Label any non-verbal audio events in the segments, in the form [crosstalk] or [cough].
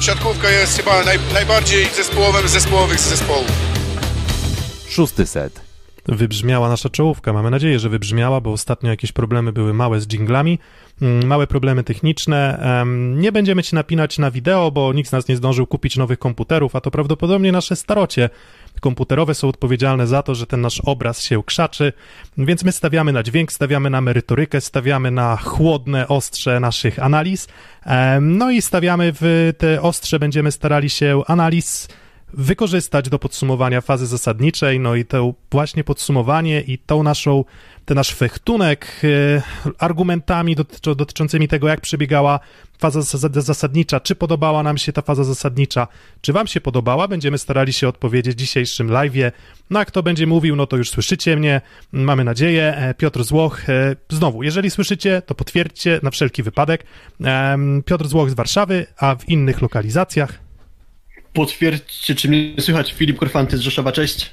siatkówka jest chyba naj, najbardziej zespołowym zespołowych zespołów. Szósty set. Wybrzmiała nasza czołówka. Mamy nadzieję, że wybrzmiała, bo ostatnio jakieś problemy były małe z dżinglami, mm, małe problemy techniczne. Nie będziemy ci napinać na wideo, bo nikt z nas nie zdążył kupić nowych komputerów, a to prawdopodobnie nasze starocie komputerowe są odpowiedzialne za to, że ten nasz obraz się krzaczy, więc my stawiamy na dźwięk, stawiamy na merytorykę, stawiamy na chłodne ostrze naszych analiz, no i stawiamy w te ostrze, będziemy starali się analiz wykorzystać do podsumowania fazy zasadniczej, no i to właśnie podsumowanie i tą naszą, ten nasz fechtunek e, argumentami dotyczącymi tego, jak przebiegała faza zasadnicza, czy podobała nam się ta faza zasadnicza, czy wam się podobała, będziemy starali się odpowiedzieć w dzisiejszym live'ie. No a kto będzie mówił, no to już słyszycie mnie, mamy nadzieję. E, Piotr Złoch, e, znowu, jeżeli słyszycie, to potwierdźcie na wszelki wypadek. Piotr Złoch z Warszawy, a w innych lokalizacjach Potwierdźcie, czy mnie słychać. Filip Korfanty z Rzeszowa, cześć.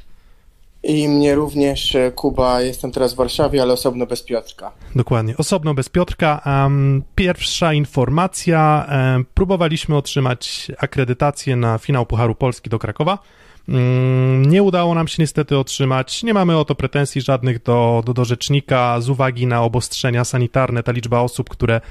I mnie również, e, Kuba, jestem teraz w Warszawie, ale osobno bez Piotrka. Dokładnie, osobno bez Piotrka. Um, pierwsza informacja, um, próbowaliśmy otrzymać akredytację na finał Pucharu Polski do Krakowa. Mm, nie udało nam się niestety otrzymać. Nie mamy o to pretensji żadnych do, do, do rzecznika z uwagi na obostrzenia sanitarne. Ta liczba osób, które,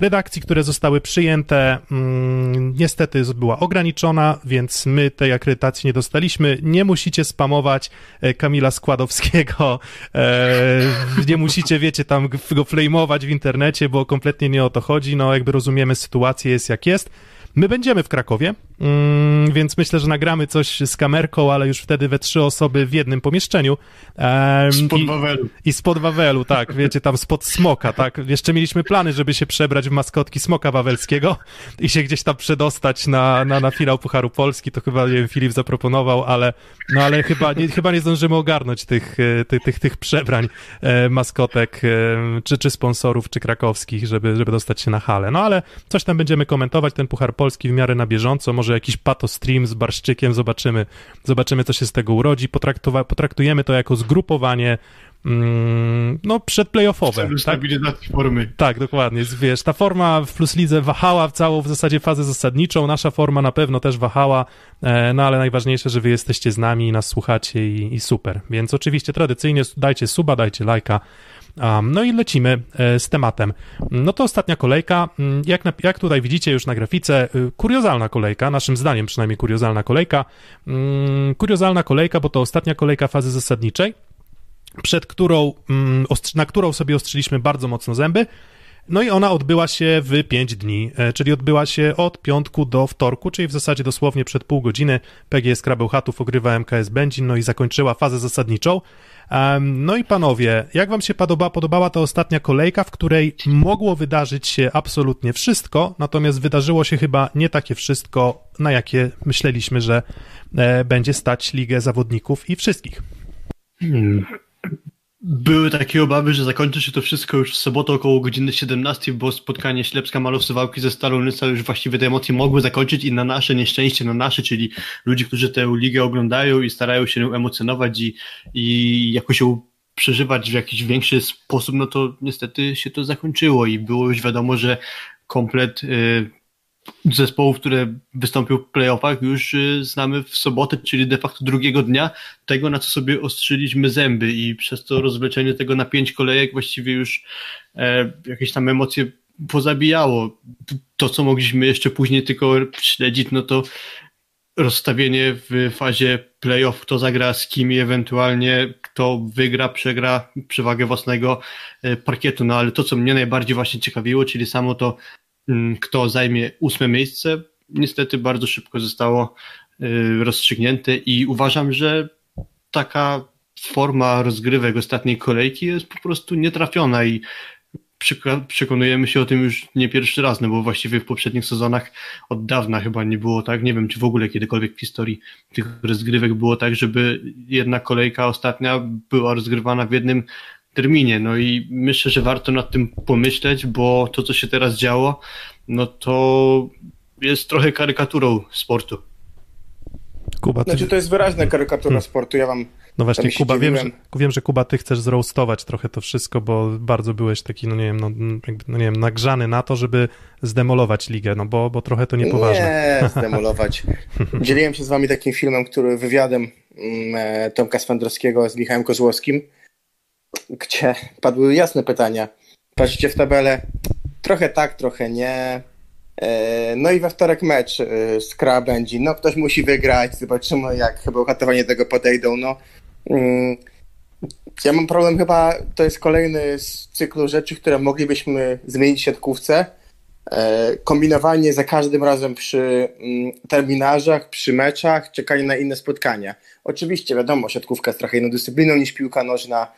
redakcji, które zostały przyjęte, mm, niestety była ograniczona, więc my tej akredytacji nie dostaliśmy. Nie musicie spamować e, Kamila Składowskiego. E, nie musicie, wiecie, tam go flameować w internecie, bo kompletnie nie o to chodzi. No, jakby rozumiemy, sytuację jest jak jest. My będziemy w Krakowie, mm, więc myślę, że nagramy coś z kamerką, ale już wtedy we trzy osoby w jednym pomieszczeniu. Um, spod i, Wawelu. I spod Wawelu, tak, [laughs] wiecie, tam spod Smoka, tak. Jeszcze mieliśmy plany, żeby się przebrać w maskotki Smoka Wawelskiego i się gdzieś tam przedostać na, na, na finał Pucharu Polski, to chyba, nie wiem, Filip zaproponował, ale, no ale chyba nie, chyba nie zdążymy ogarnąć tych, e, tych, tych, tych przebrań e, maskotek, e, czy, czy sponsorów, czy krakowskich, żeby, żeby dostać się na halę. No ale coś tam będziemy komentować, ten Puchar Polski w miarę na bieżąco, może jakiś pato stream z barszczykiem, zobaczymy, zobaczymy co się z tego urodzi, Potraktowa- potraktujemy to jako zgrupowanie mm, no, przedplayoffowe. Tak? formy. Tak, dokładnie. Wiesz, ta forma w Plus Lidze wahała w całą w zasadzie fazę zasadniczą, nasza forma na pewno też wahała, e, no ale najważniejsze, że wy jesteście z nami i nas słuchacie i, i super. Więc oczywiście tradycyjnie dajcie suba, dajcie lajka, no i lecimy e, z tematem. No to ostatnia kolejka. Mm, jak, na, jak tutaj widzicie już na grafice, y, kuriozalna kolejka, naszym zdaniem przynajmniej kuriozalna kolejka. Mm, kuriozalna kolejka, bo to ostatnia kolejka fazy zasadniczej, przed którą, mm, na którą sobie ostrzyliśmy bardzo mocno zęby. No i ona odbyła się w 5 dni, e, czyli odbyła się od piątku do wtorku, czyli w zasadzie dosłownie przed pół godziny PGS Krabełchatów ogrywa MKS Będzin, no i zakończyła fazę zasadniczą. No i panowie, jak wam się podoba, podobała ta ostatnia kolejka, w której mogło wydarzyć się absolutnie wszystko, natomiast wydarzyło się chyba nie takie wszystko, na jakie myśleliśmy, że e, będzie stać ligę zawodników i wszystkich. [clears throat] były takie obawy, że zakończy się to wszystko już w sobotę około godziny 17, bo spotkanie Ślepska Malów Suwałki ze Stalą Nysa już właściwie te emocje mogły zakończyć i na nasze nieszczęście, na nasze, czyli ludzi, którzy tę ligę oglądają i starają się emocjonować i, i jakoś ją przeżywać w jakiś większy sposób, no to niestety się to zakończyło i było już wiadomo, że komplet y, zespołów, które wystąpią w playoffach już y, znamy w sobotę, czyli de facto drugiego dnia, tego na co sobie ostrzyliśmy zęby i przez to rozwleczenie tego na pięć kolejek właściwie już e, jakieś tam emocje pozabijało. To, co mogliśmy jeszcze później tylko śledzić, no to rozstawienie w fazie playoff, kto zagra z kim i ewentualnie kto wygra, przegra przewagę własnego e, parkietu. No ale to, co mnie najbardziej właśnie ciekawiło, czyli samo to kto zajmie ósme miejsce, niestety bardzo szybko zostało y, rozstrzygnięte i uważam, że taka forma rozgrywek ostatniej kolejki jest po prostu nietrafiona i przekonujemy się o tym już nie pierwszy raz, no bo właściwie w poprzednich sezonach od dawna chyba nie było tak, nie wiem czy w ogóle kiedykolwiek w historii tych rozgrywek było tak, żeby jedna kolejka ostatnia była rozgrywana w jednym terminie. No i myślę, że warto nad tym pomyśleć, bo to, co się teraz działo, no to jest trochę karykaturą sportu. Kuba, ty... Znaczy to jest wyraźna karykatura hmm. sportu. Ja wam No właśnie, Kuba, wiem że, wiem, że Kuba, ty chcesz zroastować trochę to wszystko, bo bardzo byłeś taki, no nie wiem, no, jakby, no nie wiem, nagrzany na to, żeby zdemolować ligę, no bo, bo trochę to niepoważne. Nie, [laughs] zdemolować. Dzieliłem się z wami takim filmem, który wywiadem mm, e, Tomka Swędrowskiego z Michałem Kozłowskim, gdzie padły jasne pytania. Patrzycie w tabelę, trochę tak, trochę nie. E, No i we wtorek mecz e, z Kra będzie. No ktoś musi wygrać, zobaczymy jak chyba uchatowanie tego podejdą. No, mm, ja mam problem chyba, to jest kolejny z cyklu rzeczy, które moglibyśmy zmienić w siatkówce. E, Kombinowanie za każdym razem przy mm, terminarzach, przy meczach, czekanie na inne spotkania. Oczywiście, wiadomo, siatkówka jest trochę inną dyscypliną niż piłka nożna,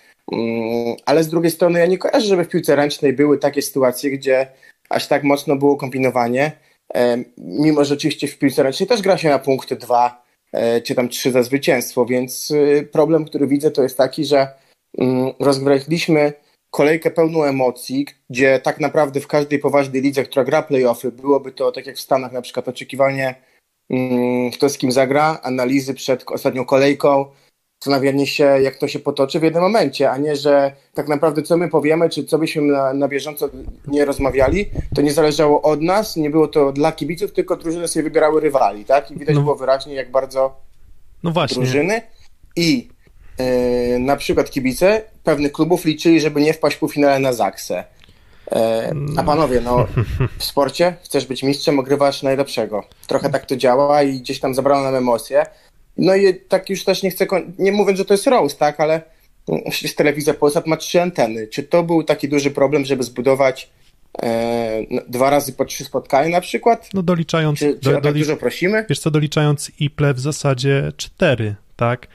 ale z drugiej strony ja nie kojarzę, żeby w piłce ręcznej były takie sytuacje, gdzie aż tak mocno było kombinowanie. E, Mimo, że oczywiście w piłce ręcznej też gra się na punkty dwa e, czy tam trzy za zwycięstwo, więc y, problem, który widzę, to jest taki, że mm, rozgraliśmy kolejkę pełną emocji, gdzie tak naprawdę w każdej poważnej lidze, która gra playoffy, byłoby to tak jak w Stanach na przykład oczekiwanie, mm, kto z kim zagra, analizy przed ostatnią kolejką, zastanawianie się, jak to się potoczy w jednym momencie, a nie, że tak naprawdę co my powiemy, czy co byśmy na, na bieżąco nie rozmawiali, to nie zależało od nas, nie było to dla kibiców, tylko drużyny sobie wybierały rywali, tak? I widać No. było wyraźnie, jak bardzo No właśnie, drużyny i e, na przykład kibice pewnych klubów liczyli, żeby nie wpaść w półfinale na Zaksę. E, a panowie, no [laughs] w sporcie chcesz być mistrzem, ogrywasz najlepszego. Trochę tak to działa i gdzieś tam zabrano nam emocje. No i tak już też nie chcę, nie mówiąc, że to jest roast, tak, ale mm, przecież telewizja Polsat ma trzy anteny. Czy to był taki duży problem, żeby zbudować e, no, dwa razy po trzy spotkania na przykład? no doliczając, Czy, czy do, tak dużo prosimy? wiesz co, doliczając IPLE w zasadzie cztery, tak?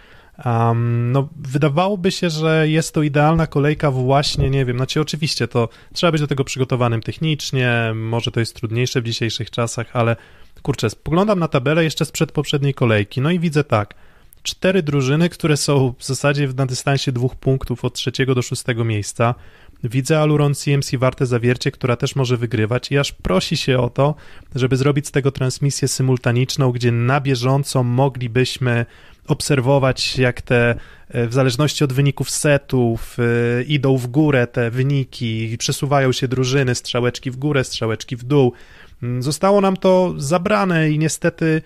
Um, no, wydawałoby się, że jest to idealna kolejka właśnie, nie wiem, znaczy oczywiście to trzeba być do tego przygotowanym technicznie, może to jest trudniejsze w dzisiejszych czasach, ale kurczę, spoglądam na tabelę jeszcze sprzed poprzedniej kolejki, no i widzę tak, cztery drużyny, które są w zasadzie na dystansie dwóch punktów od trzeciego do szóstego miejsca. Widzę Aluron CMC Warte Zawiercie, która też może wygrywać i aż prosi się o to, żeby zrobić z tego transmisję symultaniczną, gdzie na bieżąco moglibyśmy obserwować, jak te e, w zależności od wyników setów e, idą w górę te wyniki, przesuwają się drużyny, strzałeczki w górę, strzałeczki w dół. Zostało nam to zabrane i niestety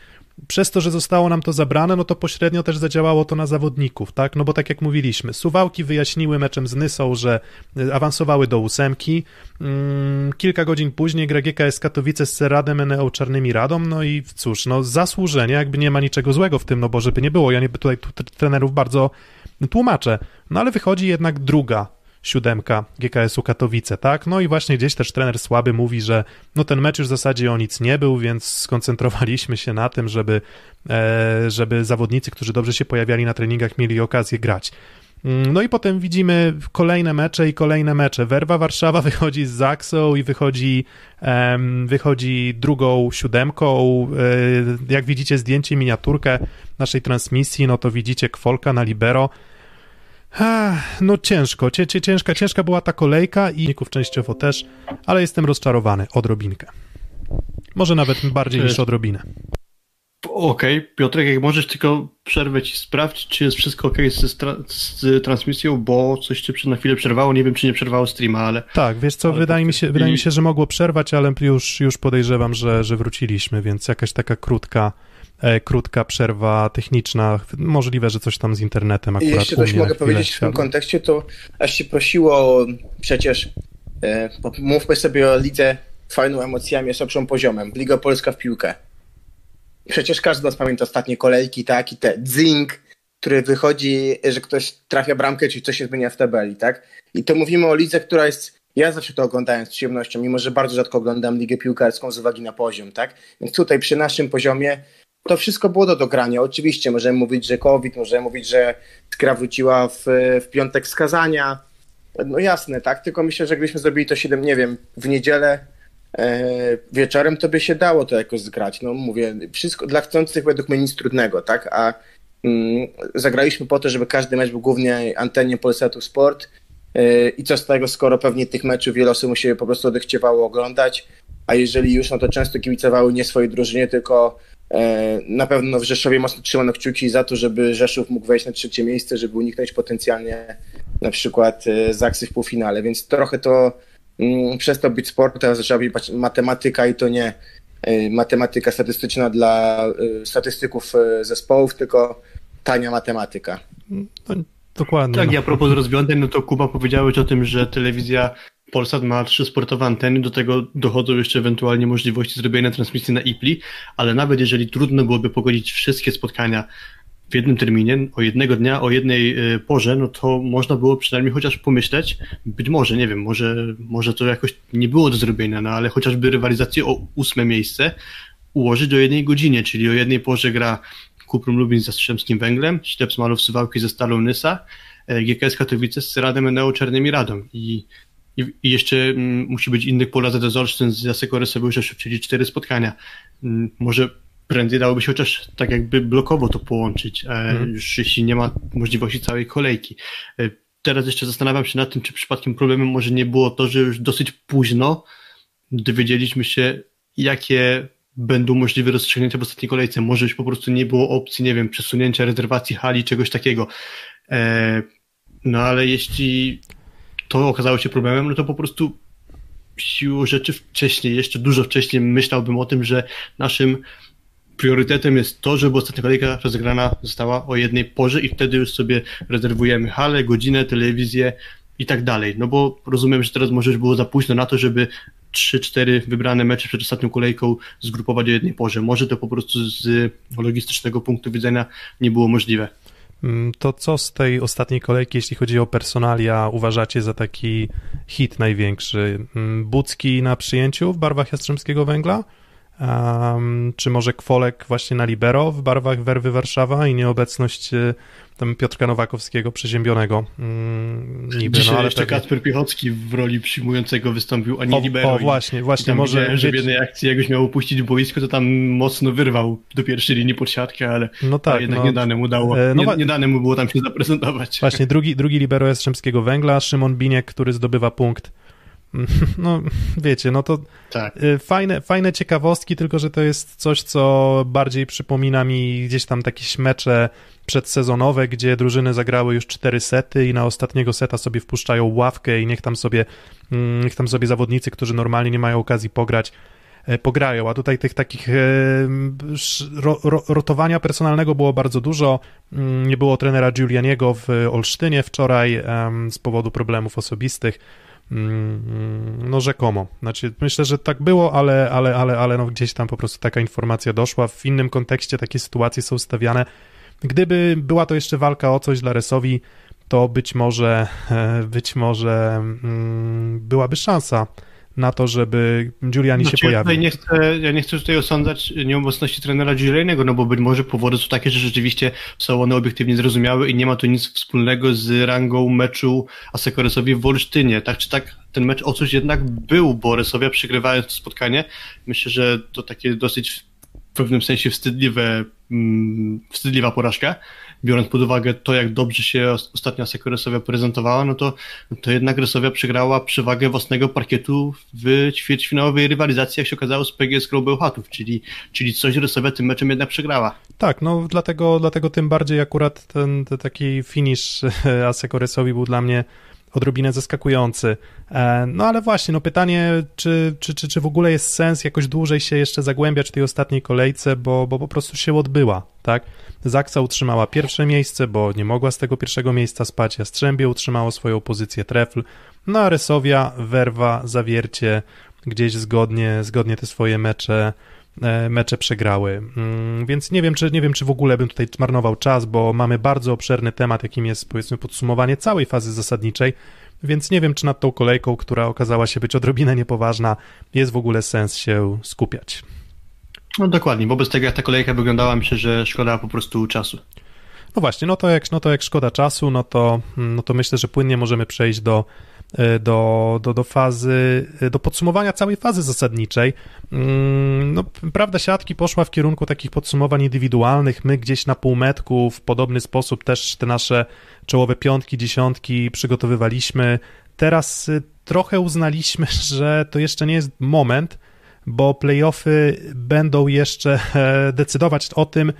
przez to, że zostało nam to zabrane, no to pośrednio też zadziałało to na zawodników, tak? No bo tak jak mówiliśmy, Suwałki wyjaśniły meczem z Nysą, że y, awansowały do ósemki. Mm, Kilka godzin później gra GKS Katowice z Ceradem Eneo Czarnymi Radą, no i cóż, no zasłużenie, jakby nie ma niczego złego w tym, no bo żeby nie było, ja nie tutaj trenerów bardzo tłumaczę, no ale wychodzi jednak druga siódemka GKS-u Katowice, tak? No i właśnie gdzieś też trener Słaby mówi, że no ten mecz już w zasadzie o nic nie był, więc skoncentrowaliśmy się na tym, żeby, e, żeby zawodnicy, którzy dobrze się pojawiali na treningach, mieli okazję grać. Mm, No i potem widzimy kolejne mecze i kolejne mecze. Werwa Warszawa [laughs] wychodzi z Zaksą i wychodzi, wychodzi drugą siódemką. E, Jak widzicie zdjęcie, miniaturkę naszej transmisji, no to widzicie Kwolka na libero. No ciężko, ciężka, ciężka była ta kolejka i częściowo też, ale jestem rozczarowany odrobinkę. Może nawet bardziej niż odrobinę. Okej, Piotrek, jak możesz tylko przerwę ci sprawdź, czy jest wszystko ok z, stra- z transmisją, bo coś cię na chwilę przerwało. Nie wiem, czy nie przerwało streama, ale Tak, wiesz co, Ale wydaje, mi się, faktycznie- wydaje mi się, że mogło przerwać, ale już, już podejrzewam, że, że wróciliśmy, więc jakaś taka krótka, krótka przerwa techniczna. Możliwe, że coś tam z internetem akurat jeszcze u coś mogę powiedzieć w tym kontekście, to aż się prosiło przecież, e, mówmy sobie o lidze fajną emocjami, z lepszym poziomem. Liga Polska w piłkę. Przecież każdy z nas pamięta ostatnie kolejki, tak, i te dzing, który wychodzi, że ktoś trafia bramkę, czy coś się zmienia w tabeli, tak? I to mówimy o lidze, która jest, ja zawsze to oglądałem z przyjemnością, mimo że bardzo rzadko oglądam ligę piłkarską z uwagi na poziom, tak? Więc tutaj przy naszym poziomie to wszystko było do dogrania. Oczywiście możemy mówić, że COVID, możemy mówić, że Skra wróciła w, w piątek skazania. No jasne, tak? Tylko myślę, że gdybyśmy zrobili to 7, nie wiem, w niedzielę e, wieczorem, to by się dało to jakoś zgrać. No mówię, wszystko dla chcących według mnie nic trudnego, tak? A mm, zagraliśmy po to, żeby każdy mecz był głównie antenie Polsatu Sport. E, I co z tego, skoro pewnie tych meczów wiele osób się po prostu odechciewało oglądać, a jeżeli już, no to często kibicowały nie swojej drużynie, tylko na pewno w Rzeszowie mocno trzymano kciuki za to, żeby Rzeszów mógł wejść na trzecie miejsce, żeby uniknąć potencjalnie na przykład e, Zaksy w półfinale, więc trochę to mm, przestał być sport, a zaczęła być matematyka i to nie e, matematyka statystyczna dla statystyków zespołów, tylko tania matematyka. No, dokładnie. Tak, no. i a propos rozwiązań, no to Kuba powiedziałeś o tym, że telewizja Polsat ma trzy sportowe anteny, do tego dochodzą jeszcze ewentualnie możliwości zrobienia transmisji na IPLI, ale nawet jeżeli trudno byłoby pogodzić wszystkie spotkania w jednym terminie, o jednego dnia, o jednej y, porze, no to można było przynajmniej chociaż pomyśleć, być może, nie wiem, może, może to jakoś nie było do zrobienia, no ale chociażby rywalizację o ósme miejsce ułożyć o jednej godzinie, czyli o jednej porze gra Kuprum Lubin z Jastrzębskim Węglem, Śleps Malów Suwałki ze Stalą Nysa, e, GKS Katowice z Radem Eneo Czarnymi Radą. I i, i jeszcze mm, musi być inny pola z Olsztyn z sobie już czyli cztery spotkania. Mm, może prędzej dałoby się chociaż tak jakby blokowo to połączyć, mm. już jeśli nie ma możliwości całej kolejki. E, teraz jeszcze zastanawiam się nad tym, czy przypadkiem problemem może nie było to, że już dosyć późno dowiedzieliśmy się, jakie będą możliwe rozstrzygnięcia w ostatniej kolejce. Może już po prostu nie było opcji, nie wiem, przesunięcia rezerwacji hali, czegoś takiego. E, no ale jeśli to okazało się problemem, no to po prostu siłą rzeczy wcześniej, jeszcze dużo wcześniej myślałbym o tym, że naszym priorytetem jest to, żeby ostatnia kolejka rozegrana została o jednej porze i wtedy już sobie rezerwujemy halę, godzinę, telewizję i tak dalej. No bo rozumiem, że teraz może już było za późno na to, żeby 3-4 wybrane mecze przed ostatnią kolejką zgrupować o jednej porze. Może to po prostu z logistycznego punktu widzenia nie było możliwe. Mm, to co z tej ostatniej kolejki, jeśli chodzi o personalia, uważacie za taki hit największy? Mm, Bucki na przyjęciu w barwach Jastrzębskiego Węgla? Um, czy może Kwolek właśnie na libero w barwach Werwy Warszawa i nieobecność e, tam Piotrka Nowakowskiego przeziębionego. Mm, niby, Dzisiaj no, ale jeszcze Kacper Piechocki w roli przyjmującego wystąpił, a nie o, libero. O, właśnie, właśnie, może... że w jednej akcji jak już miał opuścić boisko, to tam mocno wyrwał do pierwszej linii pod siatkę, ale no tak, jednak no, nie dane mu dało, e, no, nie, nie dane mu było tam się zaprezentować. Właśnie, drugi, drugi libero Jastrzębskiego Węgla, Szymon Biniek, który zdobywa punkt [laughs] no, wiecie, no to tak. Y, fajne, fajne ciekawostki, tylko że to jest coś, co bardziej przypomina mi gdzieś tam jakieś mecze przedsezonowe, gdzie drużyny zagrały już cztery sety i na ostatniego seta sobie wpuszczają ławkę i niech tam sobie, mm, niech tam sobie zawodnicy, którzy normalnie nie mają okazji pograć, e, pograją, a tutaj tych takich e, ro, ro, rotowania personalnego było bardzo dużo. Mm, nie było trenera Giulianiego w Olsztynie wczoraj z powodu problemów osobistych. Mm, no rzekomo. Znaczy, myślę, że tak było, ale, ale, ale, ale no gdzieś tam po prostu taka informacja doszła. W innym kontekście takie sytuacje są stawiane. Gdyby była to jeszcze walka o coś dla Resowi, to być może, [laughs] być może mm, byłaby szansa na to, żeby Giuliani znaczy, się pojawił. Ja nie, chcę, ja nie chcę tutaj osądzać nieobecności trenera Giulianiego, no bo być może powody są takie, że rzeczywiście są one obiektywnie zrozumiałe i nie ma to nic wspólnego z rangą meczu Asekoresowi w Olsztynie. Tak czy tak, ten mecz o coś jednak był, bo Resowia przegrywając to spotkanie, myślę, że to takie dosyć w pewnym sensie wstydliwe, mm, wstydliwa porażka biorąc pod uwagę to, jak dobrze się ostatnio Aseko Resowia prezentowała, no to, to jednak Resowia przegrała przewagę własnego parkietu w ćwierćfinałowej rywalizacji, jak się okazało, z PGS Bełchatów, czyli, czyli coś Resowia tym meczem jednak przegrała. Tak, no dlatego, dlatego tym bardziej akurat ten, ten taki finish Aseko Resowi był dla mnie odrobinę zaskakujący. E, no ale właśnie, no pytanie, czy, czy, czy, czy w ogóle jest sens jakoś dłużej się jeszcze zagłębiać w tej ostatniej kolejce, bo, bo po prostu się odbyła, tak? Zaksa utrzymała pierwsze miejsce, bo nie mogła z tego pierwszego miejsca spać, Jastrzębie utrzymało swoją pozycję trefl, no a Resowia, Werwa, Zawiercie gdzieś zgodnie, zgodnie te swoje mecze E, mecze przegrały. Mm, więc nie wiem, czy, nie wiem, czy w ogóle bym tutaj marnował czas, bo mamy bardzo obszerny temat, jakim jest powiedzmy podsumowanie całej fazy zasadniczej, więc nie wiem, czy nad tą kolejką, która okazała się być odrobinę niepoważna, jest w ogóle sens się skupiać. No dokładnie, wobec tego jak ta kolejka wyglądała, myślę, że szkoda po prostu czasu. No właśnie, no to jak, no to jak szkoda czasu, no to, no to myślę, że płynnie możemy przejść do E, do, do, do fazy, e, do podsumowania całej fazy zasadniczej. Mm, no, prawda siatki poszła w kierunku takich podsumowań indywidualnych. My gdzieś na półmetku w podobny sposób też te nasze czołowe piątki, dziesiątki przygotowywaliśmy. Teraz y, trochę uznaliśmy, [laughs] że to jeszcze nie jest moment, bo playoffy będą jeszcze e, decydować o tym,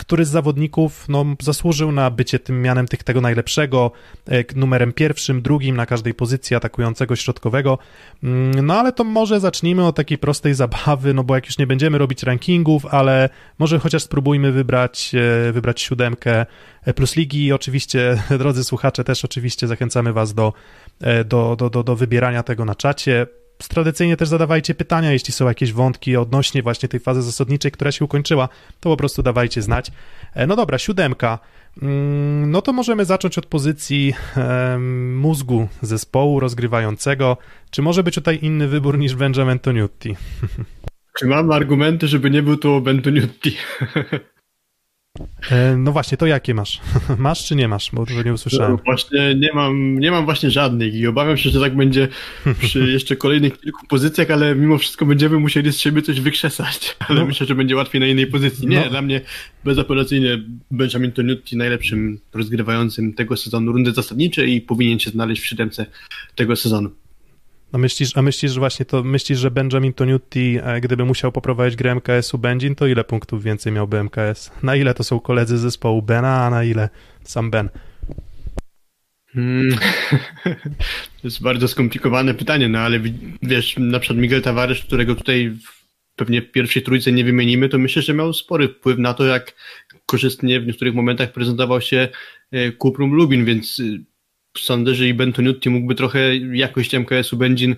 który z zawodników no, zasłużył na bycie tym mianem tych, tego najlepszego, e, numerem pierwszym, drugim na każdej pozycji atakującego środkowego. Mm, no ale to może zacznijmy od takiej prostej zabawy, no bo jak już nie będziemy robić rankingów, ale może chociaż spróbujmy wybrać, e, wybrać siódemkę plus ligi i oczywiście, drodzy słuchacze, też oczywiście zachęcamy was do, do, do, do, do wybierania tego na czacie tradycyjnie też zadawajcie pytania, jeśli są jakieś wątki odnośnie właśnie tej fazy zasadniczej, która się ukończyła, to po prostu dawajcie znać. E, no dobra, siódemka. Mm, no to możemy zacząć od pozycji mózgu zespołu rozgrywającego. Czy może być tutaj inny wybór niż Benjamin Toniutti? [laughs] Czy mam argumenty, żeby nie był to Bentoniutti? [laughs] E, no właśnie, to jakie masz? [laughs] Masz czy nie masz? Bo to nie usłyszałem. No właśnie nie mam, nie mam właśnie żadnych i obawiam się, że tak będzie przy [laughs] jeszcze kolejnych kilku pozycjach, ale mimo wszystko będziemy musieli z siebie coś wykrzesać. [laughs] Ale no. myślę, że będzie łatwiej na innej pozycji. Nie, no. dla mnie bezapelacyjnie Benjamin Toniutti najlepszym rozgrywającym tego sezonu rundy zasadniczej i powinien się znaleźć w siódemce tego sezonu. A myślisz, a myślisz, właśnie to, myślisz, że Benjamin Toniutti, e, gdyby musiał poprowadzić grę MKS-u Benzin, to ile punktów więcej miałby MKS? Na ile to są koledzy z zespołu Bena, a na ile sam Ben? Hmm. [laughs] To jest bardzo skomplikowane pytanie, no ale wiesz, na przykład Miguel Tavares, którego tutaj pewnie w pierwszej trójce nie wymienimy, to myślę, że miał spory wpływ na to, jak korzystnie w niektórych momentach prezentował się e, Kuprum Lubin, więc sądzę, że i Bentoniutti mógłby trochę jakość MKS-u Benzin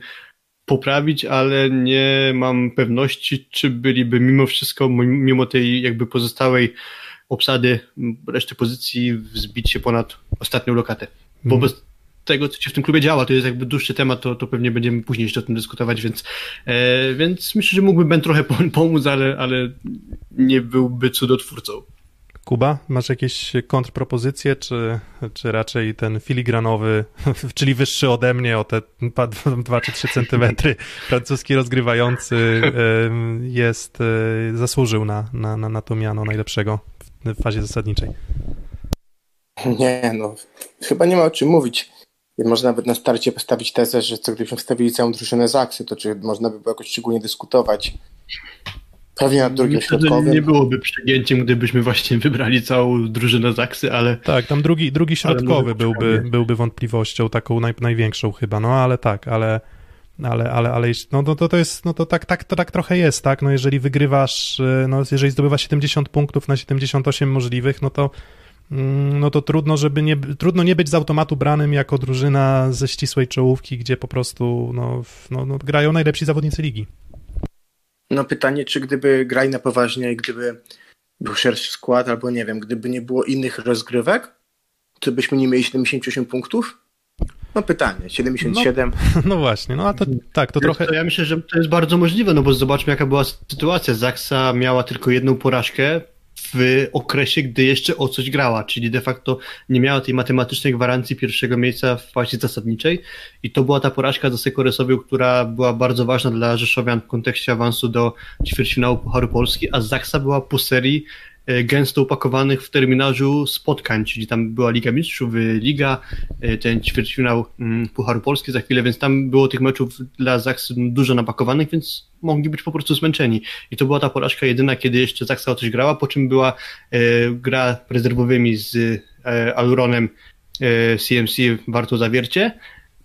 poprawić, ale nie mam pewności, czy byliby mimo wszystko, mimo tej jakby pozostałej obsady reszty pozycji wzbić się ponad ostatnią lokatę. Bo mm. bez tego, co się w tym klubie działa, to jest jakby dłuższy temat, to, to pewnie będziemy później jeszcze o tym dyskutować, więc, e, więc myślę, że mógłby Ben trochę pomóc, ale, ale nie byłby cudotwórcą. Kuba, masz jakieś kontrpropozycje, czy, czy raczej ten filigranowy, [laughs] czyli wyższy ode mnie o te 2 czy 3 centymetry, [laughs] francuski rozgrywający jest, e, zasłużył na, na, na, na to miano najlepszego w fazie zasadniczej? Nie, no, chyba nie ma o czym mówić. Można nawet na starcie postawić tezę, że co gdybyśmy wstawili całą drużynę z Aksy, to czy można by było jakoś szczególnie dyskutować. Pewnie na drugim Myślę, środkowym. Nie byłoby przegięciem, gdybyśmy właśnie wybrali całą drużynę Zaksy, ale... Tak, tam drugi, drugi środkowy byłby, byłby wątpliwością taką naj, największą chyba, no ale tak, ale... Ale, ale, ale no, no to, to jest, no to tak, tak, to tak trochę jest, tak? No jeżeli wygrywasz, y, no jeżeli zdobywasz 70 punktów na 78 możliwych, no to mm, no to trudno, żeby nie, trudno nie być z automatu branym jako drużyna ze ścisłej czołówki, gdzie po prostu no, no, no grają najlepsi zawodnicy ligi. No pytanie, czy gdyby grali na poważnie, gdyby był szerszy skład, albo nie wiem, gdyby nie było innych rozgrywek, to byśmy nie mieli 78 punktów? No pytanie, 77. No, [laughs] no właśnie, no a to tak, to trochę... To ja myślę, że to jest bardzo możliwe, no bo zobaczmy jaka była sytuacja. Zaksa miała tylko jedną porażkę, w okresie, gdy jeszcze o coś grała, czyli de facto nie miała tej matematycznej gwarancji pierwszego miejsca w fazie zasadniczej. I to była ta porażka za Sekoresowią, która była bardzo ważna dla Rzeszowian w kontekście awansu do ćwierćfinału Pucharu Polski, a Zaksa była po serii gęsto upakowanych w terminarzu spotkań, czyli tam była Liga Mistrzów, Liga, e, ten ćwierćfinał mm, Pucharu Polski za chwilę, więc tam było tych meczów dla Zaks dużo napakowanych, więc mogli być po prostu zmęczeni. I to była ta porażka jedyna, kiedy jeszcze Zaksa o coś grała, po czym była e, gra rezerwowymi z e, Aluronem e, CMC Warto Zawiercie,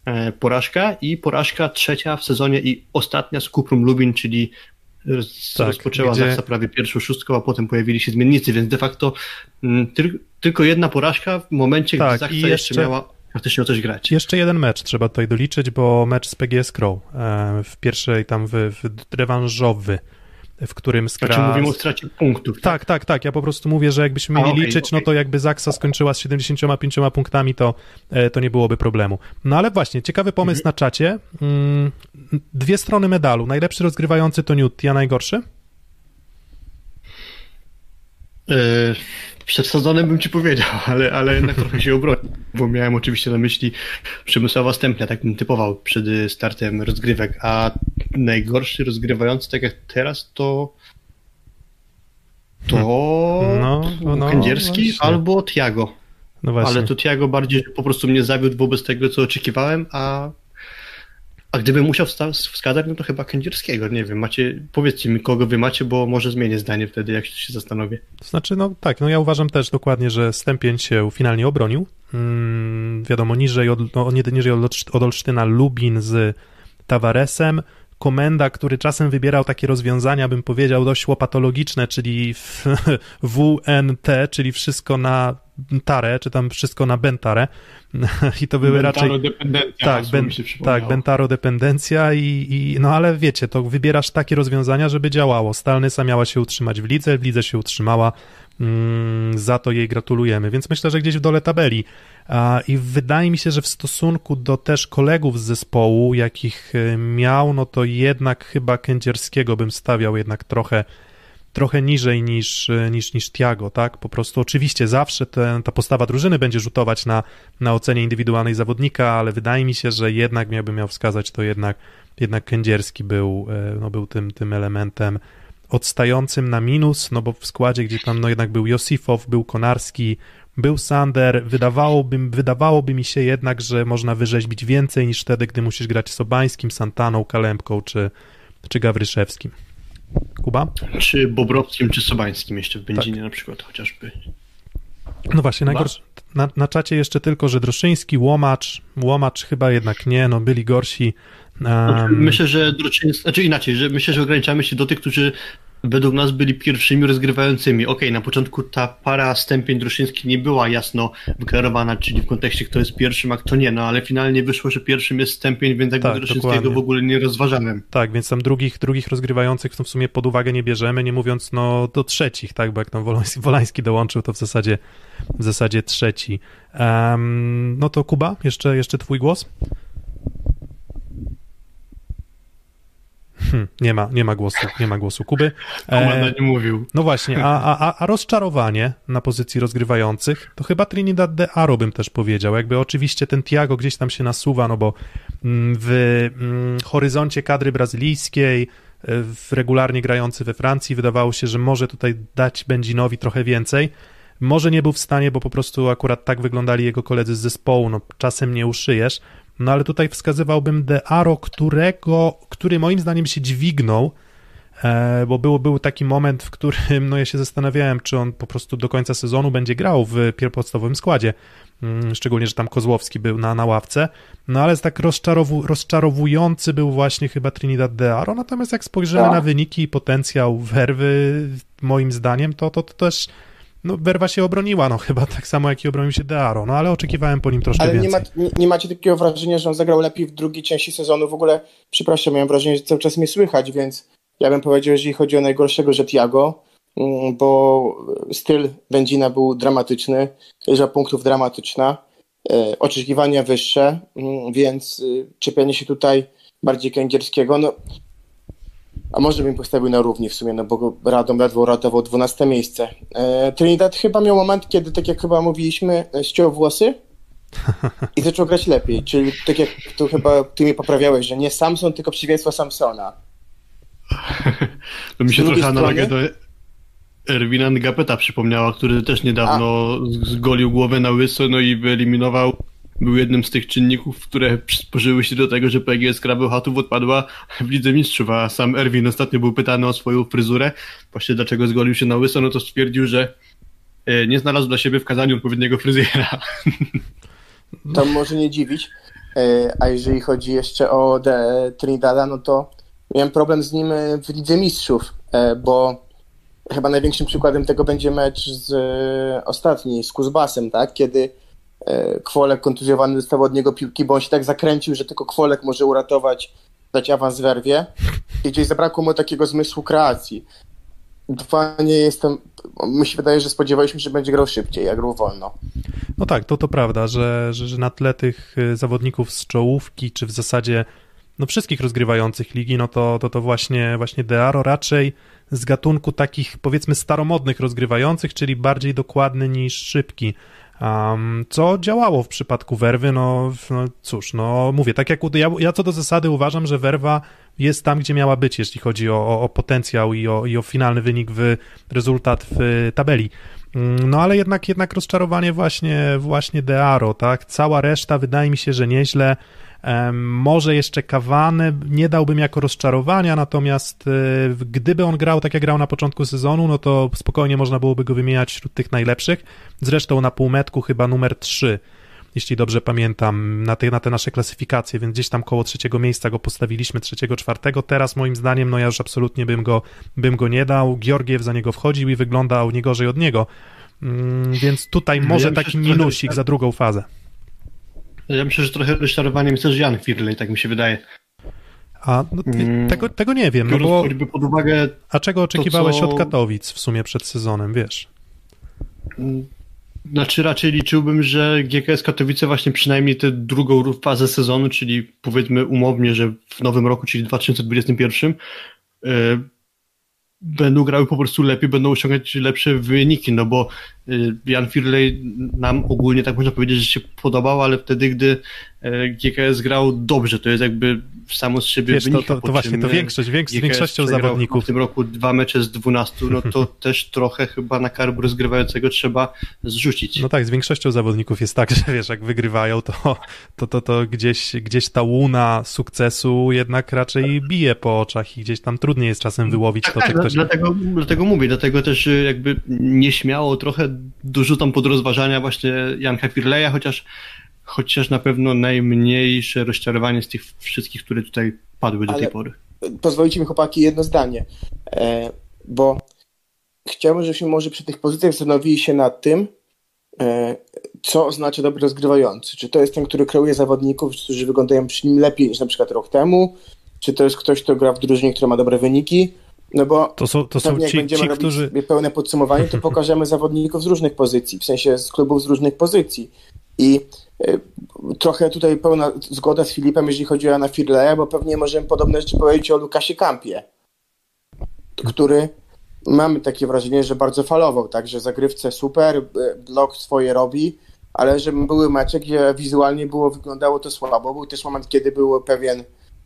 e, porażka i porażka trzecia w sezonie i ostatnia z Kuprum Lubin, czyli tak, rozpoczęła gdzie... Zaksa prawie pierwszą szóstką, a potem pojawili się zmiennicy, więc de facto mm, tylko jedna porażka w momencie, tak, gdy Zaksa jeszcze... jeszcze miała faktycznie o coś grać. Jeszcze jeden mecz trzeba tutaj doliczyć, bo mecz z PGS Crow e, w pierwszej tam w, w rewanżowy w którym Skra... Znaczy mówimy o stracie punktów. Tak, tak, tak. tak. Ja po prostu mówię, że jakbyśmy mieli A, okay, liczyć, okay. no to jakby Zaksa skończyła z 75 punktami, to, e, to nie byłoby problemu. No ale właśnie, ciekawy pomysł mhm. na czacie. Mm, dwie strony medalu. Najlepszy rozgrywający to Newt, a najgorszy? Przed sezonem bym ci powiedział, [laughs] ale, ale jednak trochę się obronił, bo miałem oczywiście na myśli Przemysława Stępnia, tak bym typował przed startem rozgrywek, a najgorszy rozgrywający, tak jak teraz, to to no, no, no albo Tiago. No ale to Tiago bardziej po prostu mnie zawiódł wobec tego, co oczekiwałem, a, a gdybym musiał wskazać, no to chyba Kędzierskiego, nie wiem, macie, powiedzcie mi, kogo wy macie, bo może zmienię zdanie wtedy, jak się zastanowię. Znaczy, no tak, no ja uważam też dokładnie, że Stępień się finalnie obronił. Mm, wiadomo, niżej od, no, niżej od, Olsztyna Lubin z Tavaresem. Komenda, który czasem wybierał takie rozwiązania, bym powiedział, dość łopatologiczne, czyli WNT, [laughs] czyli wszystko na tarę, czy tam wszystko na bentarę. [laughs] I to były raczej. dependencja, Tak, ben, tak, Bentaro dependencja i, i no ale wiecie, to wybierasz takie rozwiązania, żeby działało. Stalnysa miała się utrzymać w lidze, w lidze się utrzymała, mm, za to jej gratulujemy, więc myślę, że gdzieś w dole tabeli. A, I wydaje mi się, że w stosunku do też kolegów z zespołu, jakich y, miał, no to jednak chyba Kędzierskiego bym stawiał jednak trochę trochę niżej niż, niż, niż Tiago, tak? Po prostu oczywiście zawsze ta postawa drużyny będzie rzutować na, na ocenie indywidualnej zawodnika, ale wydaje mi się, że jednak miałbym miał wskazać, to jednak, jednak Kędzierski był, e, no, był tym, tym elementem odstającym na minus, no bo w składzie, gdzie tam no jednak był Josifow, był Konarski, był Sander, wydawałoby, wydawałoby mi się jednak, że można wyrzeźbić więcej niż wtedy, gdy musisz grać Sobańskim, Santaną, Kalempką czy, czy Gawryszewskim. Kuba? Czy Bobrowskim, czy Sobańskim jeszcze w Będzinie tak. na przykład chociażby. No właśnie, najgorsze, na, na czacie jeszcze tylko, że Droszyński, Łomacz, Łomacz chyba jednak nie, no byli gorsi. Um... Myślę, że Droszyński, znaczy inaczej, że myślę, że ograniczamy się do tych, którzy według nas byli pierwszymi rozgrywającymi. Okej, okay, na początku ta para stępień Droszyński nie była jasno wyklarowana, czyli w kontekście kto jest pierwszym, a kto nie, no ale finalnie wyszło, że pierwszym jest stępień, więc jakby tak, Droszyńskiego dokładnie. w ogóle nie rozważamy. Tak, więc tam drugich, drugich rozgrywających w sumie pod uwagę nie bierzemy, nie mówiąc no do trzecich, tak, bo jak tam Wolański, Wolański dołączył, to w zasadzie w zasadzie trzeci. Um, no to Kuba, jeszcze, jeszcze twój głos? Hmm, nie, ma, nie ma głosu, nie ma głosu Kuby. [laughs] E, nie mówił. No właśnie, a, a, a rozczarowanie na pozycji rozgrywających, to chyba Trinidad de Aro bym też powiedział. Jakby oczywiście ten Tiago gdzieś tam się nasuwa, no bo mm, w mm, horyzoncie kadry brazylijskiej, e, w regularnie grający we Francji, wydawało się, że może tutaj dać Benzinowi trochę więcej. Może nie był w stanie, bo po prostu akurat tak wyglądali jego koledzy z zespołu, no czasem nie uszyjesz, no ale tutaj wskazywałbym De Aro, którego, który moim zdaniem się dźwignął, e, bo był, był taki moment, w którym no ja się zastanawiałem, czy on po prostu do końca sezonu będzie grał w podstawowym składzie, mm, szczególnie, że tam Kozłowski był na, na ławce, no ale tak rozczarowu, rozczarowujący był właśnie chyba Trinidad De Aro, natomiast jak spojrzymy tak. na wyniki i potencjał Werwy, moim zdaniem, to, to, to też no Werwa się obroniła, no chyba tak samo jak i obronił się Dearo, no ale oczekiwałem po nim troszkę ale więcej. Ale nie, ma, nie, macie takiego wrażenia, że on zagrał lepiej w drugiej części sezonu? W ogóle, przepraszam, miałem wrażenie, że cały czas mnie słychać, więc ja bym powiedział, jeżeli chodzi o najgorszego, że Tiago, mm, bo styl Benzina był dramatyczny, liczba punktów dramatyczna, e, oczekiwania wyższe, mm, więc y, czepianie się tutaj bardziej kędzierskiego, no a może bym postawił na równi w sumie, no bo Radom ledwo ratował 12 miejsce. E, Trinidad chyba miał moment, kiedy, tak jak chyba mówiliśmy, e, ściął włosy i zaczął grać lepiej. Czyli tak jak tu chyba ty mi poprawiałeś, że nie Samson, tylko przeciwieństwo Samsona. [laughs] to mi się trochę analogia do Erwina Ngapeta przypomniała, który też niedawno a. zgolił głowę na łyso, no i wyeliminował był jednym z tych czynników, które przysporzyły się do tego, że PGS Krabełchatów odpadła w Lidze Mistrzów, a sam Erwin ostatnio był pytany o swoją fryzurę, właśnie dlaczego zgolił się na łyso, no to stwierdził, że e, nie znalazł dla siebie w kazaniu odpowiedniego fryzjera. [laughs] To może nie dziwić, e, a jeżeli chodzi jeszcze o Trinidada, no to miałem problem z nim w Lidze Mistrzów, e, bo chyba największym przykładem tego będzie mecz z ostatni, z Kuzbasem, tak, kiedy E, Kwolek kontuzjowany dostał od niego piłki, bo on się tak zakręcił, że tylko Kwolek może uratować, dać awans werwie. I gdzieś zabrakło mu takiego zmysłu kreacji. Dwa, nie jestem, mi się wydaje, że spodziewaliśmy się, że będzie grał szybciej, jak grał wolno. No tak, to to prawda, że, że, że na tle tych e, zawodników z czołówki, czy w zasadzie no wszystkich rozgrywających ligi, no to, to, to właśnie, właśnie Dearo raczej z gatunku takich powiedzmy staromodnych rozgrywających, czyli bardziej dokładny niż szybki. Um, co działało w przypadku werwy? No, no cóż, no mówię, tak jak ja, ja co do zasady uważam, że werwa jest tam, gdzie miała być, jeśli chodzi o, o, o potencjał i o, i o finalny wynik w rezultat w tabeli. Mm, no ale jednak, jednak rozczarowanie właśnie, właśnie Dearo, tak? Cała reszta wydaje mi się, że nieźle. Może jeszcze Kawane nie dałbym jako rozczarowania, natomiast e, gdyby on grał tak jak grał na początku sezonu, no to spokojnie można byłoby go wymieniać wśród tych najlepszych. Zresztą na półmetku chyba numer 3 jeśli dobrze pamiętam, na te, na te nasze klasyfikacje, więc gdzieś tam koło trzeciego miejsca go postawiliśmy, trzeciego, czwartego. Teraz moim zdaniem, no ja już absolutnie bym go, bym go nie dał. Georgiew za niego wchodził i wyglądał nie gorzej od niego. Mm, więc tutaj może ja taki minusik za drugą fazę. Ja myślę, że trochę rozczarowaniem jest też Jan Firley, tak mi się wydaje. A no, mm. tego, tego nie wiem. No bo, pod uwagę a czego oczekiwałeś to, co... od Katowic w sumie przed sezonem, wiesz? Mm, znaczy raczej liczyłbym, że GKS Katowice właśnie przynajmniej tę drugą fazę sezonu, czyli powiedzmy umownie, że w nowym roku, czyli 2021, yy, będą grały po prostu lepiej, będą osiągać lepsze wyniki, no bo Jan Firley nam ogólnie, tak można powiedzieć, że się podobał, ale wtedy, gdy e, GKS grał dobrze, to jest jakby samo z siebie Wiesz, wynika. To, to, to właśnie, to większość, większość z większością zawodników. W tym roku dwa mecze z 12, no to [laughs] też trochę chyba na karb rozgrywającego trzeba zrzucić. No tak, z większością zawodników jest tak, [laughs] że wiesz, jak wygrywają, to, to, to, to gdzieś, gdzieś ta łuna sukcesu jednak raczej bije po oczach i gdzieś tam trudniej jest czasem wyłowić tak, to, tak, czy ktoś... Dlatego, dlatego mówię, dlatego też y, jakby nieśmiało trochę dorzucam pod rozważania właśnie Janka Firleja, chociaż chociaż na pewno najmniejsze rozczarowanie z tych wszystkich, które tutaj padły do Ale tej pory. Pozwolicie mi chłopaki jedno zdanie, e, bo chciałbym, żebyśmy może przy tych pozycjach zastanowili się nad tym, e, co oznacza dobry rozgrywający. Czy to jest ten, który kreuje zawodników, którzy wyglądają przy nim lepiej niż na przykład rok temu, czy to jest ktoś, kto gra w drużynie, która ma dobre wyniki, no bo to są, to są jak ci, będziemy ci, robić którzy... pełne podsumowanie, to [laughs] pokażemy zawodników z różnych pozycji, w sensie z klubów z różnych pozycji. I y, trochę tutaj pełna zgoda z Filipem, jeżeli chodzi o Jana Firleja, bo pewnie możemy podobne rzeczy powiedzieć o Lukasie Kampie, który mamy takie wrażenie, że bardzo falował, tak, że zagrywce super, blok swoje robi, ale że były mecze, gdzie wizualnie było, wyglądało to słabo. Był też moment, kiedy był pewien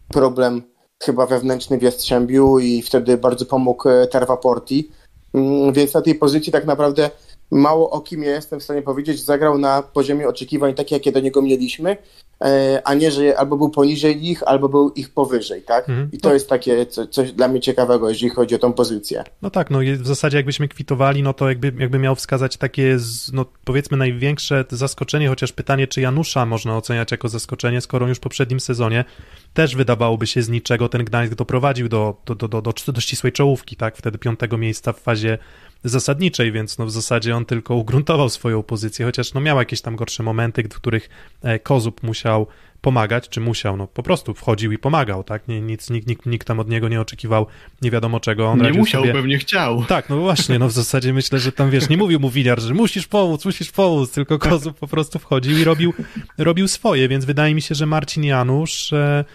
problem chyba wewnętrzny w Jastrzębiu i wtedy bardzo pomógł e, Terwa Porti. Mm, więc na tej pozycji tak naprawdę mało o kim ja jestem w stanie powiedzieć, zagrał na poziomie oczekiwań takie, jakie do niego mieliśmy, e, a nie, że albo był poniżej ich, albo był ich powyżej, tak? Mhm. I to jest takie co, coś dla mnie ciekawego, jeżeli chodzi o tą pozycję. No tak, no w zasadzie jakbyśmy kwitowali, no to jakby, jakby miał wskazać takie, no powiedzmy największe zaskoczenie, chociaż pytanie, czy Janusza można oceniać jako zaskoczenie, skoro już w poprzednim sezonie też wydawałoby się z niczego ten Gdańsk doprowadził do, do, do, do, do, do ścisłej czołówki, tak? Wtedy piątego miejsca w fazie zasadniczej, więc no w zasadzie on tylko ugruntował swoją pozycję, chociaż no miał jakieś tam gorsze momenty, w których e, Kozub musiał pomagać, czy musiał, no po prostu wchodził i pomagał, tak? Nie, nic, nikt, nikt, nikt tam od niego nie oczekiwał nie wiadomo czego. On nie musiał, sobie... pewnie chciał. Tak, no właśnie, no w zasadzie myślę, że tam wiesz, nie mówił mu Winiar, że musisz pomóc, musisz pomóc, tylko Kozub po prostu wchodził i robił, robił swoje, więc wydaje mi się, że Marcin Janusz e,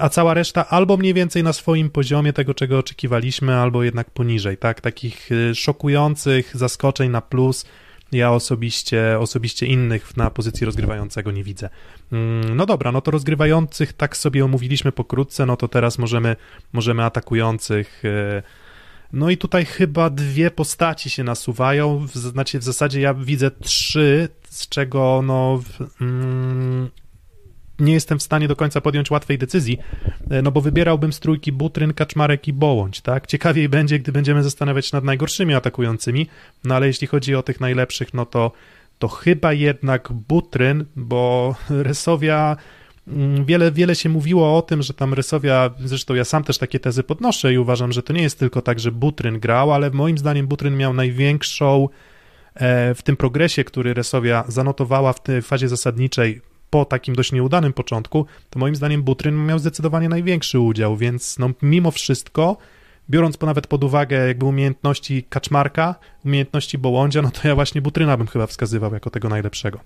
a cała reszta albo mniej więcej na swoim poziomie tego, czego oczekiwaliśmy, albo jednak poniżej, tak? Takich y, szokujących zaskoczeń na plus ja osobiście, osobiście innych na pozycji rozgrywającego nie widzę. Mm, no dobra, no to rozgrywających tak sobie omówiliśmy pokrótce, no to teraz możemy, możemy atakujących y, no i tutaj chyba dwie postaci się nasuwają, znaczy w zasadzie ja widzę trzy, z czego no mm, nie jestem w stanie do końca podjąć łatwej decyzji, e, no bo wybierałbym z trójki Butryn, Kaczmarek i Bołądź, tak? Ciekawiej będzie, gdy będziemy zastanawiać się nad najgorszymi atakującymi, no ale jeśli chodzi o tych najlepszych, no to, to chyba jednak Butryn, bo [laughs] Resowia mm, wiele, wiele się mówiło o tym, że tam Rysowia, zresztą ja sam też takie tezy podnoszę i uważam, że to nie jest tylko tak, że Butryn grał, ale moim zdaniem Butryn miał największą e, w tym progresie, który Resowia zanotowała w tej fazie zasadniczej, po takim dość nieudanym początku, to moim zdaniem Butryn miał zdecydowanie największy udział, więc no, mimo wszystko, biorąc po nawet pod uwagę jakby umiejętności Kaczmarka, umiejętności Bołądzia, no to ja właśnie Butryna bym chyba wskazywał jako tego najlepszego.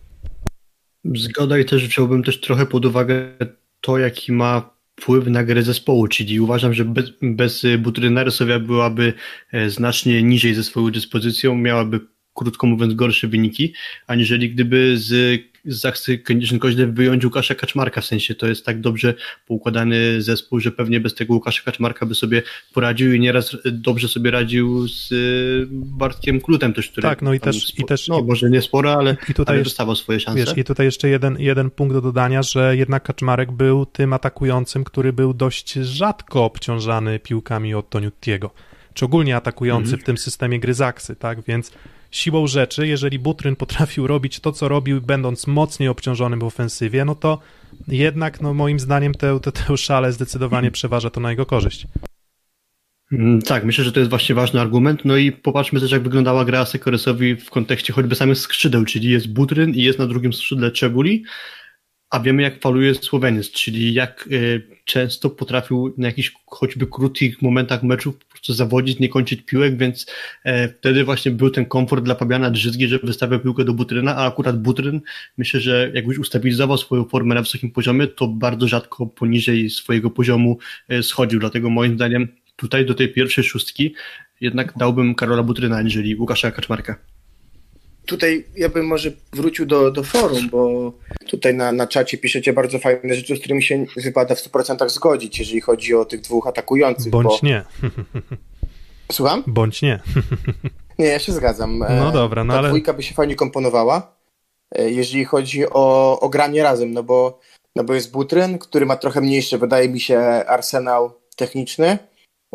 Zgoda i też wziąłbym też trochę pod uwagę to, jaki ma wpływ na grę zespołu, czyli uważam, że bez, bez Butryna Rosowia byłaby e, znacznie niżej ze swoją dyspozycją, miałaby krótko mówiąc gorsze wyniki, aniżeli gdyby z z Zaksy Kędzierzyn Koźle wyjąć Łukasza Kaczmarka, w sensie to jest tak dobrze poukładany zespół, że pewnie bez tego Łukasza Kaczmarka by sobie poradził i nieraz dobrze sobie radził z y, Bartkiem Klutem też, który Tak, no i też- spo- i też- no może nie sporo, ale, I tutaj ale dostawał swoje szanse. Wiesz, i tutaj jeszcze jeden, jeden punkt do dodania, że jednak Kaczmarek był tym atakującym, który był dość rzadko obciążany piłkami od Toniutiego, czy ogólnie atakujący Mhm. w tym systemie gry Zaksy, tak, więc siłą rzeczy, jeżeli Butryn potrafił robić to, co robił, będąc mocniej obciążonym w ofensywie, no to jednak, no moim zdaniem, te, te, te szale zdecydowanie przeważa to na jego korzyść. Mm, Tak, myślę, że to jest właśnie ważny argument. No i popatrzmy też, jak wyglądała gra Sekoresowi w kontekście choćby samych skrzydeł, czyli jest Butryn i jest na drugim skrzydle Czebuli, a wiemy, jak faluje Słoweniec, czyli jak y, często potrafił na jakichś choćby krótkich momentach meczu po prostu zawodzić, nie kończyć piłek, więc e, wtedy właśnie był ten komfort dla Fabiana Drzyzgi, że wystawiał piłkę do Butryna, a akurat Butryn, myślę, że jakbyś ustabilizował swoją formę na wysokim poziomie, to bardzo rzadko poniżej swojego poziomu e, schodził, dlatego moim zdaniem tutaj do tej pierwszej szóstki jednak dałbym Karola Butryna, aniżeli Łukasza Kaczmarka. Tutaj ja bym może wrócił do, do forum, bo tutaj na, na czacie piszecie bardzo fajne rzeczy, z którymi się wypada w 100% zgodzić, jeżeli chodzi o tych dwóch atakujących. Bądź bo... nie, [laughs] Słucham? bądź nie. Nie, ja się zgadzam. E, No dobra, no Ta ale- dwójka by się fajnie komponowała, e, jeżeli chodzi o, o granie razem, no bo, no bo jest Butryn, który ma trochę mniejszy, wydaje mi się, arsenał techniczny,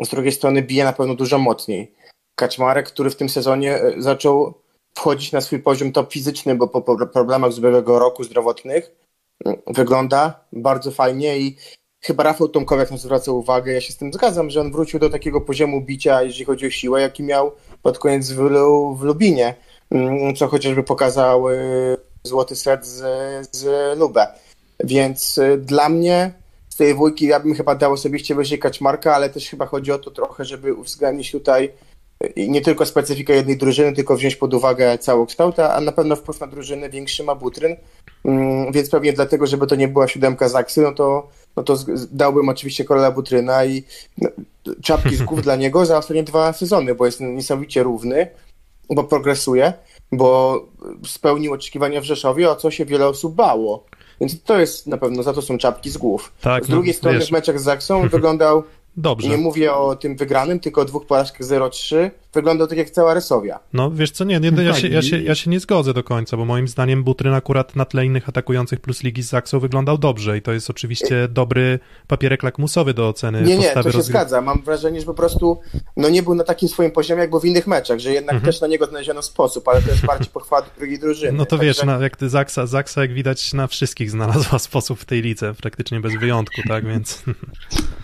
z drugiej strony bije na pewno dużo mocniej. Kaczmarek, który w tym sezonie e, zaczął wchodzić na swój poziom top fizyczny, bo po, problemach z ubiegłego roku zdrowotnych mm, wygląda bardzo fajnie i chyba Rafał Tomkowiak na to zwraca uwagę, ja się z tym zgadzam, że on wrócił do takiego poziomu bicia, jeżeli chodzi o siłę, jaki miał pod koniec w, w Lubinie, mm, co chociażby pokazał y, złoty set z, z Lubę. Więc y, dla mnie z tej dwójki ja bym chyba dał osobiście wyżej Kaczmarka, ale też chyba chodzi o to trochę, żeby uwzględnić tutaj y, nie tylko specyfikę jednej drużyny, tylko wziąć pod uwagę całokształt, a na pewno wpływ na drużynę większy ma Butryn, Mm, więc pewnie dlatego, żeby to nie była siódemka Zaksy, no to, no to z- z- dałbym oczywiście Korola Butryna i no, czapki z głów [laughs] dla niego za ostatnie dwa sezony, bo jest niesamowicie równy, bo progresuje, bo spełnił oczekiwania w Rzeszowie, o co się wiele osób bało. Więc to jest na pewno, za to są czapki z głów. Tak, z no, drugiej strony wiesz. w meczach z Zaksą [laughs] wyglądał, Dobrze. nie mówię o tym wygranym, tylko o dwóch porażkach 0-3, wyglądał tak jak cała Resowia. No wiesz co, nie, nie ja, Tak, się, ja, i- się, ja się nie zgodzę do końca, bo moim zdaniem Butryn akurat na tle innych atakujących plus ligi z Zaksą wyglądał dobrze i to jest oczywiście dobry papierek lakmusowy do oceny Nie, nie, postawy to się rozgrywki. zgadza. Mam wrażenie, że po prostu no, nie był na takim swoim poziomie, jak był w innych meczach, że jednak Mhm. też na niego znaleziono sposób, ale to jest bardziej [laughs] pochwała drugiej drużyny. No to Także- wiesz, na, jak ty Zaksa, Zaksa, jak widać, na wszystkich znalazła [laughs] sposób w tej lidze, praktycznie bez wyjątku, tak, więc [laughs]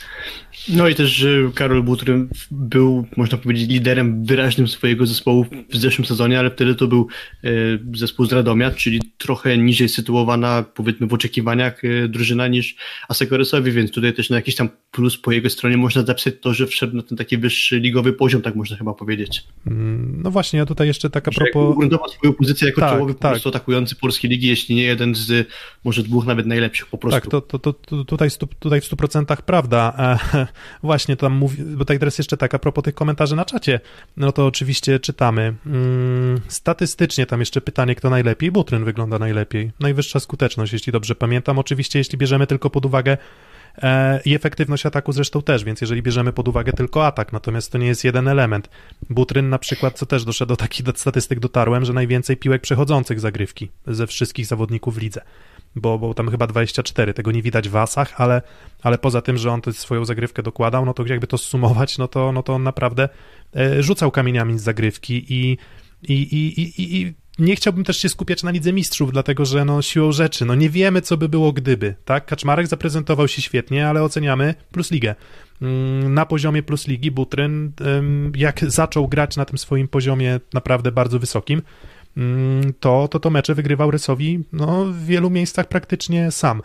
No i też, że Karol Butryn był, można powiedzieć, liderem wyraźnym swojego zespołu w zeszłym sezonie, ale wtedy to był e, zespół z Radomia, czyli trochę niżej sytuowana, powiedzmy, w oczekiwaniach e, drużyna niż Asekoresowi, więc tutaj też na jakiś tam plus po jego stronie można zapisać to, że wszedł na ten taki wyższy ligowy poziom, tak można chyba powiedzieć. mm, no właśnie, ja tutaj jeszcze tak a Że jakby propos... ugruntował swoją pozycję jako Tak, czołowy po tak. prostu atakujący polskiej ligi, jeśli nie jeden z może dwóch nawet najlepszych po prostu. Tak, to, to, to, to tutaj, stu, tutaj w 100% prawda. Właśnie tam mówi, bo tutaj teraz jeszcze tak, a propos tych komentarzy na czacie, no to oczywiście czytamy. Mm, statystycznie tam jeszcze pytanie, kto najlepiej. Butryn wygląda najlepiej. Najwyższa skuteczność, jeśli dobrze pamiętam. Oczywiście, jeśli bierzemy tylko pod uwagę e, i efektywność ataku zresztą też, więc jeżeli bierzemy pod uwagę tylko atak, natomiast to nie jest jeden element. Butryn na przykład, co też doszedł do takich statystyk dotarłem, że najwięcej piłek przechodzących zagrywki ze wszystkich zawodników w lidze bo, bo tam chyba 24, tego nie widać w asach, ale, ale poza tym, że on swoją zagrywkę dokładał, no to jakby to zsumować, no to, no to on naprawdę e, rzucał kamieniami z zagrywki i, i, i, i, i, nie chciałbym też się skupiać na Lidze Mistrzów, dlatego że no siłą rzeczy, no nie wiemy, co by było gdyby, tak? Kaczmarek zaprezentował się świetnie, ale oceniamy plus ligę. Mm, Na poziomie plus ligi Butryn, jak zaczął grać na tym swoim poziomie naprawdę bardzo wysokim, to, to to mecze wygrywał Rysowi no, w wielu miejscach praktycznie sam.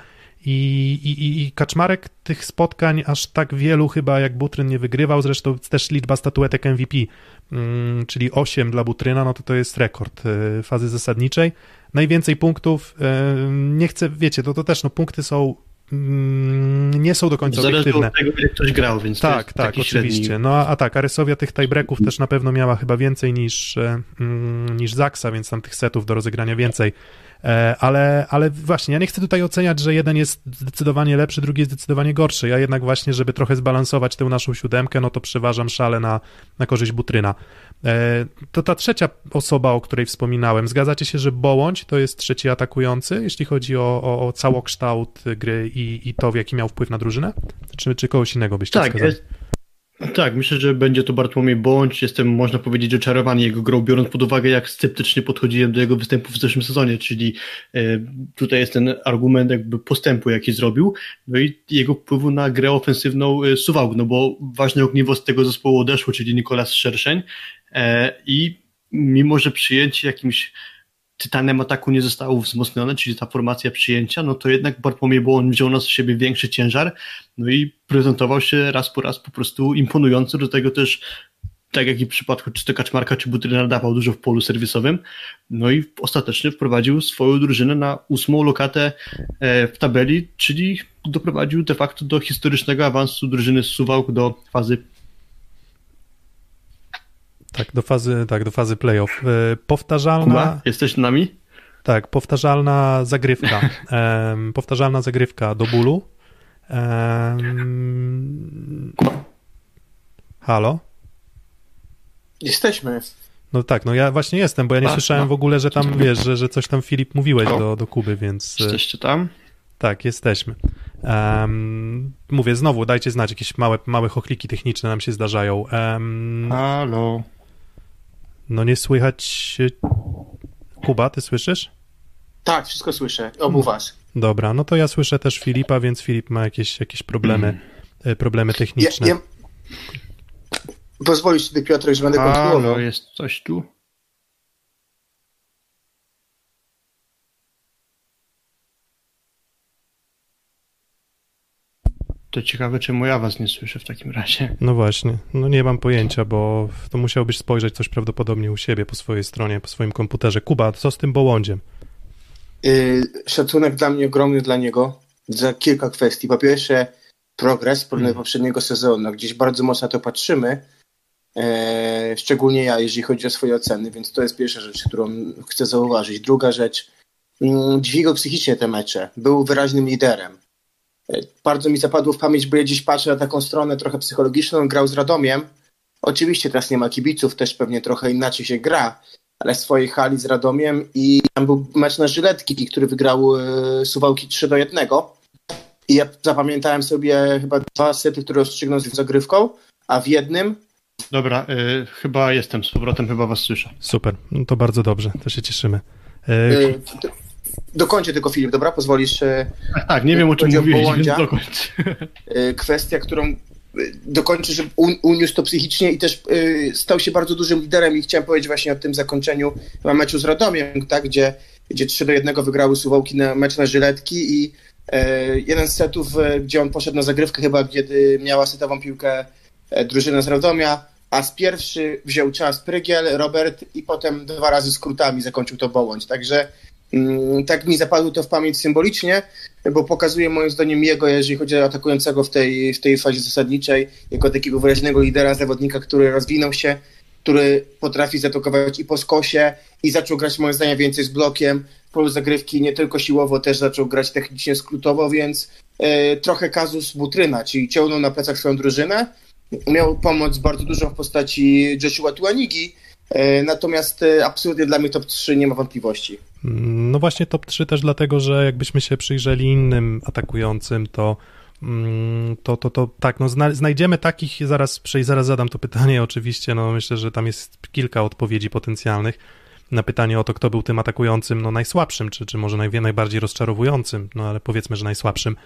I, i, I Kaczmarek tych spotkań aż tak wielu chyba jak Butryn nie wygrywał, zresztą też liczba statuetek MVP, mm, czyli 8 dla Butryna, no to to jest rekord e, fazy zasadniczej. Najwięcej punktów, e, nie chcę, wiecie, to, to też, no punkty są, mm, nie są do końca Zależy obiektywne. od tego, ktoś grał, więc Tak, tak, oczywiście. średni. No a, a tak, Arysowia tych tiebreaków też na pewno miała chyba więcej niż, e, mm, niż Zaksa, więc tam tych setów do rozegrania więcej. E, ale, ale właśnie, ja nie chcę tutaj oceniać, że jeden jest zdecydowanie lepszy, drugi jest zdecydowanie gorszy. Ja jednak właśnie, żeby trochę zbalansować tę naszą siódemkę, no to przeważam szale na, na korzyść Butryna. E, to ta trzecia osoba, o której wspominałem, zgadzacie się, że Bołądź to jest trzeci atakujący, jeśli chodzi o, o, o całokształt gry i, i to, w jaki miał wpływ na drużynę? Czy, czy kogoś innego byście tak, wskazali? Tak, myślę, że będzie to Bartłomiej Bądź. Jestem, można powiedzieć, oczarowany jego grą, biorąc pod uwagę, jak sceptycznie podchodziłem do jego występów w zeszłym sezonie, czyli e, tutaj jest ten argument jakby postępu, jaki zrobił, no i jego wpływu na grę ofensywną e, Suwałk, no bo ważne ogniwo z tego zespołu odeszło, czyli Nikolas Szerszeń. E, i mimo, że przyjęcie jakimś tytanem ataku nie zostało wzmocnione, czyli ta formacja przyjęcia, no to jednak Bartłomiej on wziął na siebie większy ciężar, no i prezentował się raz po raz po prostu imponująco, do tego też tak jak i w przypadku czy to Kaczmarka, czy Butryna dawał dużo w polu serwisowym, no i ostatecznie wprowadził swoją drużynę na ósmą lokatę e, w tabeli, czyli doprowadził de facto do historycznego awansu drużyny z Suwałk do fazy tak, do fazy, tak, do fazy playoff. E, powtarzalna. Kuba, jesteś z nami? Tak, powtarzalna zagrywka. [laughs] Um, powtarzalna zagrywka do bólu. Um, halo? Jesteśmy. No tak, no ja właśnie jestem, bo ja nie A, słyszałem no. w ogóle, że tam wiesz, że, że coś tam Filip mówiłeś do, do Kuby, więc. e, Jesteście tam? Tak, jesteśmy. Um, mówię znowu, dajcie znać, jakieś małe, małe chochliki techniczne nam się zdarzają. Um, Halo. No nie słychać. e, Kuba, ty słyszysz? Tak, wszystko słyszę. Obu was. Dobra, no to ja słyszę też Filipa, więc Filip ma jakieś, jakieś problemy, e, problemy Ja, techniczne. ja... Pozwolisz ty, Piotrek, że będę kontynuował. Jest coś tu? To ciekawe, czemu ja was nie słyszę w takim razie. No właśnie, no nie mam pojęcia, bo to musiałbyś spojrzeć coś prawdopodobnie u siebie po swojej stronie, po swoim komputerze. Kuba, co z tym bołądziem? Yy, szacunek dla mnie ogromny dla niego za kilka kwestii. Po pierwsze, progres porównany do poprzedniego sezonu. Gdzieś bardzo mocno na to patrzymy. E, szczególnie ja, jeżeli chodzi o swoje oceny, więc to jest pierwsza rzecz, którą chcę zauważyć. Druga rzecz, mm, dźwigał psychicznie te mecze. Był wyraźnym liderem. Bardzo mi zapadło w pamięć, bo ja dziś patrzę na taką stronę trochę psychologiczną. Grał z Radomiem. Oczywiście teraz nie ma kibiców, też pewnie trochę inaczej się gra, ale w swojej hali z Radomiem i tam był mecz na Żyletki, który wygrał e, Suwałki 3 do 1. I ja zapamiętałem sobie chyba dwa sety, które rozstrzygnął z zagrywką, a w jednym Dobra, y, chyba jestem z powrotem, chyba was słyszę. Super, no to bardzo dobrze, to się cieszymy. Y, dokończę tylko Filip, dobra? Pozwolisz y, Tak, tak, nie wiem o czym mówiłeś, więc dokończ. y, kwestia, którą y, dokończę, że un, uniósł to psychicznie i też y, stał się bardzo dużym liderem i chciałem powiedzieć właśnie o tym zakończeniu na meczu z Radomiem, tak, gdzie, gdzie 3 do 1 wygrały Suwałki na mecz na Żyletki i e, jeden z setów, e, gdzie on poszedł na zagrywkę chyba, kiedy miała setową piłkę e, drużyna z Radomia, a z pierwszy wziął czas Prygiel, Robert i potem dwa razy skrótami zakończył to Bołądź. Także tak mi zapadło to w pamięć symbolicznie, bo pokazuje moim zdaniem jego, jeżeli chodzi o atakującego w tej, w tej fazie zasadniczej, jako takiego wyraźnego lidera, zawodnika, który rozwinął się, który potrafi zaatakować i po skosie i zaczął grać moim zdaniem więcej z blokiem, w polu zagrywki nie tylko siłowo, też zaczął grać technicznie skrótowo, więc e, trochę kazus Butryna, czyli ciągnął na plecach swoją drużynę, miał pomoc bardzo dużą w postaci Joshua Tuanigi, e, natomiast e, absolutnie dla mnie top 3 nie ma wątpliwości. No właśnie top 3 też dlatego, że jakbyśmy się przyjrzeli innym atakującym, to mm, to, to, to tak, no zna, znajdziemy takich, zaraz, zaraz zadam to pytanie [laughs] oczywiście, no myślę, że tam jest kilka odpowiedzi potencjalnych na pytanie o to, kto był tym atakującym, no najsłabszym, czy, czy może naj, najbardziej rozczarowującym, no ale powiedzmy, że najsłabszym.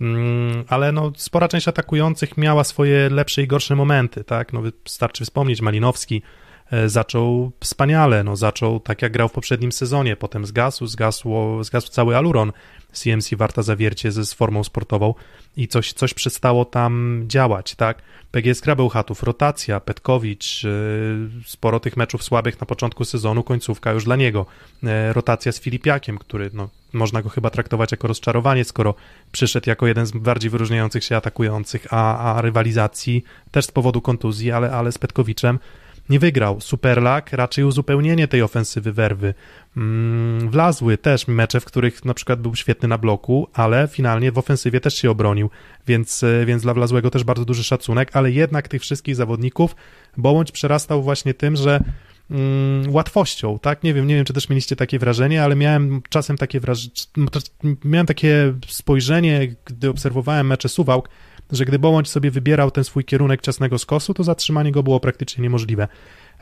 Mm, ale no, spora część atakujących miała swoje lepsze i gorsze momenty, tak? No, wystarczy wspomnieć, Malinowski zaczął wspaniale, no, zaczął tak jak grał w poprzednim sezonie, potem zgasł, zgasło, zgasł cały Aluron CMC Warta Zawiercie ze z formą sportową i coś, coś przestało tam działać, tak? PGS Krabełchatów, rotacja, Petkowicz, e, sporo tych meczów słabych na początku sezonu, końcówka już dla niego. E, Rotacja z Filipiakiem, który no, można go chyba traktować jako rozczarowanie, skoro przyszedł jako jeden z bardziej wyróżniających się atakujących, a, a rywalizacji też z powodu kontuzji, ale, ale z Petkowiczem nie wygrał. Superlak raczej uzupełnienie tej ofensywy werwy. Mm, wlazły też mecze, w których na przykład był świetny na bloku, ale finalnie w ofensywie też się obronił, więc, e, więc dla Wlazłego też bardzo duży szacunek, ale jednak tych wszystkich zawodników Bołądź przerastał właśnie tym, że mm, łatwością, tak? Nie wiem, nie wiem, czy też mieliście takie wrażenie, ale miałem czasem takie wrażenie, miałem takie spojrzenie, gdy obserwowałem mecze Suwałk, że gdy Bołądź sobie wybierał ten swój kierunek czasnego skosu, to zatrzymanie go było praktycznie niemożliwe.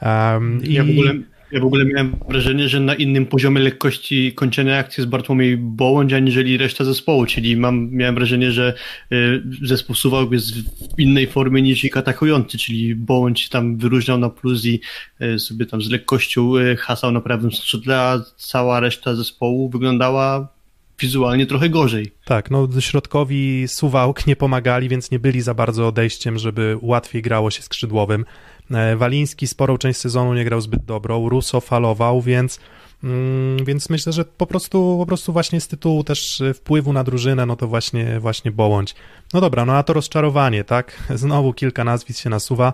Um, ja, w ogóle, ja w ogóle miałem wrażenie, że na innym poziomie lekkości kończenia akcji jest Bartłomiej Bołądź, aniżeli reszta zespołu, czyli mam, miałem wrażenie, że y, zespół Suwałk jest w innej formie niż ich atakujący, czyli Bołądź tam wyróżniał na plus i y, sobie tam z lekkością y, hasał na prawym skrzydle, a cała reszta zespołu wyglądała wizualnie trochę gorzej. Tak, no środkowi Suwałk nie pomagali, więc nie byli za bardzo odejściem, żeby łatwiej grało się skrzydłowym. E, Waliński sporą część sezonu nie grał zbyt dobrą, Russo falował, więc, mm, więc myślę, że po prostu, po prostu właśnie z tytułu też wpływu na drużynę, no to właśnie, właśnie Bołądź. No dobra, no a to rozczarowanie, tak? [laughs] Znowu kilka nazwisk się nasuwa.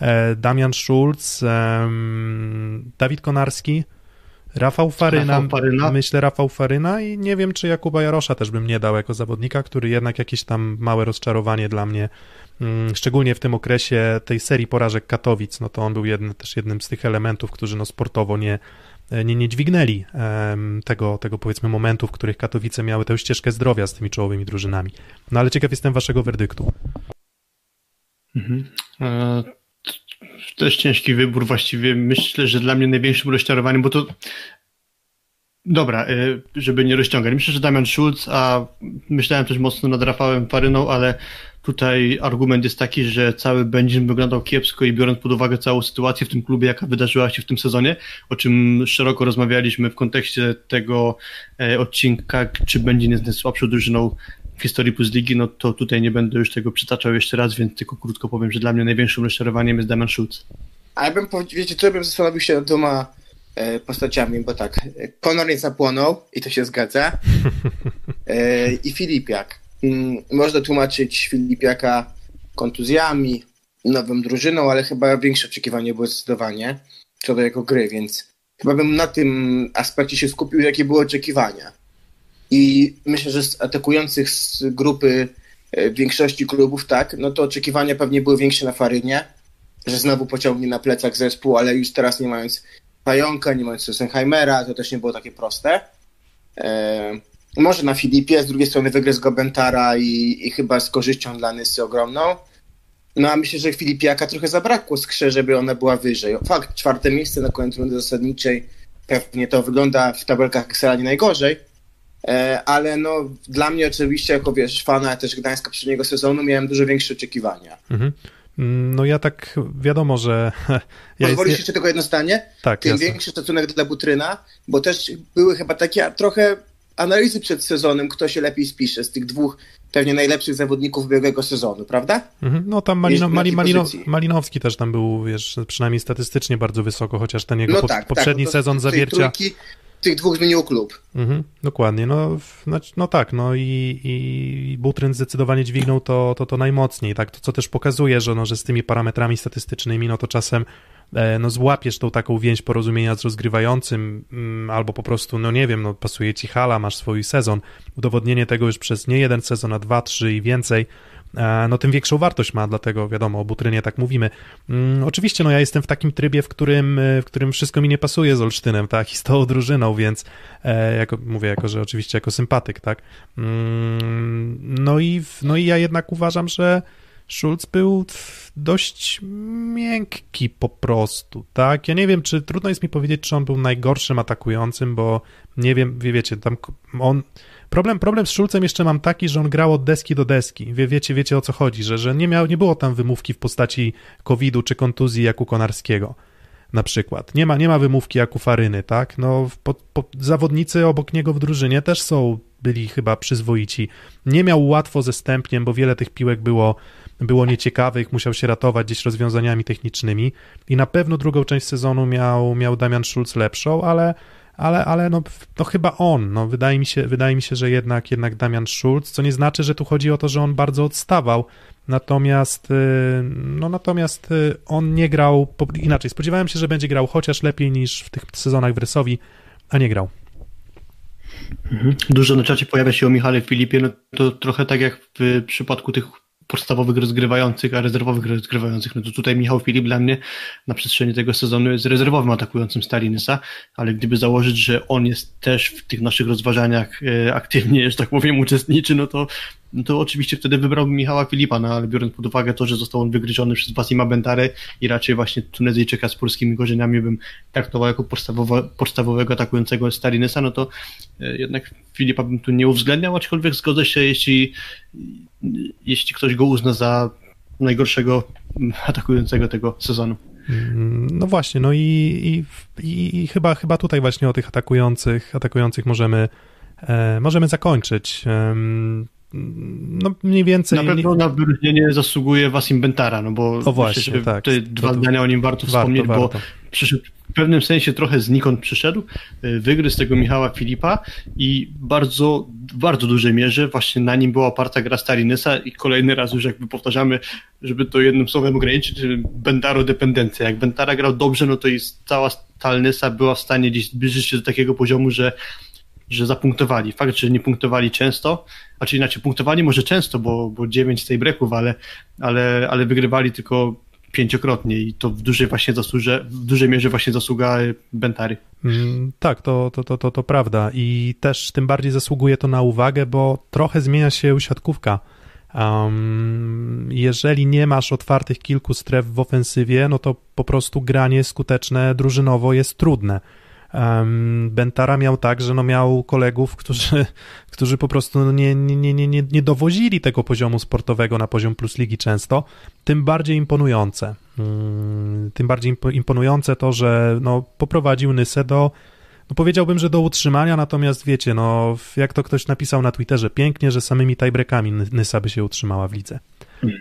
E, Damian Schulz, Dawid Konarski, Rafał Faryna, Rafał Faryna, myślę Rafał Faryna i nie wiem, czy Jakuba Jarosza też bym nie dał jako zawodnika, który jednak jakieś tam małe rozczarowanie dla mnie, mm, szczególnie w tym okresie tej serii porażek Katowic, no to on był jedny, też jednym z tych elementów, którzy no sportowo nie, nie, nie dźwignęli tego, tego powiedzmy momentu, w których Katowice miały tę ścieżkę zdrowia z tymi czołowymi drużynami. No ale ciekaw jestem waszego werdyktu. Mhm. E, też ciężki wybór właściwie. Myślę, że dla mnie największym rozczarowaniem, bo to Dobra, y, żeby nie rozciągać. Myślę, że Damian Schulz, a myślałem też mocno nad Rafałem Faryną, ale tutaj argument jest taki, że cały Będzin wyglądał kiepsko i biorąc pod uwagę całą sytuację w tym klubie, jaka wydarzyła się w tym sezonie, o czym szeroko rozmawialiśmy w kontekście tego e, odcinka, czy Będzin jest najsłabszą drużyną historii Plus Ligi, no to tutaj nie będę już tego przytaczał jeszcze raz, więc tylko krótko powiem, że dla mnie największym rozczarowaniem jest Damian Schulz. A ja bym, wiecie co, bym zastanowił się nad dwoma e, postaciami, bo tak, Konor nie zapłonął i to się zgadza [laughs] e, i Filipiak. Mm, można tłumaczyć Filipiaka kontuzjami, nową drużyną, ale chyba większe oczekiwanie było zdecydowanie co do jego gry, więc chyba bym na tym aspekcie się skupił, jakie były oczekiwania. I myślę, że z atakujących z grupy e, większości klubów, tak, no to oczekiwania pewnie były większe na Farynie, że znowu pociągnie na plecach zespół, ale już teraz nie mając Pająka, nie mając Rosenheimera, to też nie było takie proste. E, może na Filipie, z drugiej strony wygryzł go Bentara i, i chyba z korzyścią dla Nysy ogromną. No a myślę, że Filipiaka trochę zabrakło skrze, żeby ona była wyżej. Fakt, czwarte miejsce na końcu rundy zasadniczej, pewnie to wygląda w tabelkach Excela nie najgorzej, ale no dla mnie oczywiście, jako wiesz, fana też Gdańska poprzedniego sezonu, miałem dużo większe oczekiwania. Mhm. No ja tak, wiadomo, że... [laughs] Ja Pozwolisz jest... jeszcze tylko jedno zdanie? Tak, Tym jasne. większy szacunek dla Butryna, bo też były chyba takie trochę analizy przed sezonem, kto się lepiej spisze z tych dwóch pewnie najlepszych zawodników ubiegłego sezonu, prawda? Mhm. No tam Malino, Mali, Malino, Malinowski też tam był, wiesz, przynajmniej statystycznie bardzo wysoko, chociaż ten jego no tak, tak poprzedni tak, sezon zawiercia... Trójki, tych dwóch zmieniło klub. Mhm, dokładnie, no, no, no, tak, no i, i Butryn zdecydowanie dźwignął to, to, to najmocniej, tak, to co też pokazuje, że, no, że z tymi parametrami statystycznymi, no to czasem e, no złapiesz tą taką więź porozumienia z rozgrywającym, mm, albo po prostu, no nie wiem, no pasuje ci hala, masz swój sezon, udowodnienie tego już przez nie jeden sezon, a dwa, trzy i więcej, no tym większą wartość ma, dlatego wiadomo, o Butrynie tak mówimy. Mm, oczywiście, no ja jestem w takim trybie, w którym, e, w którym wszystko mi nie pasuje z Olsztynem, tak, [laughs] i z tą drużyną, więc e, jako, mówię, jako, że oczywiście jako sympatyk, tak. Mm, no i, no i ja jednak uważam, że Schulz był dość miękki po prostu, tak? Ja nie wiem, czy trudno jest mi powiedzieć, czy on był najgorszym atakującym, bo nie wiem, wie, wiecie, tam on Problem, problem z Szulcem jeszcze mam taki, że on grał od deski do deski. Wie, wiecie, wiecie o co chodzi, że, że nie, miał, nie było tam wymówki w postaci COVID-u czy kontuzji jak u Konarskiego na przykład. Nie ma, nie ma wymówki jak u Faryny, tak? No, po, po, zawodnicy obok niego w drużynie też są, byli chyba przyzwoici. Nie miał łatwo ze stępniem, bo wiele tych piłek było, było nieciekawych, musiał się ratować gdzieś rozwiązaniami technicznymi i na pewno drugą część sezonu miał, miał Damian Schulz lepszą, ale ale, ale no, to chyba on, no, wydaje mi się, wydaje mi się, że jednak, jednak Damian Schulz, co nie znaczy, że tu chodzi o to, że on bardzo odstawał, natomiast, y, no, natomiast y, on nie grał, inaczej, spodziewałem się, że będzie grał chociaż lepiej niż w tych sezonach w Rysowi, a nie grał. Mhm. Dużo na czacie pojawia się o Michale Filipie, no to trochę tak jak w przypadku tych podstawowych rozgrywających, a rezerwowych rozgrywających, no to tutaj Michał Filip dla mnie na przestrzeni tego sezonu jest rezerwowym atakującym Stalinysa, ale gdyby założyć, że on jest też w tych naszych rozważaniach e, aktywnie, że tak powiem, uczestniczy, no to no to oczywiście wtedy wybrałbym Michała Filipa, no ale biorąc pod uwagę to, że został on wygryziony przez Basima Bentare i raczej właśnie Tunezyjczyka z polskimi korzeniami bym traktował jako podstawowego atakującego Stalinysa, no to e, jednak Filipa bym tu nie uwzględniał, aczkolwiek zgodzę się, jeśli, jeśli ktoś go uzna za najgorszego atakującego tego sezonu. Mm, no właśnie, no i, i, i, chyba, chyba tutaj właśnie o tych atakujących, atakujących możemy, e, możemy zakończyć. E, no mniej więcej... Na pewno na wyróżnienie zasługuje Wasim Bentara, no bo o właśnie, myślę, tak. te dwa to, zdania o nim warto, warto wspomnieć, warto. bo przyszedł, w pewnym sensie trochę znikąd przyszedł, y, wygryzł tego Michała Filipa i bardzo, w bardzo dużej mierze właśnie na nim była oparta gra Stalinysa i kolejny raz już jakby powtarzamy, żeby to jednym słowem ograniczyć, Bentaro dependencja. Jak Bentara grał dobrze, no to i cała Stalnysa była w stanie gdzieś zbliżyć się do takiego poziomu, że że zapunktowali. Fakt, że nie punktowali często, a czy inaczej, punktowali może często, bo, bo 9 tej breków, ale, ale, ale wygrywali tylko pięciokrotnie i to w dużej właśnie zasłuże, w dużej mierze właśnie zasługa Bentary. Mm, tak, to, to, to, to, to prawda i też tym bardziej zasługuje to na uwagę, bo trochę zmienia się siatkówka. Um, jeżeli nie masz otwartych kilku stref w ofensywie, no to po prostu granie skuteczne drużynowo jest trudne. Bentara miał tak, że no miał kolegów, którzy, [laughs] którzy po prostu no nie, nie, nie, nie, nie dowozili tego poziomu sportowego na poziom plus ligi często, tym bardziej imponujące. Mm, tym bardziej imponujące to, że no, poprowadził Nysę do, no powiedziałbym, że do utrzymania, natomiast wiecie, no jak to ktoś napisał na Twitterze, pięknie, że samymi tiebreakami Nysa by się utrzymała w lidze,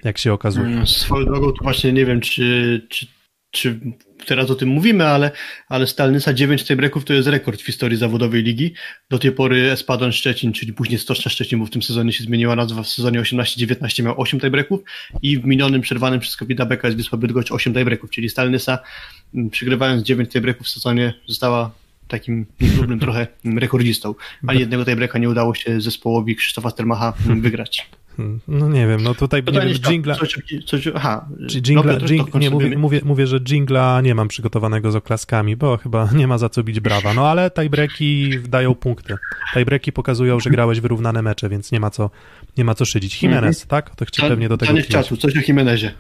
jak się okazuje. Mm, swoją drogą to właśnie nie wiem, czy, czy czy teraz o tym mówimy, ale, ale Stalnysa 9 tiebreaków to jest rekord w historii zawodowej ligi. Do tej pory Espadon Szczecin, czyli później Stoczna Szczecin, bo w tym sezonie się zmieniła nazwa, w sezonie 18-19 miał 8 tiebreaków i w minionym przerwanym przez covid Beka jest Wisła Bydgoszcz 8 tiebreaków, czyli Stalnysa mm, przygrywając 9 tiebreaków w sezonie została takim niechlubnym [laughs] trochę rekordzistą. Ani jednego tiebreaka nie udało się zespołowi Krzysztofa Stelmacha wygrać. Hmm, no nie wiem, no tutaj nie wiem, jingla... Coś, coś, aha, jingla, jing, nie, mówię, mówię, mówię, że jingla nie mam przygotowanego z oklaskami, bo chyba [laughs] nie ma za co bić brawa. No ale tiebreaki dają punkty. Tiebreaki pokazują, że grałeś wyrównane mecze, więc nie ma co, nie ma co szydzić. Jimenez, mhm. tak? To chciałem pewnie do tego czasu, coś o Jimenezie.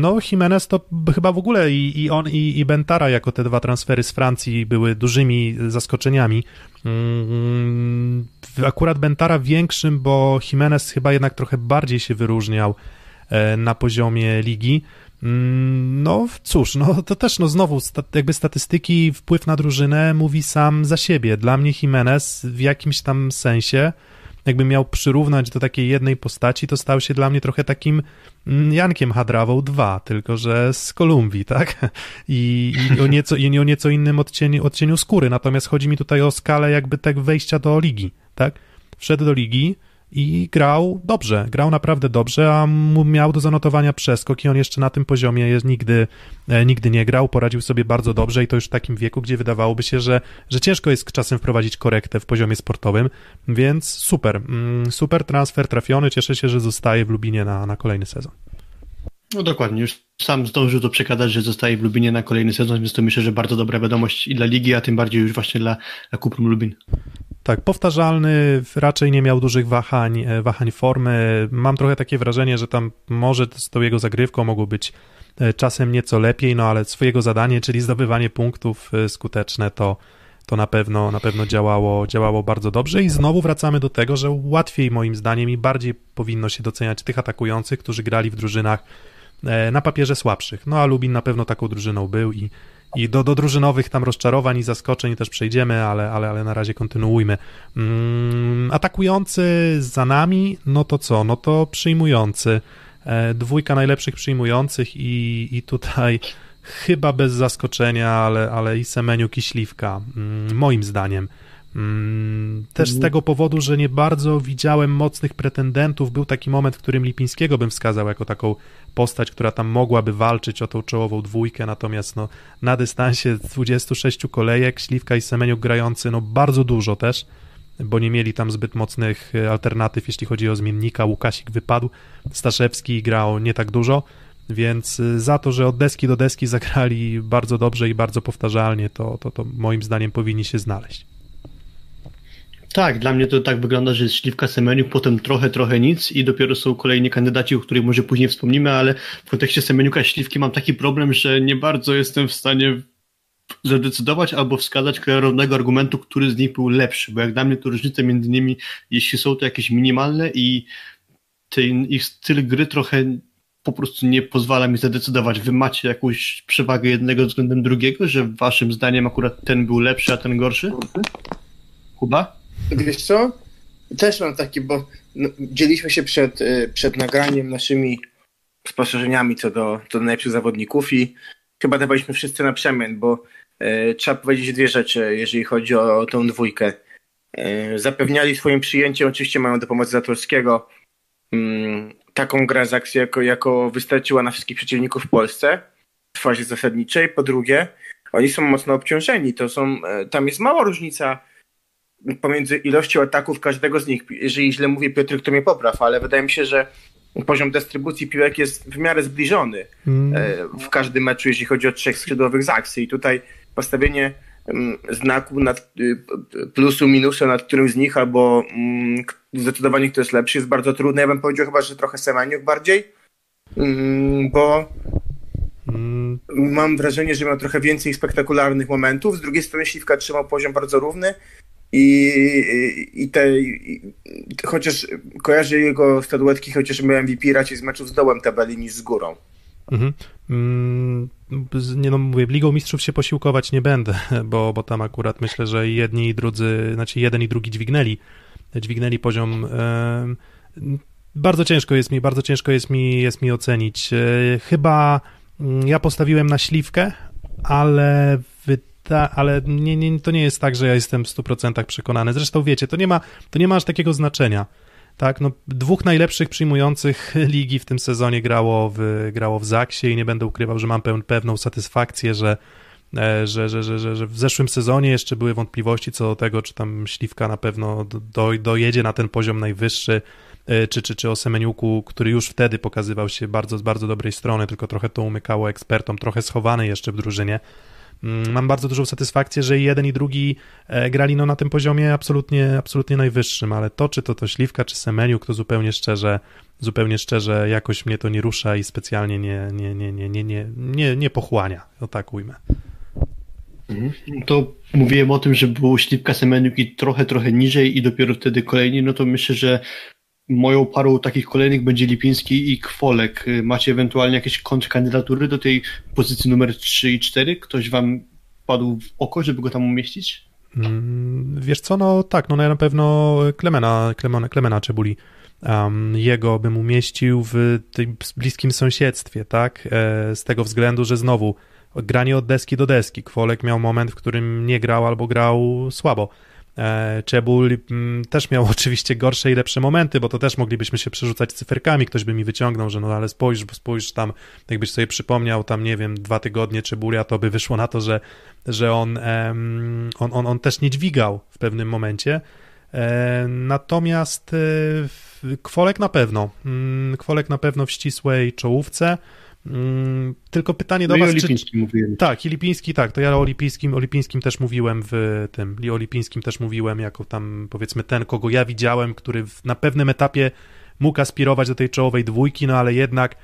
No, Jimenez to chyba w ogóle i, i on, i, i Bentara jako te dwa transfery z Francji były dużymi zaskoczeniami. Um, akurat Bentara większym, bo Jimenez chyba jednak trochę bardziej się wyróżniał e, na poziomie ligi. Um, no cóż, no to też no znowu jakby statystyki, wpływ na drużynę mówi sam za siebie. Dla mnie Jimenez w jakimś tam sensie jakbym miał przyrównać do takiej jednej postaci, to stał się dla mnie trochę takim mm, Jankiem Hadrawą 2, tylko że z Kolumbii, tak? I, i o, nieco, i o nieco innym odcieniu, odcieniu skóry. Natomiast chodzi mi tutaj o skalę jakby tak wejścia do ligi, tak? Wszedł do ligi, i grał dobrze, grał naprawdę dobrze, a miał do zanotowania przeskok i on jeszcze na tym poziomie jest, nigdy, e, nigdy nie grał, poradził sobie bardzo dobrze i to już w takim wieku, gdzie wydawałoby się, że, że ciężko jest czasem wprowadzić korektę w poziomie sportowym, więc super, mm, super transfer trafiony, cieszę się, że zostaje w Lubinie na, na kolejny sezon. No dokładnie, już sam zdążył to przekazać, że zostaje w Lubinie na kolejny sezon, więc to myślę, że bardzo dobra wiadomość i dla ligi, a tym bardziej już właśnie dla, dla Kuprum Lubin. Tak, powtarzalny, raczej nie miał dużych wahań, e, wahań formy. Mam trochę takie wrażenie, że tam może z tą jego zagrywką mogło być e, czasem nieco lepiej, no ale swojego zadanie, czyli zdobywanie punktów e, skuteczne, to, to na pewno, na pewno działało, działało bardzo dobrze i znowu wracamy do tego, że łatwiej moim zdaniem i bardziej powinno się doceniać tych atakujących, którzy grali w drużynach na papierze słabszych. No a Lubin na pewno taką drużyną był i, i do, do drużynowych tam rozczarowań i zaskoczeń też przejdziemy, ale, ale, ale na razie kontynuujmy. Mm, atakujący za nami, no to co? No to przyjmujący. E, dwójka najlepszych przyjmujących i, i tutaj chyba bez zaskoczenia, ale, ale i Semeniuk i Śliwka, mm, moim zdaniem. Mm, też z tego powodu, że nie bardzo widziałem mocnych pretendentów. Był taki moment, w którym Lipińskiego bym wskazał jako taką postać, która tam mogłaby walczyć o tą czołową dwójkę, natomiast no, na dystansie 26 kolejek Śliwka i Semeniuk grający no, bardzo dużo też, bo nie mieli tam zbyt mocnych e, alternatyw, jeśli chodzi o zmiennika. Łukasik wypadł, Staszewski grał nie tak dużo, więc e, za to, że od deski do deski zagrali bardzo dobrze i bardzo powtarzalnie, to, to, to moim zdaniem powinni się znaleźć. Tak, dla mnie to tak wygląda, że jest Śliwka Semeniuk, potem trochę, trochę nic i dopiero są kolejni kandydaci, o których może później wspomnimy, ale w kontekście Semeniuka Śliwki mam taki problem, że nie bardzo jestem w stanie zadecydować albo wskazać klarownego argumentu, który z nich był lepszy, bo jak dla mnie to różnice między nimi, jeśli są to jakieś minimalne i ten ich styl gry trochę po prostu nie pozwala mi zadecydować. Wy macie jakąś przewagę jednego względem drugiego, że waszym zdaniem akurat ten był lepszy, a ten gorszy? Kuba? Wiesz co? Też mam taki, bo no, dzieliśmy się przed, y, przed nagraniem naszymi spostrzeżeniami co do, co do najlepszych zawodników i chyba dawaliśmy wszyscy na przemian, bo e, trzeba powiedzieć dwie rzeczy, jeżeli chodzi o, o tą dwójkę. E, zapewniali swoim przyjęciem, oczywiście mają do pomocy Zatorskiego, mm, taką grę z akcji, jako, jako wystarczyła na wszystkich przeciwników w Polsce w fazie zasadniczej. Po drugie, oni są mocno obciążeni. To są, e, tam jest mała różnica pomiędzy ilością ataków każdego z nich. Jeżeli źle mówię, Piotr, to mnie popraw, ale wydaje mi się, że poziom dystrybucji piłek jest w miarę zbliżony Mm. e, w każdym meczu, jeśli chodzi o trzech skrzydłowych z akcji. I tutaj postawienie mm, znaku nad, y, plusu, minusu nad którymś z nich, albo mm, zdecydowanie kto jest lepszy, jest bardzo trudne. Ja bym powiedział chyba, że trochę Semeniuk bardziej, mm, bo Mm, mam wrażenie, że miał trochę więcej spektakularnych momentów. Z drugiej strony Śliwka trzymał poziom bardzo równy i, i, te, i, chociaż kojarzę jego statuetki, chociaż miałem MVP raczej z meczów z dołem tabeli niż z górą. Mhm. Mm, Nie no, mówię, Ligą Mistrzów się posiłkować nie będę, [laughs] bo, bo tam akurat myślę, że jedni i drudzy, znaczy jeden i drugi dźwignęli, dźwignęli poziom. Bardzo ciężko jest mi, bardzo ciężko jest mi, jest mi ocenić. E, Chyba mm, ja postawiłem na śliwkę, ale ale nie, nie, to nie jest tak, że ja jestem w 100% przekonany. Zresztą wiecie, to nie ma, to nie ma aż takiego znaczenia. Tak, no dwóch najlepszych przyjmujących [laughs] ligi w tym sezonie grało w, grało w Zaksie i nie będę ukrywał, że mam pewną satysfakcję, że, e, że, że, że, że, że w zeszłym sezonie jeszcze były wątpliwości co do tego, czy tam Śliwka na pewno do, dojedzie na ten poziom najwyższy, e, czy, czy, czy o Semeniuku, który już wtedy pokazywał się bardzo z bardzo dobrej strony, tylko trochę to umykało ekspertom, trochę schowany jeszcze w drużynie. Mm, Mam bardzo dużą satysfakcję, że jeden i drugi e, grali no, na tym poziomie absolutnie, absolutnie najwyższym, ale to, czy to to Śliwka, czy Semeniuk, to zupełnie szczerze, zupełnie szczerze jakoś mnie to nie rusza i specjalnie nie, nie, nie, nie, nie, nie, nie, nie pochłania, o tak ujmę. To mówiłem o tym, że był Śliwka Semeniuk i trochę, trochę niżej i dopiero wtedy kolejni, no to myślę, że moją parą takich kolejnych będzie Lipiński i Kwolek. Y, Macie ewentualnie jakieś kontrkandydatury do tej pozycji numer 3 i 4? Ktoś wam padł w oko, żeby go tam umieścić? Mm, Wiesz co, no tak, no na pewno Klemena, Klemena, Klemena Czebuli. Um, jego bym umieścił w tym bliskim sąsiedztwie, tak? E, z tego względu, że znowu granie od deski do deski. Kwolek miał moment, w którym nie grał albo grał słabo. E, Czebul mm, też miał [laughs] oczywiście gorsze i lepsze momenty, bo to też moglibyśmy się przerzucać cyferkami, ktoś by mi wyciągnął, że no ale spójrz, spójrz tam, jakbyś sobie przypomniał tam, nie wiem, dwa tygodnie Czebulia, to by wyszło na to, że, że on, on, on, on też nie dźwigał w pewnym momencie. E, Natomiast e, Kwolek na pewno. Mm, Kwolek na pewno w ścisłej czołówce. Mm, Tylko pytanie do No i o was, czy, Lipińskim mówiłem. tak, i Lipiński, tak, to ja o Lipińskim, o Lipińskim też mówiłem w tym, i o Lipińskim też mówiłem jako tam, powiedzmy, ten, kogo ja widziałem, który w, na pewnym etapie mógł aspirować do tej czołowej dwójki, no ale jednak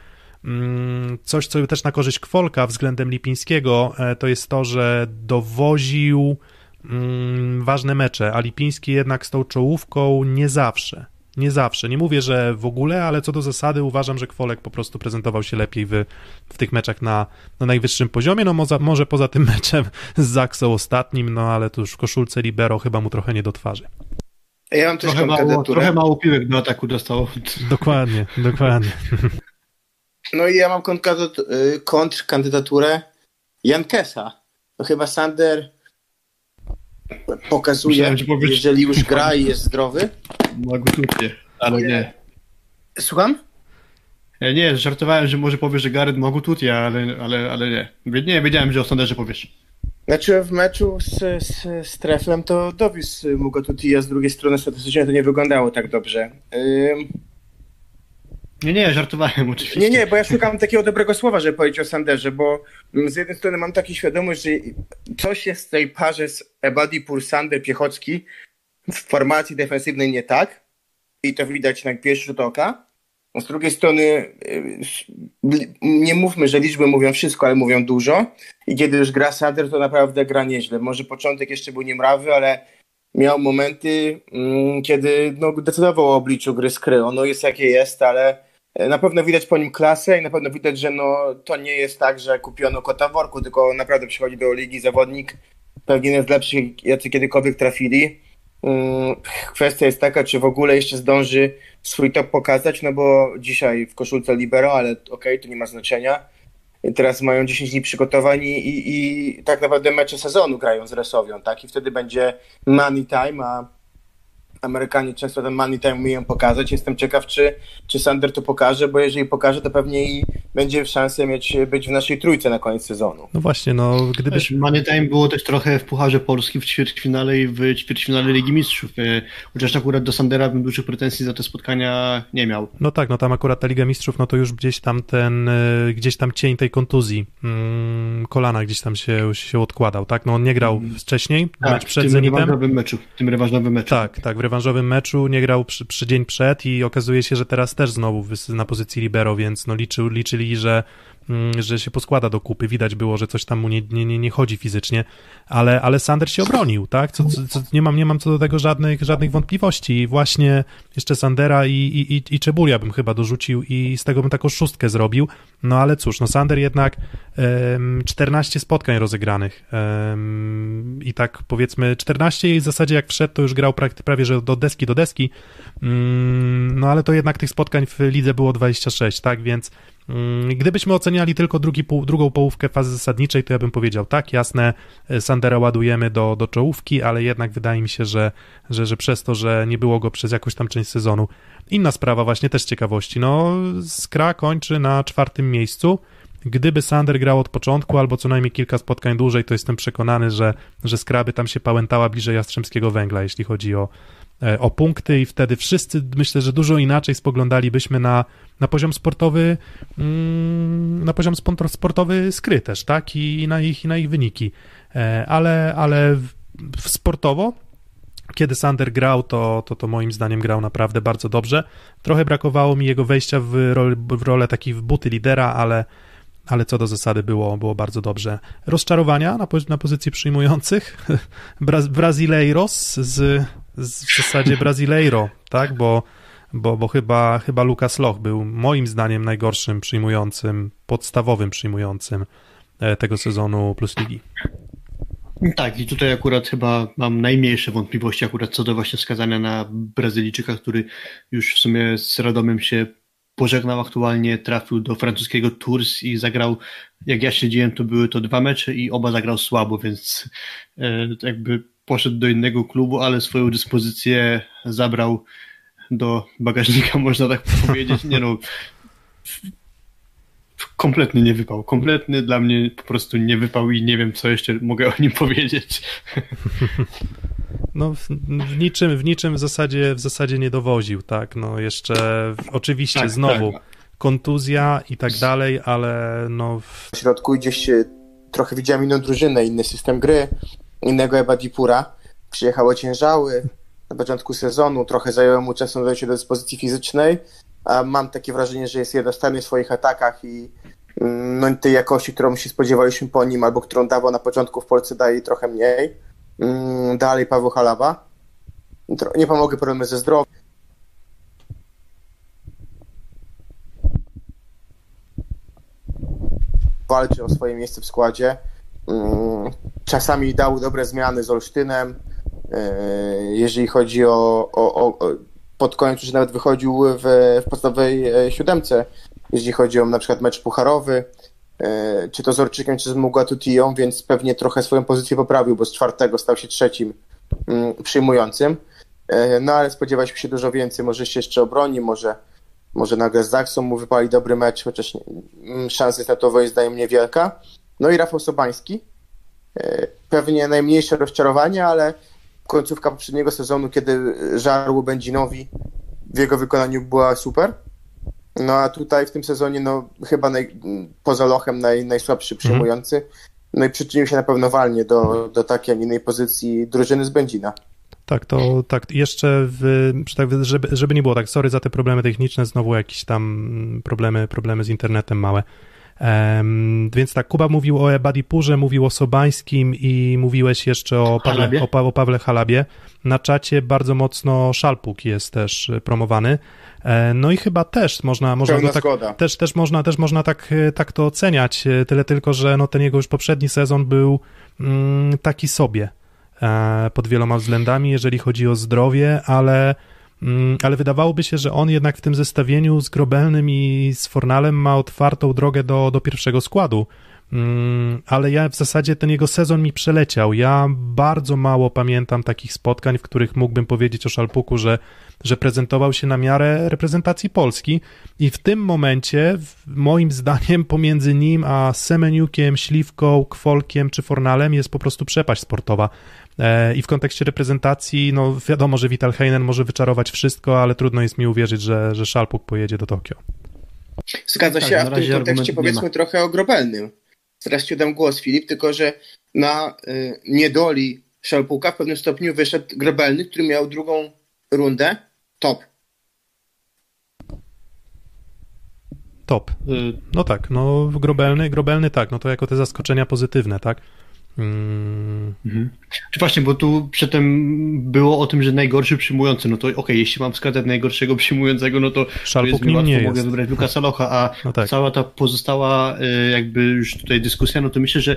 mm, coś, co też na korzyść Kwolka względem Lipińskiego, e, to jest to, że dowoził mm, ważne mecze, a Lipiński jednak z tą czołówką nie zawsze. Nie zawsze. Nie mówię, że w ogóle, ale co do zasady uważam, że Kwolek po prostu prezentował się lepiej w, w tych meczach na, na najwyższym poziomie. No może, może poza tym [laughs] meczem z Zaksą ostatnim, no ale to już w koszulce Libero chyba mu trochę nie do twarzy. Ja mam też Trochę mało, kandydaturę. trochę mało piłek do ataku dostał. [laughs] Dokładnie, dokładnie. No i ja mam y, kontrkandydaturę Jankesa. No chyba Sander pokazuje, Myślałem, że powiesz- jeżeli już gra i jest zdrowy. Mogę tucie, ale nie. Słucham? Ja nie, żartowałem, że może powiesz, że Gareth mogł tutie, ale, ale, ale nie. Nie, wiedziałem, że o Sanderze powiesz. Znaczy w meczu z, z, z Treflem to dowiózł mu go Tuti, a z drugiej strony statystycznie to nie wyglądało tak dobrze. Ym, Nie, nie, żartowałem [laughs] oczywiście. Nie, nie, bo ja szukam takiego dobrego słowa, żeby powiedzieć o Sanderze, bo mm, z jednej strony mam taką świadomość, że coś jest w tej parze z Ebadipur, Sander, Piechocki w formacji defensywnej nie tak i to widać na pierwszy rzut oka. Z drugiej strony y, li- nie mówmy, że liczby mówią wszystko, ale mówią dużo i kiedy już gra Sander, to naprawdę gra nieźle. Może początek jeszcze był niemrawy, ale miał momenty, mm, kiedy no, decydował o obliczu gry skry. Ono jest jakie jest, ale na pewno widać po nim klasę i na pewno widać, że no, to nie jest tak, że kupiono kota w worku, tylko naprawdę przychodzi do ligi zawodnik, pewnie jeden z lepszych, jacy kiedykolwiek trafili. Mm, Kwestia jest taka, czy w ogóle jeszcze zdąży swój top pokazać, no bo dzisiaj w koszulce libero, ale okej, to nie ma znaczenia. Teraz mają 10 dni przygotowań i, i, i tak naprawdę mecze sezonu grają z Resowią, tak? I wtedy będzie money time, a Amerykanie często ten money time umieją pokazać. Jestem ciekaw, czy, czy Sander to pokaże, bo jeżeli pokaże, to pewnie i będzie szansę mieć, być w naszej trójce na koniec sezonu. No właśnie, no gdyby... Wiesz, Money Time było też trochę w Pucharze Polski w ćwierćfinale i w ćwierćfinale Ligi Mistrzów. e, Chociaż akurat do Sandera bym dużych pretensji za te spotkania nie miał. No tak, no tam akurat ta Liga Mistrzów, no to już gdzieś tam ten, y, gdzieś tam cień tej kontuzji, mm, kolana gdzieś tam się, się odkładał, tak? No on nie grał wcześniej, mecz Tak, w przed tym Zenitem. meczu. W tym rewanżowym meczu. Tak, tak, w rewanżowym meczu nie grał przy, przy dzień przed i okazuje się, że teraz też znowu na pozycji libero, więc no liczył, liczyli, że, że się poskłada do kupy. Widać było, że coś tam mu nie, nie, nie, chodzi fizycznie, ale, ale Sander się obronił, tak? Co, co, co, nie, mam, nie mam co do tego żadnych, żadnych wątpliwości. I właśnie jeszcze Sandera i, i, i, i Czebulia bym chyba dorzucił i z tego bym taką szóstkę zrobił. No ale cóż, no Sander jednak em, 14 spotkań rozegranych em, i tak powiedzmy 14 i w zasadzie jak wszedł, to już grał prakty, prawie że do deski do deski, Mm, no ale to jednak tych spotkań w lidze było 26, tak, więc mm, gdybyśmy oceniali tylko drugi drugą połówkę fazy zasadniczej, to ja bym powiedział tak, jasne, Sandera ładujemy do, do czołówki, ale jednak wydaje mi się, że, że, że przez to, że nie było go przez jakąś tam część sezonu. Inna sprawa właśnie też ciekawości, no Skra kończy na czwartym miejscu, Gdyby Sander grał od początku, albo co najmniej kilka spotkań dłużej, to jestem przekonany, że, że Skraby tam się pałętała bliżej Jastrzębskiego Węgla, jeśli chodzi o, e, o punkty i wtedy wszyscy, myślę, że dużo inaczej spoglądalibyśmy na, na poziom sportowy mm, na poziom sportowy skry też, tak? I na ich, i na ich wyniki. E, Ale, ale sportowo kiedy Sander grał, to, to, to moim zdaniem grał naprawdę bardzo dobrze. Trochę brakowało mi jego wejścia w, rol, w rolę takiej w buty lidera, ale, ale co do zasady było, było bardzo dobrze. Rozczarowania na, na pozycji przyjmujących. [laughs] Bra, Brazileiros z, z w zasadzie Brasileiro, tak? Bo, bo, bo chyba, chyba Lucas Loch był moim zdaniem najgorszym przyjmującym, podstawowym przyjmującym e, tego sezonu Plus Ligi. Tak, i tutaj akurat chyba mam najmniejsze wątpliwości akurat co do właśnie wskazania na Brazylijczyka, który już w sumie z Radomem się pożegnał aktualnie, trafił do francuskiego Tours i zagrał, jak ja śledziłem, to były to dwa mecze i oba zagrał słabo, więc e, jakby poszedł do innego klubu, ale swoją dyspozycję zabrał do bagażnika, [laughs] można tak powiedzieć. Nie no, kompletnie nie wypał. Kompletny dla mnie po prostu nie wypał i nie wiem, co jeszcze mogę o nim [laughs] powiedzieć. No, w, w niczym, w niczym w zasadzie, w zasadzie nie dowoził, tak, no jeszcze oczywiście Tak, znowu tak. kontuzja i tak dalej, ale no w, W środku gdzieś e, trochę widziałem inną drużynę, inny system gry, innego Ebadipura. Przyjechało ciężały na początku sezonu, trochę zajęło mu czasu dojście do dyspozycji fizycznej, a mam takie wrażenie, że jest jednostronny w swoich atakach i mm, no, tej jakości, którą się spodziewaliśmy po nim, albo którą dawał na początku w Polsce, daje trochę mniej. Mm, Dalej Paweł Halawa. Nie pomogły problemy ze zdrowiem. walczy o swoje miejsce w składzie. Czasami dał dobre zmiany z Olsztynem. Yy, Jeżeli chodzi o, o, o pod koniec już nawet wychodził w, w podstawowej e, siódemce, jeżeli chodzi o na przykład mecz pucharowy. e, czy to z Orczykiem, czy z Mugatutiją, więc pewnie trochę swoją pozycję poprawił, bo z czwartego stał się trzecim mm, przyjmującym. E, no ale spodziewaliśmy się dużo więcej, może się jeszcze obroni, może, może nagle z Zaksą mu wypali dobry mecz, chociaż mm, szansa jest na to moim zdaniem niewielka. No i Rafał Sobański, e, pewnie najmniejsze rozczarowanie, ale końcówka poprzedniego sezonu, kiedy żarł Będzinowi, w jego wykonaniu była super. No a tutaj w tym sezonie, no chyba naj, poza lochem naj, najsłabszy przyjmujący. No i przyczynił się na pewno walnie do, do takiej, a nie innej pozycji drużyny z Będzina. Tak, to tak, jeszcze w, tak, żeby, żeby nie było tak, sorry za te problemy techniczne, znowu jakieś tam problemy, problemy z internetem małe. Um, więc tak, Kuba mówił o Ebadipurze, mówił o Sobańskim i mówiłeś jeszcze o Pawle, o, Pa- o Pawle Halabie. Na czacie bardzo mocno Szalpuk jest też promowany. E, No i chyba też można, można tak, też, też można, też można tak, e, tak to oceniać, e, tyle tylko, że no ten jego już poprzedni sezon był mm, taki sobie e, pod wieloma względami, jeżeli chodzi o zdrowie, ale, ale wydawałoby się, że on jednak w tym zestawieniu z Grobelnym i z Fornalem ma otwartą drogę do, do pierwszego składu. Mm, Ale ja w zasadzie ten jego sezon mi przeleciał. Ja bardzo mało pamiętam takich spotkań, w których mógłbym powiedzieć o Szalpuku, że, że prezentował się na miarę reprezentacji Polski. I w tym momencie, moim zdaniem, pomiędzy nim a Semeniukiem, Śliwką, Kwolkiem czy Fornalem jest po prostu przepaść sportowa. E, I w kontekście reprezentacji, no wiadomo, że Vital Heinen może wyczarować wszystko, ale trudno jest mi uwierzyć, że, że Szalpuk pojedzie do Tokio. Zgadza Tak, się, a w tym kontekście powiedzmy trochę o Grobelnym. Zaraz ci dam głos, Filip, tylko że na y, niedoli Szalpuka w pewnym stopniu wyszedł Grobelny, który miał drugą rundę top. Top. Y, No tak, no grobelny, grobelny tak, no to jako te zaskoczenia pozytywne, tak? Mm, Mhm. Czy właśnie, bo tu przedtem było o tym, że najgorszy przyjmujący, no to okej, jeśli mam wskazać najgorszego [laughs] przyjmującego, no to Szalpuk powiedzmy, nim łatwo mogę jest. wybrać Lukasa Locha, a No tak. cała ta pozostała y, jakby już tutaj dyskusja, no to myślę, że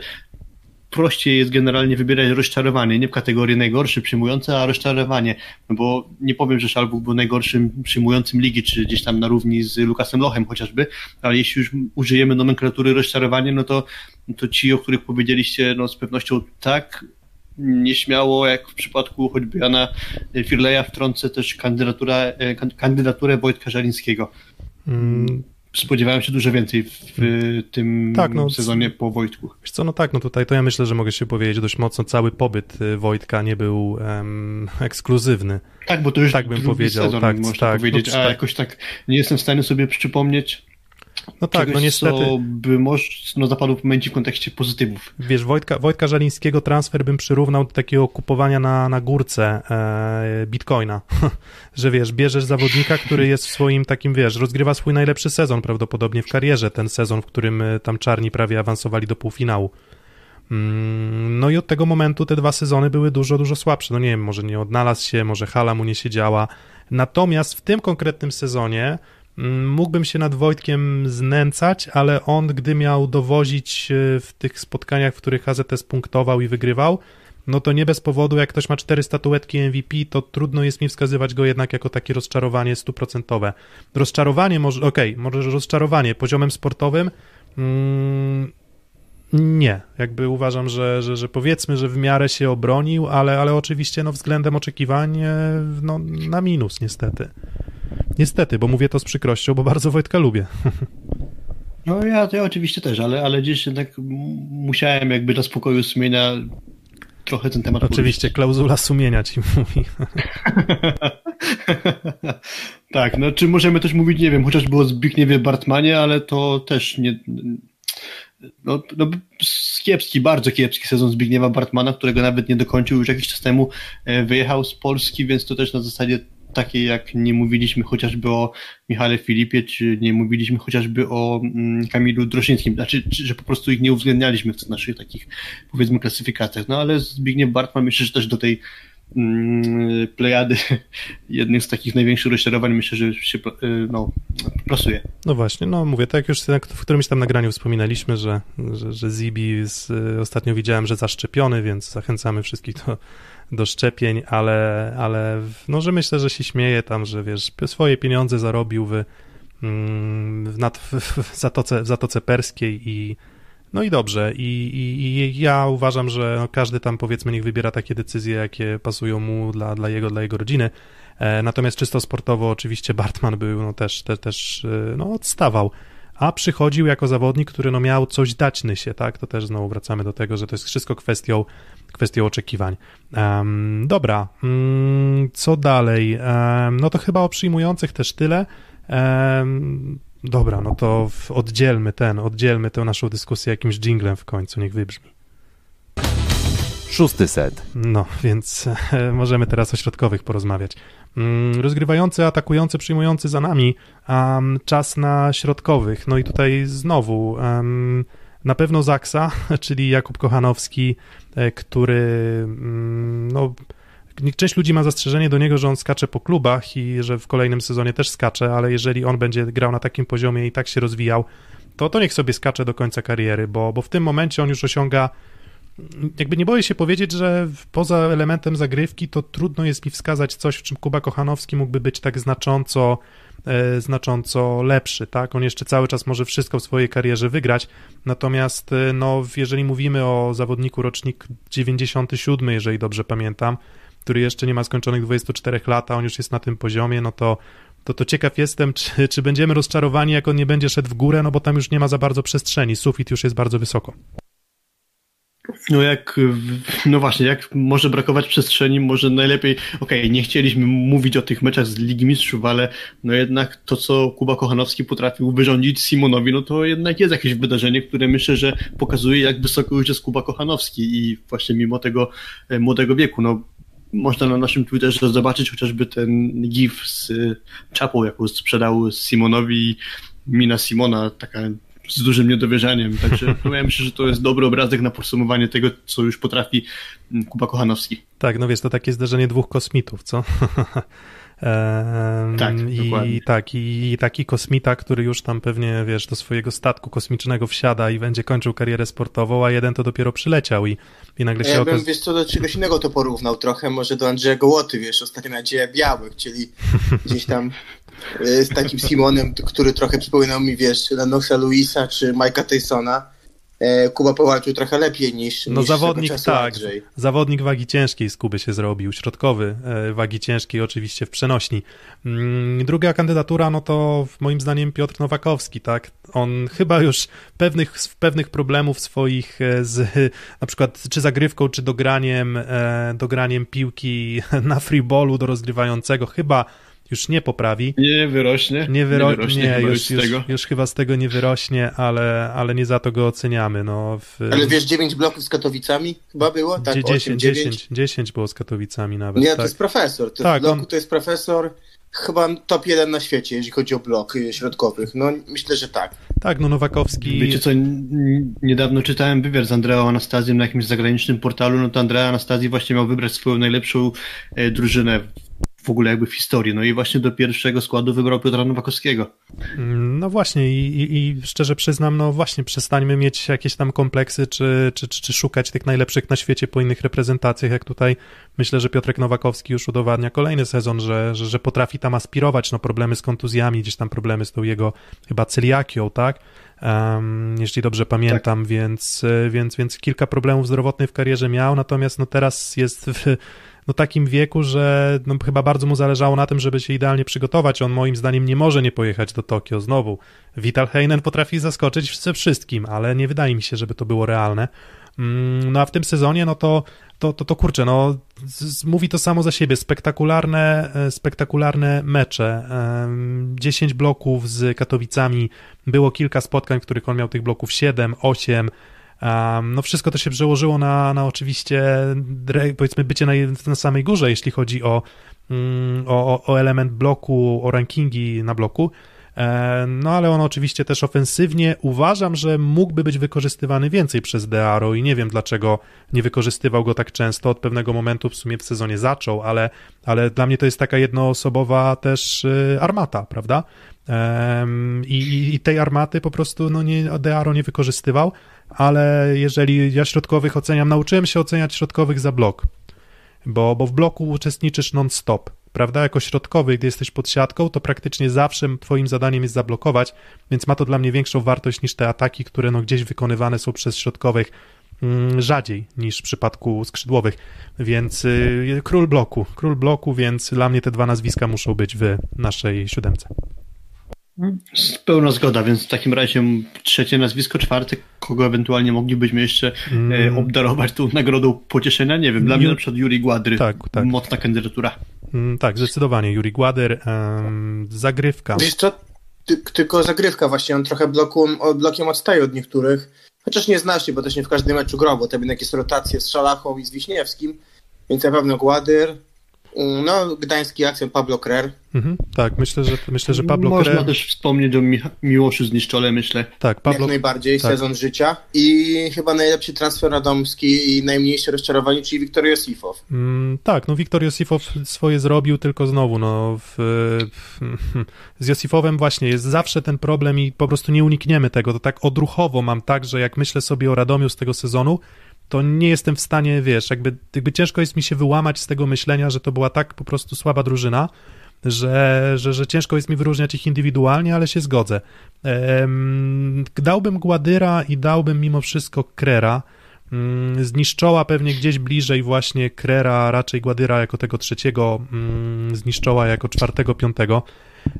prościej jest generalnie wybierać rozczarowanie, nie w kategorii najgorszy przyjmujący, a rozczarowanie, no bo nie powiem, że Szalbuk był najgorszym przyjmującym ligi, czy gdzieś tam na równi z Lukasem Lochem chociażby, ale jeśli już użyjemy nomenklatury rozczarowanie, no to, to ci, o których powiedzieliście, no z pewnością tak, nieśmiało, jak w przypadku choćby Jana Firleja, wtrącę też kandydatura, e, kan- kandydaturę Wojtka Żalińskiego. mm, Spodziewałem się dużo więcej w, tym Tak, no, sezonie po Wojtku. wiesz co, no tak, no tutaj to ja myślę, że mogę się powiedzieć dość mocno, cały pobyt y, Wojtka nie był em, [laughs] ekskluzywny. Tak, bo to już Tak bym powiedział, sezon, tak, można tak, powiedzieć, no, a tak. jakoś tak nie jestem w stanie sobie przypomnieć No tak, czegoś, no niestety. co by mocno zapadło w momencie w kontekście pozytywów. Wiesz, Wojtka, Wojtka Żalińskiego transfer bym przyrównał do takiego kupowania na, na górce e, bitcoina. [laughs] że wiesz, bierzesz zawodnika, który jest w swoim takim, wiesz, rozgrywa swój najlepszy sezon prawdopodobnie w karierze, ten sezon, w którym e, tam czarni prawie awansowali do półfinału. Mm, No i od tego momentu te dwa sezony były dużo, dużo słabsze. No nie wiem, może nie odnalazł się, może hala mu nie siedziała. Natomiast w tym konkretnym sezonie mógłbym się nad Wojtkiem znęcać, ale on, gdy miał dowozić e, w tych spotkaniach, w których HZS punktował i wygrywał, no to nie bez powodu, jak ktoś ma cztery statuetki MVP, to trudno jest mi wskazywać go jednak jako takie rozczarowanie stuprocentowe. Rozczarowanie może, okej, może rozczarowanie poziomem sportowym, mm, nie, jakby uważam, że, że, że powiedzmy, że w miarę się obronił, ale, ale oczywiście no, względem oczekiwań e, no, na minus niestety. Niestety, bo mówię to z przykrością, bo bardzo Wojtka lubię. [laughs] No ja, ja oczywiście też, ale, ale gdzieś jednak musiałem jakby dla spokoju sumienia trochę ten temat Oczywiście klauzula sumienia ci mówi. [laughs] tak, no czy możemy też mówić, nie wiem, chociażby o Zbigniewie Bartmanie, ale to też nie... No, no kiepski, bardzo kiepski sezon Zbigniewa Bartmana, którego nawet nie dokończył już jakiś czas temu, e, wyjechał z Polski, więc to też na zasadzie takiej jak nie mówiliśmy chociażby o Michale Filipie, czy nie mówiliśmy chociażby o mm, Kamilu Droszyńskim, znaczy, czy, że po prostu ich nie uwzględnialiśmy w naszych takich, powiedzmy, klasyfikacjach. No ale Zbigniew Bartman myślę, że też do tej mm, plejady [laughs] jednych z takich największych rozczarowań myślę, że się y, no, plasuje. No właśnie, no mówię, tak jak już tak w którymś tam nagraniu wspominaliśmy, że, że, że Zibi z, ostatnio widziałem, że zaszczepiony, więc zachęcamy wszystkich do, do szczepień, ale, ale no, że myślę, że się śmieje tam, że wiesz, swoje pieniądze zarobił w, mm, w, nad, w, Zatoce, w Zatoce Perskiej i no i dobrze. I, i, i ja uważam, że no każdy tam powiedzmy niech wybiera takie decyzje, jakie pasują mu dla, dla jego, dla jego rodziny. E, natomiast czysto sportowo oczywiście Bartman był no, też, te, też e, no, odstawał a przychodził jako zawodnik, który no miał coś dać Nysie, tak? To też znowu wracamy do tego, że to jest wszystko kwestią, kwestią oczekiwań. Um, dobra, um, co dalej? Um, no to chyba o przyjmujących też tyle. dobra, no to oddzielmy ten, oddzielmy tę naszą dyskusję jakimś jinglem w końcu, niech wybrzmi. Szósty set. No, więc e, możemy teraz o środkowych porozmawiać. Mm, rozgrywający, atakujący, przyjmujący za nami, um, czas na środkowych. No i tutaj znowu um, na pewno Zaksa, [laughs] czyli Jakub Kochanowski, e, który um, no, część ludzi ma zastrzeżenie do niego, że on skacze po klubach i że w kolejnym sezonie też skacze, ale jeżeli on będzie grał na takim poziomie i tak się rozwijał, to, to niech sobie skacze do końca kariery, bo, bo w tym momencie on już osiąga jakby nie boję się powiedzieć, że poza elementem zagrywki to trudno jest mi wskazać coś, w czym Kuba Kochanowski mógłby być tak znacząco e, znacząco lepszy, tak? On jeszcze cały czas może wszystko w swojej karierze wygrać, natomiast e, no, jeżeli mówimy o zawodniku rocznik 97, jeżeli dobrze pamiętam, który jeszcze nie ma skończonych 24 lat, a on już jest na tym poziomie, no to to, to ciekaw jestem, czy, czy będziemy rozczarowani, jak on nie będzie szedł w górę, no bo tam już nie ma za bardzo przestrzeni, sufit już jest bardzo wysoko. No jak, no właśnie, jak może brakować przestrzeni, może najlepiej, okej, okay, nie chcieliśmy mówić o tych meczach z Ligi Mistrzów, ale no jednak to, co Kuba Kochanowski potrafił wyrządzić Simonowi, no to jednak jest jakieś wydarzenie, które myślę, że pokazuje, jak wysoko już jest Kuba Kochanowski i właśnie mimo tego e, młodego wieku, no można na naszym Twitterze zobaczyć chociażby ten gif z czapą, jaką sprzedał Simonowi mina Simona, taka z dużym niedowierzaniem. Także [laughs] ja myślę, że to jest dobry obrazek na podsumowanie tego, co już potrafi mm, Kuba Kochanowski. Tak, no wiesz, to takie zderzenie dwóch kosmitów, co? [laughs] Ehm, tak, i, dokładnie. tak, i, i taki kosmita, który już tam pewnie, wiesz, do swojego statku kosmicznego wsiada i będzie kończył karierę sportową, a jeden to dopiero przyleciał i, i nagle się Ja okaz... bym, wiesz co, do czegoś innego to porównał trochę, może do Andrzeja Gołoty, wiesz, ostatnia nadzieja białych, czyli [laughs] gdzieś tam z takim Simonem, który trochę przypominał mi, wiesz, Lennoxa Luisa czy Mike'a Tysona. E, Kuba powalczył trochę lepiej niż. No niż zawodnik, tak. Andrzej. Zawodnik wagi ciężkiej z Kuby się zrobił, środkowy e, wagi ciężkiej oczywiście w przenośni. Mm, druga kandydatura, no to moim zdaniem Piotr Nowakowski, tak? On chyba już pewnych, pewnych problemów swoich e, z na przykład czy zagrywką, czy dograniem, dograniem piłki [laughs] na freeballu do rozgrywającego chyba już nie poprawi. Nie wyrośnie. Nie, wyro... nie, wyrośnie nie już, już, już, chyba z tego nie wyrośnie, ale, ale nie za to go oceniamy. No, w... Ale wiesz, 9 bloków z Katowicami chyba było? Tak, 10, 8, 10, 10 było z Katowicami nawet. Nie, tak. to jest profesor. To, tak, bloku, on... to jest profesor chyba top jeden na świecie, jeśli chodzi o blok środkowych. No myślę, że tak. Tak, no Nowakowski... Wiecie co, niedawno czytałem wywiad z Andreą Anastazją na jakimś zagranicznym portalu, no to Andrea Anastazji właśnie miał wybrać swoją najlepszą e, drużynę w ogóle jakby w historii. No i właśnie do pierwszego składu wybrał Piotra Nowakowskiego. No właśnie i, i, i szczerze przyznam, no właśnie przestańmy mieć jakieś tam kompleksy, czy, czy, czy, czy szukać tych najlepszych na świecie po innych reprezentacjach, jak tutaj myślę, że Piotrek Nowakowski już udowadnia kolejny sezon, że, że, że potrafi tam aspirować, no problemy z kontuzjami, gdzieś tam problemy z tą jego chyba celiakią, tak? Um, jeśli dobrze pamiętam, tak. więc, więc, więc kilka problemów zdrowotnych w karierze miał, natomiast no teraz jest w no, takim wieku, że no, chyba bardzo mu zależało na tym, żeby się idealnie przygotować. On moim zdaniem nie może nie pojechać do Tokio znowu. Vital Heinen potrafi zaskoczyć ze wszystkim, ale nie wydaje mi się, żeby to było realne. Mm, no a w tym sezonie, no to, to, to, to kurczę, no mówi to samo za siebie. Spektakularne, e, spektakularne mecze. 10 bloków z Katowicami. Było kilka spotkań, w których on miał tych bloków 7, 8. No wszystko to się przełożyło na, na oczywiście powiedzmy bycie na, na samej górze, jeśli chodzi o, mm, o, o element bloku, o rankingi na bloku. No ale on oczywiście też ofensywnie uważam, że mógłby być wykorzystywany więcej przez Dearo i nie wiem dlaczego nie wykorzystywał go tak często. Od pewnego momentu w sumie w sezonie zaczął, ale, ale dla mnie to jest taka jednoosobowa też y, armata, prawda? I, i tej armaty po prostu no nie, Dearo nie wykorzystywał, ale jeżeli ja środkowych oceniam, nauczyłem się oceniać środkowych za blok, bo, bo w bloku uczestniczysz non-stop. prawda? Jako środkowy, gdy jesteś pod siatką, to praktycznie zawsze twoim zadaniem jest zablokować, więc ma to dla mnie większą wartość niż te ataki, które no gdzieś wykonywane są przez środkowych mm, rzadziej niż w przypadku skrzydłowych, więc y, król bloku, król bloku, więc dla mnie te dwa nazwiska muszą być w naszej siódemce. Pełna zgoda, więc w takim razie trzecie nazwisko, czwarte, kogo ewentualnie moglibyśmy jeszcze Mm. e, obdarować tą nagrodą pocieszenia? Nie wiem, dla mnie na przykład Juri Gładry, Tak, tak. mocna kandydatura. Mm, Tak, zdecydowanie. Juri Gładyr, em, zagrywka. Wiesz co, ty, tylko zagrywka właśnie, on trochę bloku, blokiem odstaje od niektórych, chociaż nie znacznie, bo też nie w każdym meczu grał, bo to jednak jest rotacje z Szalachą i z Wiśniewskim, więc na pewno Gładyr, no gdański akcent Pablo Krer, Mhm, tak, myślę, że myślę, że Pablo Można Kre... też wspomnieć o Micha- Miłoszu Zniszczole, myślę. Tak, Pablo jak najbardziej, tak. sezon życia i chyba najlepszy transfer radomski i najmniejsze rozczarowanie, czyli Wiktor Josifow. Mm, tak, no Wiktor Josifow swoje zrobił, tylko znowu, no w, w, z Josifowem właśnie jest zawsze ten problem i po prostu nie unikniemy tego. To tak odruchowo mam tak, że jak myślę sobie o Radomiu z tego sezonu, to nie jestem w stanie, wiesz, jakby, jakby ciężko jest mi się wyłamać z tego myślenia, że to była tak po prostu słaba drużyna, że, że, że ciężko jest mi wyróżniać ich indywidualnie, ale się zgodzę. Dałbym Gładyra i dałbym mimo wszystko Krera. Mm, Zniszczoła pewnie gdzieś bliżej właśnie Krera, raczej Gładyra jako tego trzeciego, mm, zniszczoła jako czwartego, piątego.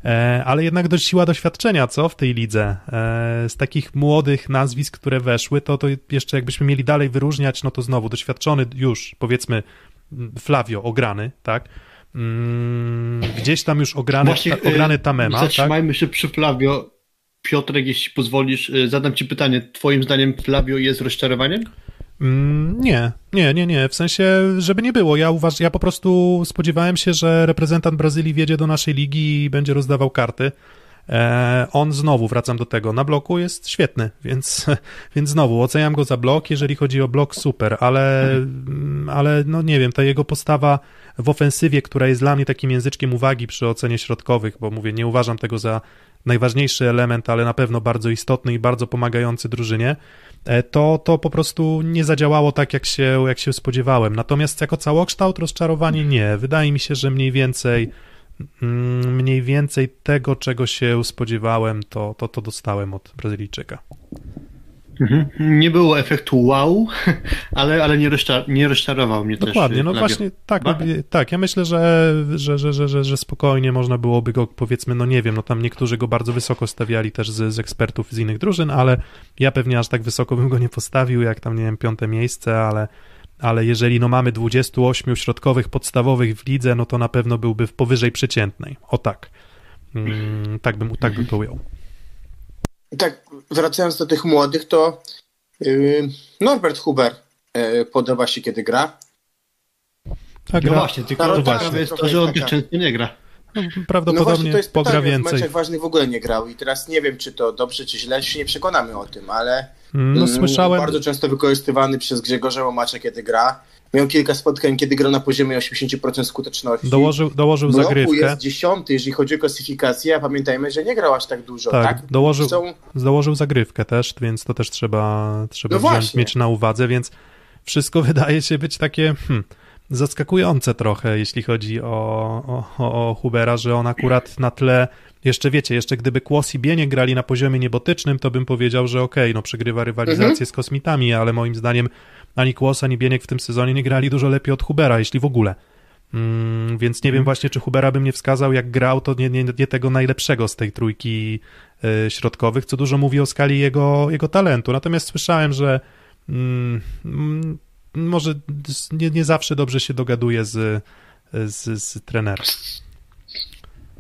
E, ale jednak dość siła doświadczenia, co w tej lidze? E, z takich młodych nazwisk, które weszły, to, to jeszcze jakbyśmy mieli dalej wyróżniać, no to znowu doświadczony już, powiedzmy, mm, Flavio, ograny, tak? Mm, Gdzieś tam już ograny, Właśnie, ta, ograny e, Tamema, tak? Zatrzymajmy się przy Flavio. Piotrek, jeśli pozwolisz, zadam ci pytanie. Twoim zdaniem Flavio jest rozczarowaniem? Mm, Nie, nie, nie, nie. W sensie, żeby nie było. Ja uważ, ja po prostu spodziewałem się, że reprezentant Brazylii wjedzie do naszej ligi i będzie rozdawał karty. E, on znowu, wracam do tego, na bloku jest świetny, więc, [laughs] więc znowu oceniam go za blok. Jeżeli chodzi o blok, super, ale, mm, ale no nie wiem, ta jego postawa w ofensywie, która jest dla mnie takim języczkiem uwagi przy ocenie środkowych, bo mówię, nie uważam tego za najważniejszy element, ale na pewno bardzo istotny i bardzo pomagający drużynie, to, to po prostu nie zadziałało tak, jak się, jak się spodziewałem. Natomiast jako całokształt rozczarowanie nie. Wydaje mi się, że mniej więcej mm, mniej więcej tego, czego się spodziewałem, to, to, to dostałem od Brazylijczyka. Mhm. Nie było efektu wow, [laughs] ale, ale nie, rozczar nie rozczarował mnie Dokładnie, też. no Flavio. właśnie, tak, no, tak, ja myślę, że, że, że, że, że, że spokojnie można byłoby go, powiedzmy, no nie wiem, no tam niektórzy go bardzo wysoko stawiali też z, z ekspertów z innych drużyn, ale ja pewnie aż tak wysoko bym go nie postawił, jak tam, nie wiem, piąte miejsce, ale, ale jeżeli no mamy 28 środkowych podstawowych w lidze, no to na pewno byłby w powyżej przeciętnej, o tak. Mm, tak bym, tak bym to ujął. Tak, wracając do tych młodych, to yy, Norbert Huber yy, podoba się, kiedy gra. Tak, No gra- właśnie, tylko No no tak, prawda jest to, że on taka- tak często nie gra. no, No prawdopodobnie właśnie, to jest pogra pytanie, w więcej. meczach ważnych w ogóle nie grał i teraz nie wiem, czy to dobrze, czy źle, się nie przekonamy o tym, ale No mm, słyszałem... bardzo często wykorzystywany przez Grzegorza Łomacza, kiedy gra. Miał kilka spotkań, kiedy grał na poziomie 80% skuteczności. Dołożył, dołożył bloku zagrywkę. jest dziesiąty, jeżeli chodzi o klasyfikację, a pamiętajmy, że nie grał aż tak dużo, Tak, tak? dołożył- Są, Założył zagrywkę też, więc to też trzeba, trzeba No wziąć, mieć na uwadze, więc wszystko [laughs] wydaje się być takie hmm, zaskakujące trochę, jeśli chodzi o, o, o, Hubera, że on akurat na tle, jeszcze wiecie, jeszcze gdyby Kłos i Bienie grali na poziomie niebotycznym, to bym powiedział, że okej, no przegrywa rywalizację Mhm. z kosmitami, ale moim zdaniem ani Kłos, ani Bieniek w tym sezonie nie grali dużo lepiej od Hubera, jeśli w ogóle. Mm, więc nie wiem właśnie, czy Hubera bym nie wskazał, jak grał, to nie, nie, nie tego najlepszego z tej trójki y, środkowych, co dużo mówi o skali jego, jego talentu. Natomiast słyszałem, że mm, mm, może nie, nie zawsze dobrze się dogaduje z, z, z trenerem.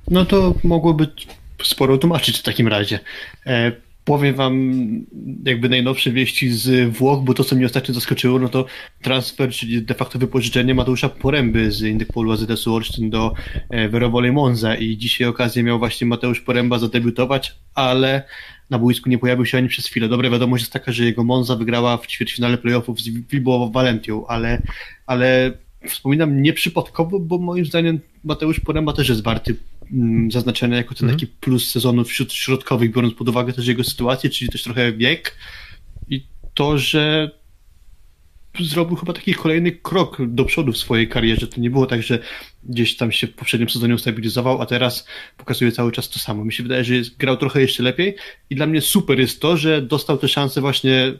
No to mogłoby sporo tłumaczyć w takim razie. E, powiem wam jakby najnowsze wieści z Włoch, bo to, co mnie ostatnio zaskoczyło, no to transfer, czyli de facto wypożyczenie Mateusza Poręby z Indykpolu AZS-u Olsztyn do e, Verowolej Monza i dzisiaj okazję miał właśnie Mateusz Poręba zadebiutować, ale na boisku nie pojawił się ani przez chwilę. Dobra wiadomość jest taka, że jego Monza wygrała w ćwierćfinale playoffów z Vibo Valentią, ale, ale wspominam nieprzypadkowo, bo moim zdaniem Mateusz Poręba też jest warty mm, zaznaczenia jako ten Mhm. taki plus sezonu wśród środkowych, biorąc pod uwagę też jego sytuację, czyli też trochę wiek i to, że zrobił chyba taki kolejny krok do przodu w swojej karierze. To nie było tak, że gdzieś tam się w poprzednim sezonie ustabilizował, a teraz pokazuje cały czas to samo. Mi się wydaje, że jest, grał trochę jeszcze lepiej i dla mnie super jest to, że dostał tę szansę właśnie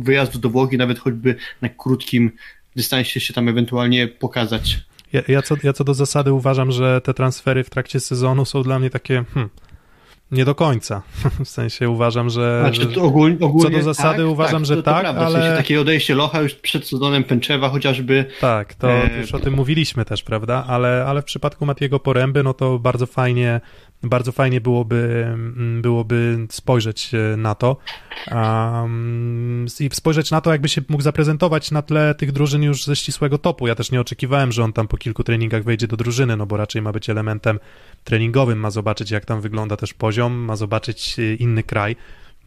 wyjazdu do Włoch, nawet choćby na krótkim dystansie się tam ewentualnie pokazać. Ja, ja, co, ja co do zasady uważam, że te transfery w trakcie sezonu są dla mnie takie hmm, nie do końca. [laughs] W sensie uważam, że. Znaczy, to ogólnie, ogólnie, co do zasady tak, uważam, tak, że to, tak, to prawda. ale. W sensie takie odejście Locha już przed sezonem Pęczewa chociażby. Tak, to e... już o tym mówiliśmy też, prawda? Ale, ale w przypadku Matiego Poręby, no to bardzo fajnie bardzo fajnie byłoby, mm, byłoby spojrzeć e, na to um, i spojrzeć na to, jakby się mógł zaprezentować na tle tych drużyn już ze ścisłego topu. Ja też nie oczekiwałem, że on tam po kilku treningach wejdzie do drużyny, no bo raczej ma być elementem treningowym, ma zobaczyć, jak tam wygląda też poziom, ma zobaczyć e, inny kraj.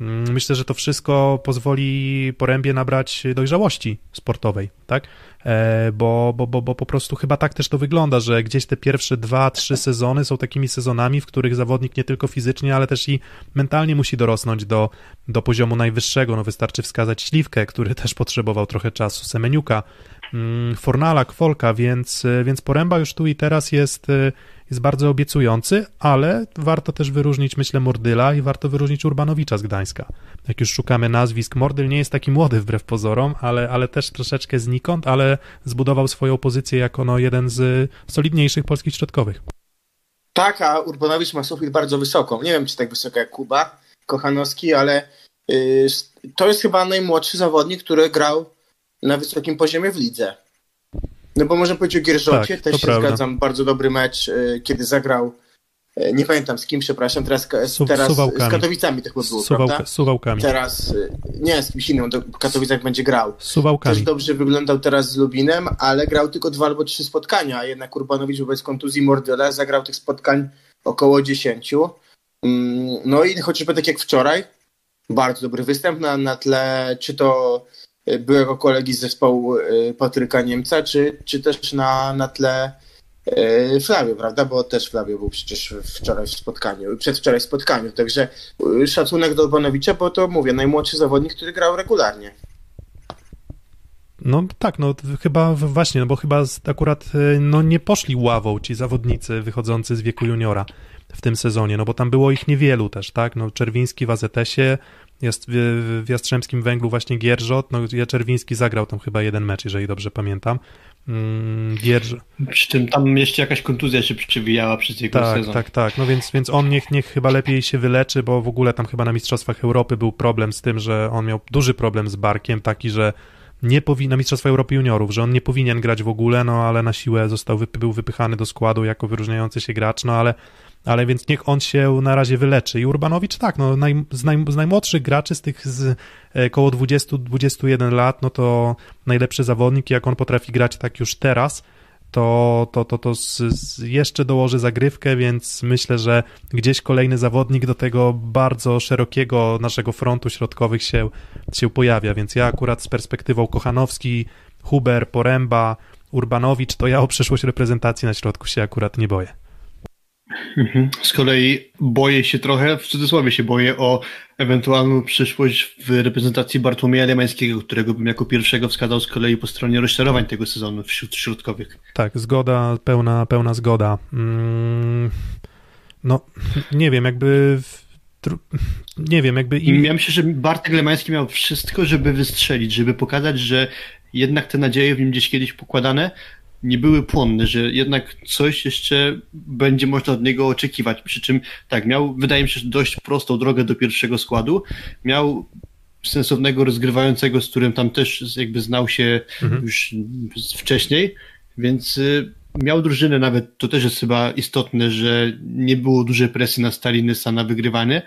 Mm, myślę, że to wszystko pozwoli Porębie nabrać dojrzałości sportowej, tak? E, bo, bo, bo, bo po prostu chyba tak też to wygląda, że gdzieś te pierwsze dwa, trzy sezony są takimi sezonami, w których zawodnik nie tylko fizycznie, ale też i mentalnie musi dorosnąć do, do poziomu najwyższego. No wystarczy wskazać Śliwkę, który też potrzebował trochę czasu, Semeniuka, Fornala, Kwolka, więc, więc Poręba już tu i teraz jest jest bardzo obiecujący, ale warto też wyróżnić, myślę, Mordyla i warto wyróżnić Urbanowicza z Gdańska. Jak już szukamy nazwisk, Mordyl nie jest taki młody wbrew pozorom, ale, ale też troszeczkę znikąd, ale zbudował swoją pozycję jako no, jeden z solidniejszych polskich środkowych. Tak, a Urbanowicz ma sufit bardzo wysoką. Nie wiem, czy tak wysoka jak Kuba Kochanowski, ale yy, to jest chyba najmłodszy zawodnik, który grał na wysokim poziomie w lidze. No bo można powiedzieć o Gierżocie, tak, też się prawda. zgadzam, bardzo dobry mecz, e, kiedy zagrał, e, nie pamiętam z kim, przepraszam, teraz, Su teraz z Katowicami to chyba było, Suwałka, prawda? Suwałkami. Teraz, e, nie, z kimś innym, w Katowicach będzie grał. Suwałkami. Też dobrze wyglądał teraz z Lubinem, ale grał tylko dwa albo trzy spotkania, a jednak Urbanowicz wobec kontuzji Mordyla zagrał tych spotkań około dziesięciu. Mm, no i chociażby tak jak wczoraj, bardzo dobry występ na, na tle, czy to byłego kolegi z zespołu y, Patryka Niemca, czy, czy też na, na tle y, Flavio, prawda? Bo też Flavio był przecież wczoraj w spotkaniu, przedwczoraj w spotkaniu, także szacunek do Urbanowicza, bo to mówię, najmłodszy zawodnik, który grał regularnie. No tak, no chyba właśnie, no bo chyba akurat no, nie poszli ławą ci zawodnicy wychodzący z wieku juniora w tym sezonie, no bo tam było ich niewielu też, tak? No Czerwiński w AZS-ie, jest w, w Jastrzębskim Węglu właśnie Gierżot, no Czerwiński zagrał tam chyba jeden mecz, jeżeli dobrze pamiętam. Mm, Gierż... Przy tym tam jeszcze jakaś kontuzja się przewijała przez jego tak, sezon. Tak, tak, no więc, więc on niech, niech chyba lepiej się wyleczy, bo w ogóle tam chyba na Mistrzostwach Europy był problem z tym, że on miał duży problem z barkiem, taki, że nie powinien, na Mistrzostwa Europy Juniorów, że on nie powinien grać w ogóle, no ale na siłę został, był wypychany do składu jako wyróżniający się gracz, no ale ale więc niech on się na razie wyleczy. I Urbanowicz tak, no, naj, z, naj, z najmłodszych graczy, z tych z e, około 20-21 lat, no to najlepszy zawodnik, jak on potrafi grać tak już teraz, to, to, to, to z, z jeszcze dołoży zagrywkę, więc myślę, że gdzieś kolejny zawodnik do tego bardzo szerokiego naszego frontu środkowych się, się pojawia, więc ja akurat z perspektywą Kochanowski, Huber, Poręba, Urbanowicz, to ja o przyszłość reprezentacji na środku się akurat nie boję. Mhm. Z kolei boję się trochę, w cudzysłowie się boję o ewentualną przyszłość w reprezentacji Bartłomieja Lemańskiego, którego bym jako pierwszego wskazał z kolei po stronie rozczarowań tego sezonu wśród środkowych. Tak, zgoda, pełna, pełna zgoda. Mm, no, nie wiem, jakby nie wiem, jakby... Im... Ja myślę, że Bartek Lemański miał wszystko, żeby wystrzelić, żeby pokazać, że jednak te nadzieje w nim gdzieś kiedyś pokładane nie były płonne, że jednak coś jeszcze będzie można od niego oczekiwać. Przy czym tak, miał, wydaje mi się, dość prostą drogę do pierwszego składu. Miał sensownego rozgrywającego, z którym tam też jakby znał się mhm. już wcześniej, więc y, miał drużynę nawet, to też jest chyba istotne, że nie było dużej presji na Stalinysa na wygrywanie,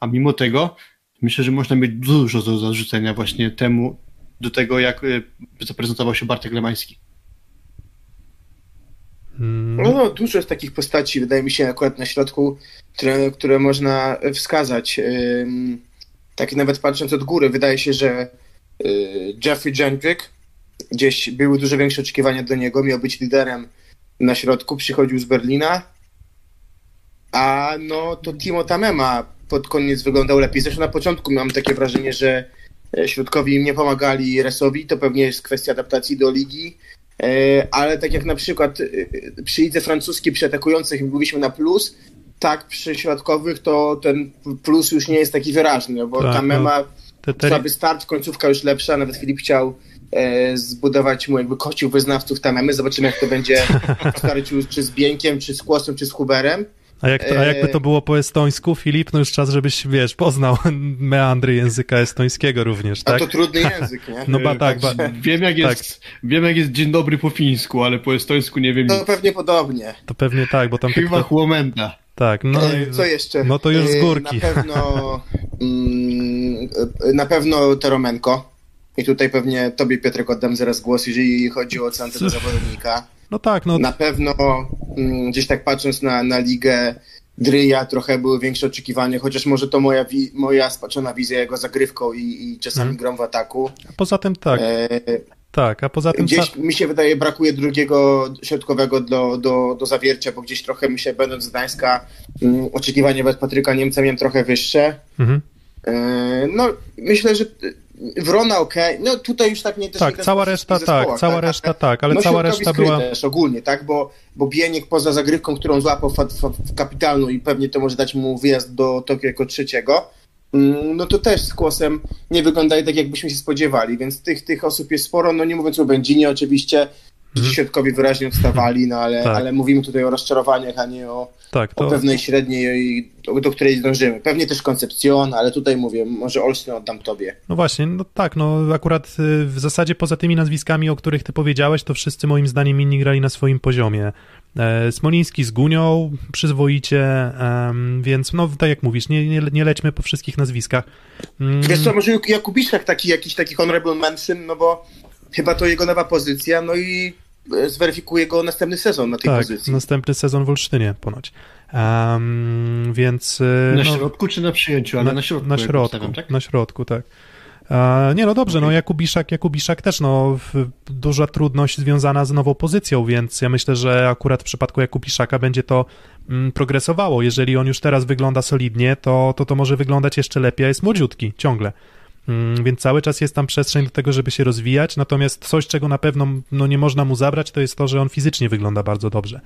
a mimo tego myślę, że można mieć dużo do zarzucenia właśnie temu, do tego, jak y, zaprezentował się Bartek Lemański. Mm. No, no, dużo jest takich postaci, wydaje mi się, akurat na środku, które, które można wskazać. Tak nawet patrząc od góry, wydaje się, że y, Jeffrey Jendrick, gdzieś były dużo większe oczekiwania do niego, miał być liderem na środku, przychodził z Berlina, a no to Timo Tamema pod koniec wyglądał lepiej. Zresztą na początku mam takie wrażenie, że e, środkowi im nie pomagali Resowi, to pewnie jest kwestia adaptacji do ligi, ale tak jak na przykład e, przy lidze francuskiej przy atakujących mówiliśmy na plus, tak przy środkowych to ten plus już nie jest taki wyraźny, no bo Tak, Kame no. Te, te, słaby start, końcówka już lepsza, nawet Filip chciał e, zbudować mu jakby kościół wyznawców Tamemy, zobaczymy jak to będzie w [laughs] starciu czy z Bieńkiem, czy z Kłosem, czy z Huberem. A, jak to, a jakby to było po estońsku, Filip, no już czas, żebyś, wiesz, poznał [laughs] meandry języka estońskiego również, A tak? to trudny [laughs] język, nie? No ba, tak, ba, Wiem jak, jest, wiem jak jest dzień dobry po fińsku, ale po estońsku nie wiem To nic. pewnie podobnie. to pewnie tak, bo tam Chyba tak, chłomenta. tak, no, E, Co jeszcze? no to już z E, górki. Na pewno mm, e, na pewno Teromenko. I tutaj pewnie tobie, Piotrek, oddam zaraz głos, jeżeli chodzi o ocenę tego zawodnika. No tak, no Na pewno mm, gdzieś tak patrząc na, na ligę Dryja trochę były większe oczekiwania, chociaż może to moja, wi- moja spaczona wizja jego zagrywką i, i czasami Mhm. grą w ataku. poza tym tak, E, tak, a poza tym... Gdzieś mi się wydaje brakuje drugiego środkowego do, do, do zawiercia, bo gdzieś trochę mi się, będąc z Gdańska, mm, oczekiwania wobec Patryka Niemca miałem trochę wyższe. Mhm. E, No, myślę, że Wrona ok. No tutaj już tak nie też Tak, nie cała ten reszta w zespołach, tak, cała reszta tak, ale no, cała reszta była... też ogólnie, tak, bo, bo Bieniek poza zagrywką, którą złapał fa, fa, w kapitalną i pewnie to może dać mu wyjazd do Tokio jako trzeciego, mm, no to też z kłosem nie wyglądaje tak, jakbyśmy się spodziewali, więc tych, tych osób jest sporo, no nie mówiąc o Będzinie oczywiście, Mhm. środkowi wyraźnie odstawali, no ale, Tak. ale mówimy tutaj o rozczarowaniach, a nie o, Tak, o to... pewnej średniej, do, której dążymy. Pewnie też Koncepcjon, ale tutaj mówię, może Olsztyn oddam tobie. No właśnie, no tak, no akurat y, w zasadzie poza tymi nazwiskami, o których ty powiedziałeś, to wszyscy moim zdaniem inni grali na swoim poziomie. E, Smoliński z Gunią, przyzwoicie, więc no tak jak mówisz, nie, nie, nie lećmy po wszystkich nazwiskach. Mm, Wiesz co, może Jakubiszek taki, jakiś taki honorable mention, no bo chyba to jego nowa pozycja, no i e, zweryfikuje go następny sezon na tej tak, pozycji. następny sezon w Olsztynie ponoć. Em, więc... y, Na no, środku czy na przyjęciu? Ale na, środku. Na środku, obstawiam, tak? na środku, tak. E, nie, no dobrze, no Jakubiszak, Jakubiszak też, no duża trudność związana z nową pozycją, więc ja myślę, że akurat w przypadku Jakubiszaka będzie to mm, progresowało. Jeżeli on już teraz wygląda solidnie, to, to to może wyglądać jeszcze lepiej, a jest młodziutki, ciągle. Mm, Więc cały czas jest tam przestrzeń do tego, żeby się rozwijać, natomiast coś, czego na pewno no, nie można mu zabrać, to jest to, że on fizycznie wygląda bardzo dobrze.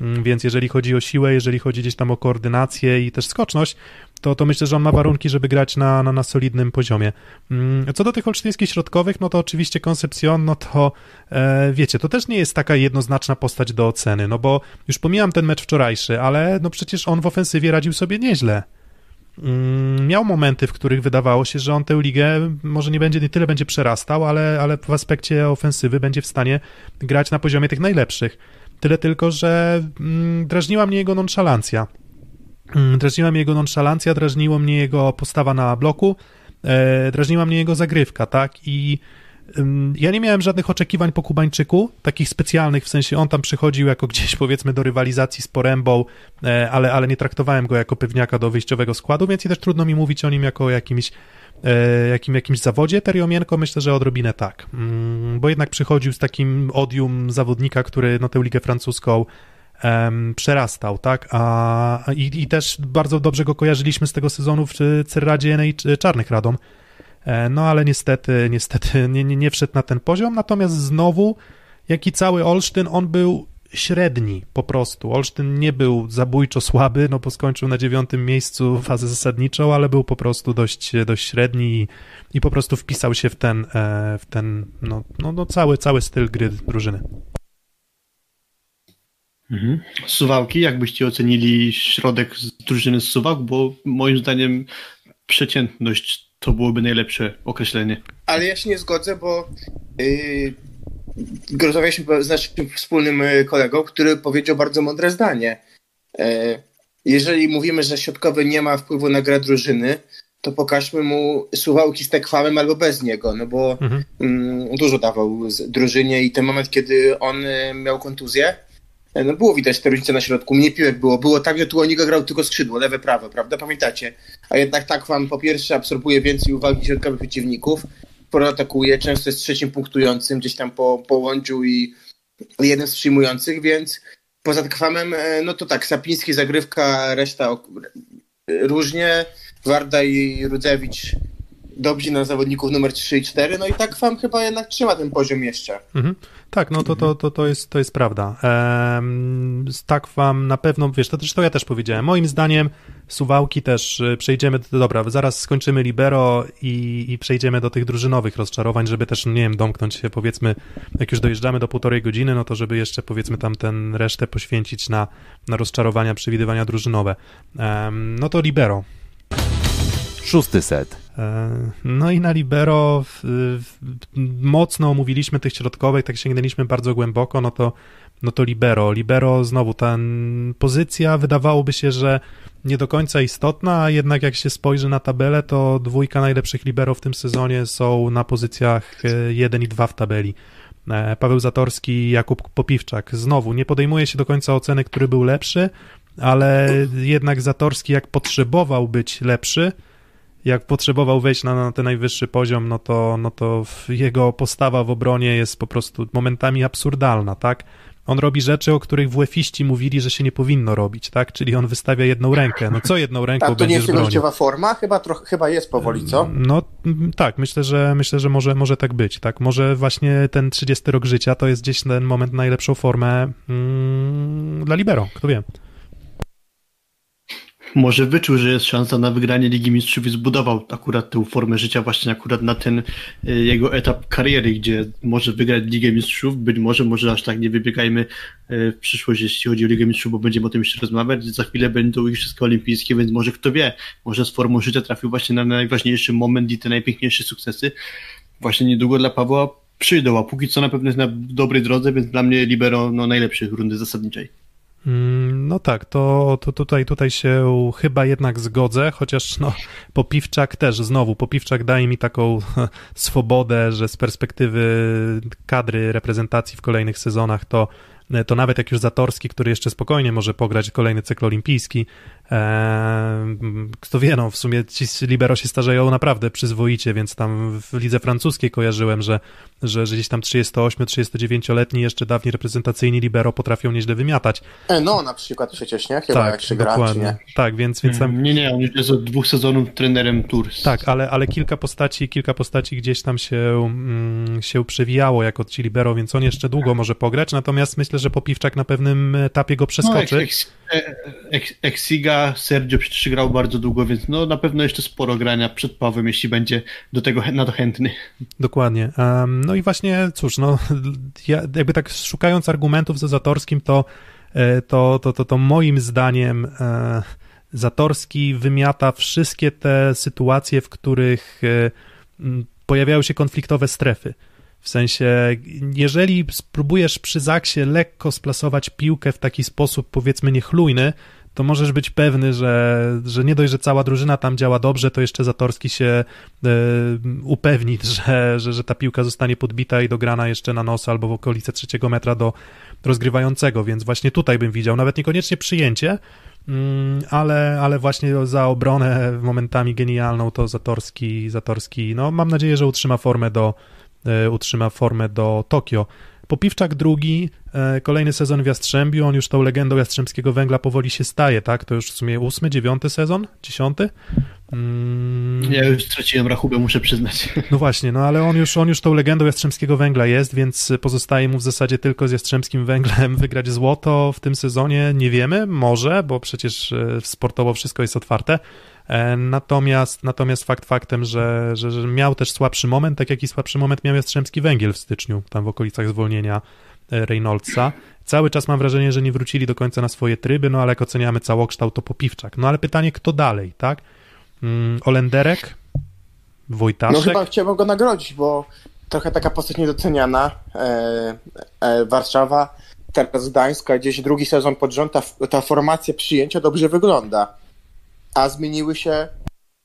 Mm, Więc jeżeli chodzi o siłę, jeżeli chodzi gdzieś tam o koordynację i też skoczność, to, to myślę, że on ma warunki, żeby grać na, na, na solidnym poziomie. Mm, Co do tych olsztyńskich środkowych, no to oczywiście Concepcion, no to e, wiecie, to też nie jest taka jednoznaczna postać do oceny, no bo już pomijam ten mecz wczorajszy, ale no przecież on w ofensywie radził sobie nieźle. Mm, Miał momenty, w których wydawało się, że on tę ligę może nie będzie, nie tyle będzie przerastał, ale, ale w aspekcie ofensywy będzie w stanie grać na poziomie tych najlepszych. Tyle tylko, że mm, drażniła mnie jego nonszalancja. Mm, Drażniła mnie jego nonszalancja, drażniło mnie jego postawa na bloku, e, drażniła mnie jego zagrywka, tak? I ja nie miałem żadnych oczekiwań po Kubańczyku, takich specjalnych, w sensie on tam przychodził jako gdzieś powiedzmy do rywalizacji z Porębą, e, ale, ale nie traktowałem go jako pewniaka do wyjściowego składu, więc i też trudno mi mówić o nim jako o jakimś, e, jakim, jakimś zawodzie. Teriomienko myślę, że odrobinę tak, mm, bo jednak przychodził z takim odium zawodnika, który no, tę ligę francuską przerastał, tak? A, i, I też bardzo dobrze go kojarzyliśmy z tego sezonu w Cerradzie Jenej Czarnych Radom. E, No ale niestety, niestety [laughs] nie, nie, nie wszedł na ten poziom. Natomiast znowu, jak i cały Olsztyn, on był średni po prostu. Olsztyn nie był zabójczo słaby, no bo skończył na dziewiątym miejscu fazę zasadniczą, ale był po prostu dość, dość średni i, i po prostu wpisał się w ten, e, w ten no, no, no cały, cały styl gry drużyny. Mhm. Suwałki, jak byście ocenili środek drużyny z Suwałk, bo moim zdaniem przeciętność to byłoby najlepsze określenie. Ale ja się nie zgodzę, bo yy, rozmawialiśmy z naszym wspólnym y, kolegą, który powiedział bardzo mądre zdanie. E, jeżeli mówimy, że środkowy nie ma wpływu na grę drużyny, to pokażmy mu suwałki z tekwamem albo bez niego, no bo Mhm. mm, dużo dawał z drużynie i ten moment, kiedy on y, miał kontuzję, e, no było widać te różnice na środku. Mnie piłek było. Było tak, że Tuonika grał tylko skrzydło, lewe, prawe, prawda? Pamiętacie? A jednak tak wam po pierwsze absorbuje więcej uwagi środkowych przeciwników, sporo atakuje, często jest trzecim punktującym gdzieś tam po, po łączu i jeden z przyjmujących, więc poza Kwamem, e, no to tak, Sapiński, zagrywka, reszta różnie. Warda i Rudzewicz dobrzy na zawodników numer 3 i 4, no i tak wam chyba jednak trzyma ten poziom jeszcze. Mhm. Tak, no to, to, to, to, jest, to jest prawda. Ehm, tak wam na pewno, wiesz, to to ja też powiedziałem. Moim zdaniem Suwałki też y, przejdziemy, do, dobra, zaraz skończymy Libero i, i przejdziemy do tych drużynowych rozczarowań, żeby też, nie wiem, domknąć się, powiedzmy, jak już dojeżdżamy do półtorej godziny, no to żeby jeszcze, powiedzmy, tam ten resztę poświęcić na, na rozczarowania, przewidywania drużynowe. Ehm, no to Libero. Szósty set. E, No i na Libero mocno omówiliśmy tych środkowych, tak sięgnęliśmy bardzo głęboko, no to, no to Libero. Libero znowu ta pozycja wydawałoby się, że nie do końca istotna, a jednak jak się spojrzy na tabelę, to dwójka najlepszych Libero w tym sezonie są na pozycjach 1 i 2 w tabeli. E, Paweł Zatorski i Jakub Popiwczak. Znowu, nie podejmuje się do końca oceny, który był lepszy, ale jednak Zatorski jak potrzebował być lepszy, jak potrzebował wejść na, na ten najwyższy poziom, no to, no to jego postawa w obronie jest po prostu momentami absurdalna, tak? On robi rzeczy, o których WF-iści mówili, że się nie powinno robić, tak? Czyli on wystawia jedną rękę. No co jedną ręką Tak, to nie jest jego życiowa forma? Chyba, trochę, chyba jest powoli, co? No mm, tak, myślę, że myślę, że może, może tak być, tak? Może właśnie ten 30 rok życia to jest gdzieś ten moment na najlepszą formę mm, dla Libero, kto wie. Może wyczuł, że jest szansa na wygranie Ligi Mistrzów i zbudował akurat tę formę życia właśnie akurat na ten y, jego etap kariery, gdzie może wygrać Ligę Mistrzów, być może, może aż tak nie wybiegajmy y, w przyszłość, jeśli chodzi o Ligę Mistrzów, bo będziemy o tym jeszcze rozmawiać. Za chwilę będą Igrzyska Olimpijskie, więc może kto wie, może z formą życia trafił właśnie na najważniejszy moment i te najpiękniejsze sukcesy. Właśnie niedługo dla Pawła przyjdą, a póki co na pewno jest na dobrej drodze, więc dla mnie Libero no, najlepszy rundy zasadniczej. Mm, No tak, to, to tutaj, tutaj się chyba jednak zgodzę, chociaż no, Popiwczak też, znowu, Popiwczak daje mi taką [laughs] swobodę, że z perspektywy kadry reprezentacji w kolejnych sezonach to, to nawet jak już Zatorski, który jeszcze spokojnie może pograć kolejny cykl olimpijski, kto wie, no w sumie ci libero się starzeją naprawdę przyzwoicie, więc tam w lidze francuskiej kojarzyłem, że, że, że gdzieś tam 38-39-letni jeszcze dawni reprezentacyjni libero potrafią nieźle wymiatać. E, no, na przykład przecież, nie? Chyba jak się gra, dokładnie. nie? Tak, więc, więc tam Nie, nie, on już jest od dwóch sezonów trenerem Tours. tak, ale, ale kilka postaci, kilka postaci gdzieś tam się, mm, się przewijało jako ci libero, więc on jeszcze długo może pograć, natomiast myślę, że Popiwczak na pewnym etapie go No, przeskoczy. ex, ex, Sergio przecież grał bardzo długo, więc no na pewno jeszcze sporo grania przed Pawłem, jeśli będzie do tego na to chętny. Dokładnie. Em, No i właśnie, cóż, no, ja jakby tak szukając argumentów za Zatorskim, to, e, to, to, to, to moim zdaniem e, Zatorski wymiata wszystkie te sytuacje, w których e, pojawiają się konfliktowe strefy. W sensie, jeżeli spróbujesz przy zaksie lekko splasować piłkę w taki sposób, powiedzmy, niechlujny, to możesz być pewny, że, że nie dość, że cała drużyna tam działa dobrze, to jeszcze Zatorski się e, upewni, [laughs] że, że, że ta piłka zostanie podbita i dograna jeszcze na nos albo w okolice trzeciego metra do rozgrywającego, więc właśnie tutaj bym widział, nawet niekoniecznie przyjęcie, mm, ale, ale właśnie za obronę momentami genialną to Zatorski, Zatorski, no mam nadzieję, że utrzyma formę do, e, utrzyma formę do Tokio. Popiwczak drugi, e, kolejny sezon w Jastrzębiu, on już tą legendą Jastrzębskiego Węgla powoli się staje, tak? To już w sumie ósmy, dziewiąty sezon? Dziesiąty? Mm, Ja już straciłem rachubę, muszę przyznać. [laughs] no właśnie, no ale on już, on już tą legendą Jastrzębskiego Węgla jest, więc pozostaje mu w zasadzie tylko z Jastrzębskim Węglem [laughs] wygrać złoto w tym sezonie. Nie wiemy, może, bo przecież e, sportowo wszystko jest otwarte. E, Natomiast, natomiast fakt faktem, że, że, że miał też słabszy moment, tak jak i słabszy moment miał Jastrzębski Węgiel w styczniu, tam w okolicach zwolnienia e, Reynoldsa. Cały czas mam wrażenie, że nie wrócili do końca na swoje tryby, no ale jak oceniamy całokształt, to Popiwczak. No ale pytanie, kto dalej, tak? Mm, Olenderek? Wojtaszek? No chyba chciałbym go nagrodzić, bo trochę taka postać niedoceniana. E, e, Warszawa, teraz Gdańsk, a gdzieś drugi sezon pod rząd, ta, ta formacja przyjęcia dobrze wygląda. A zmieniły się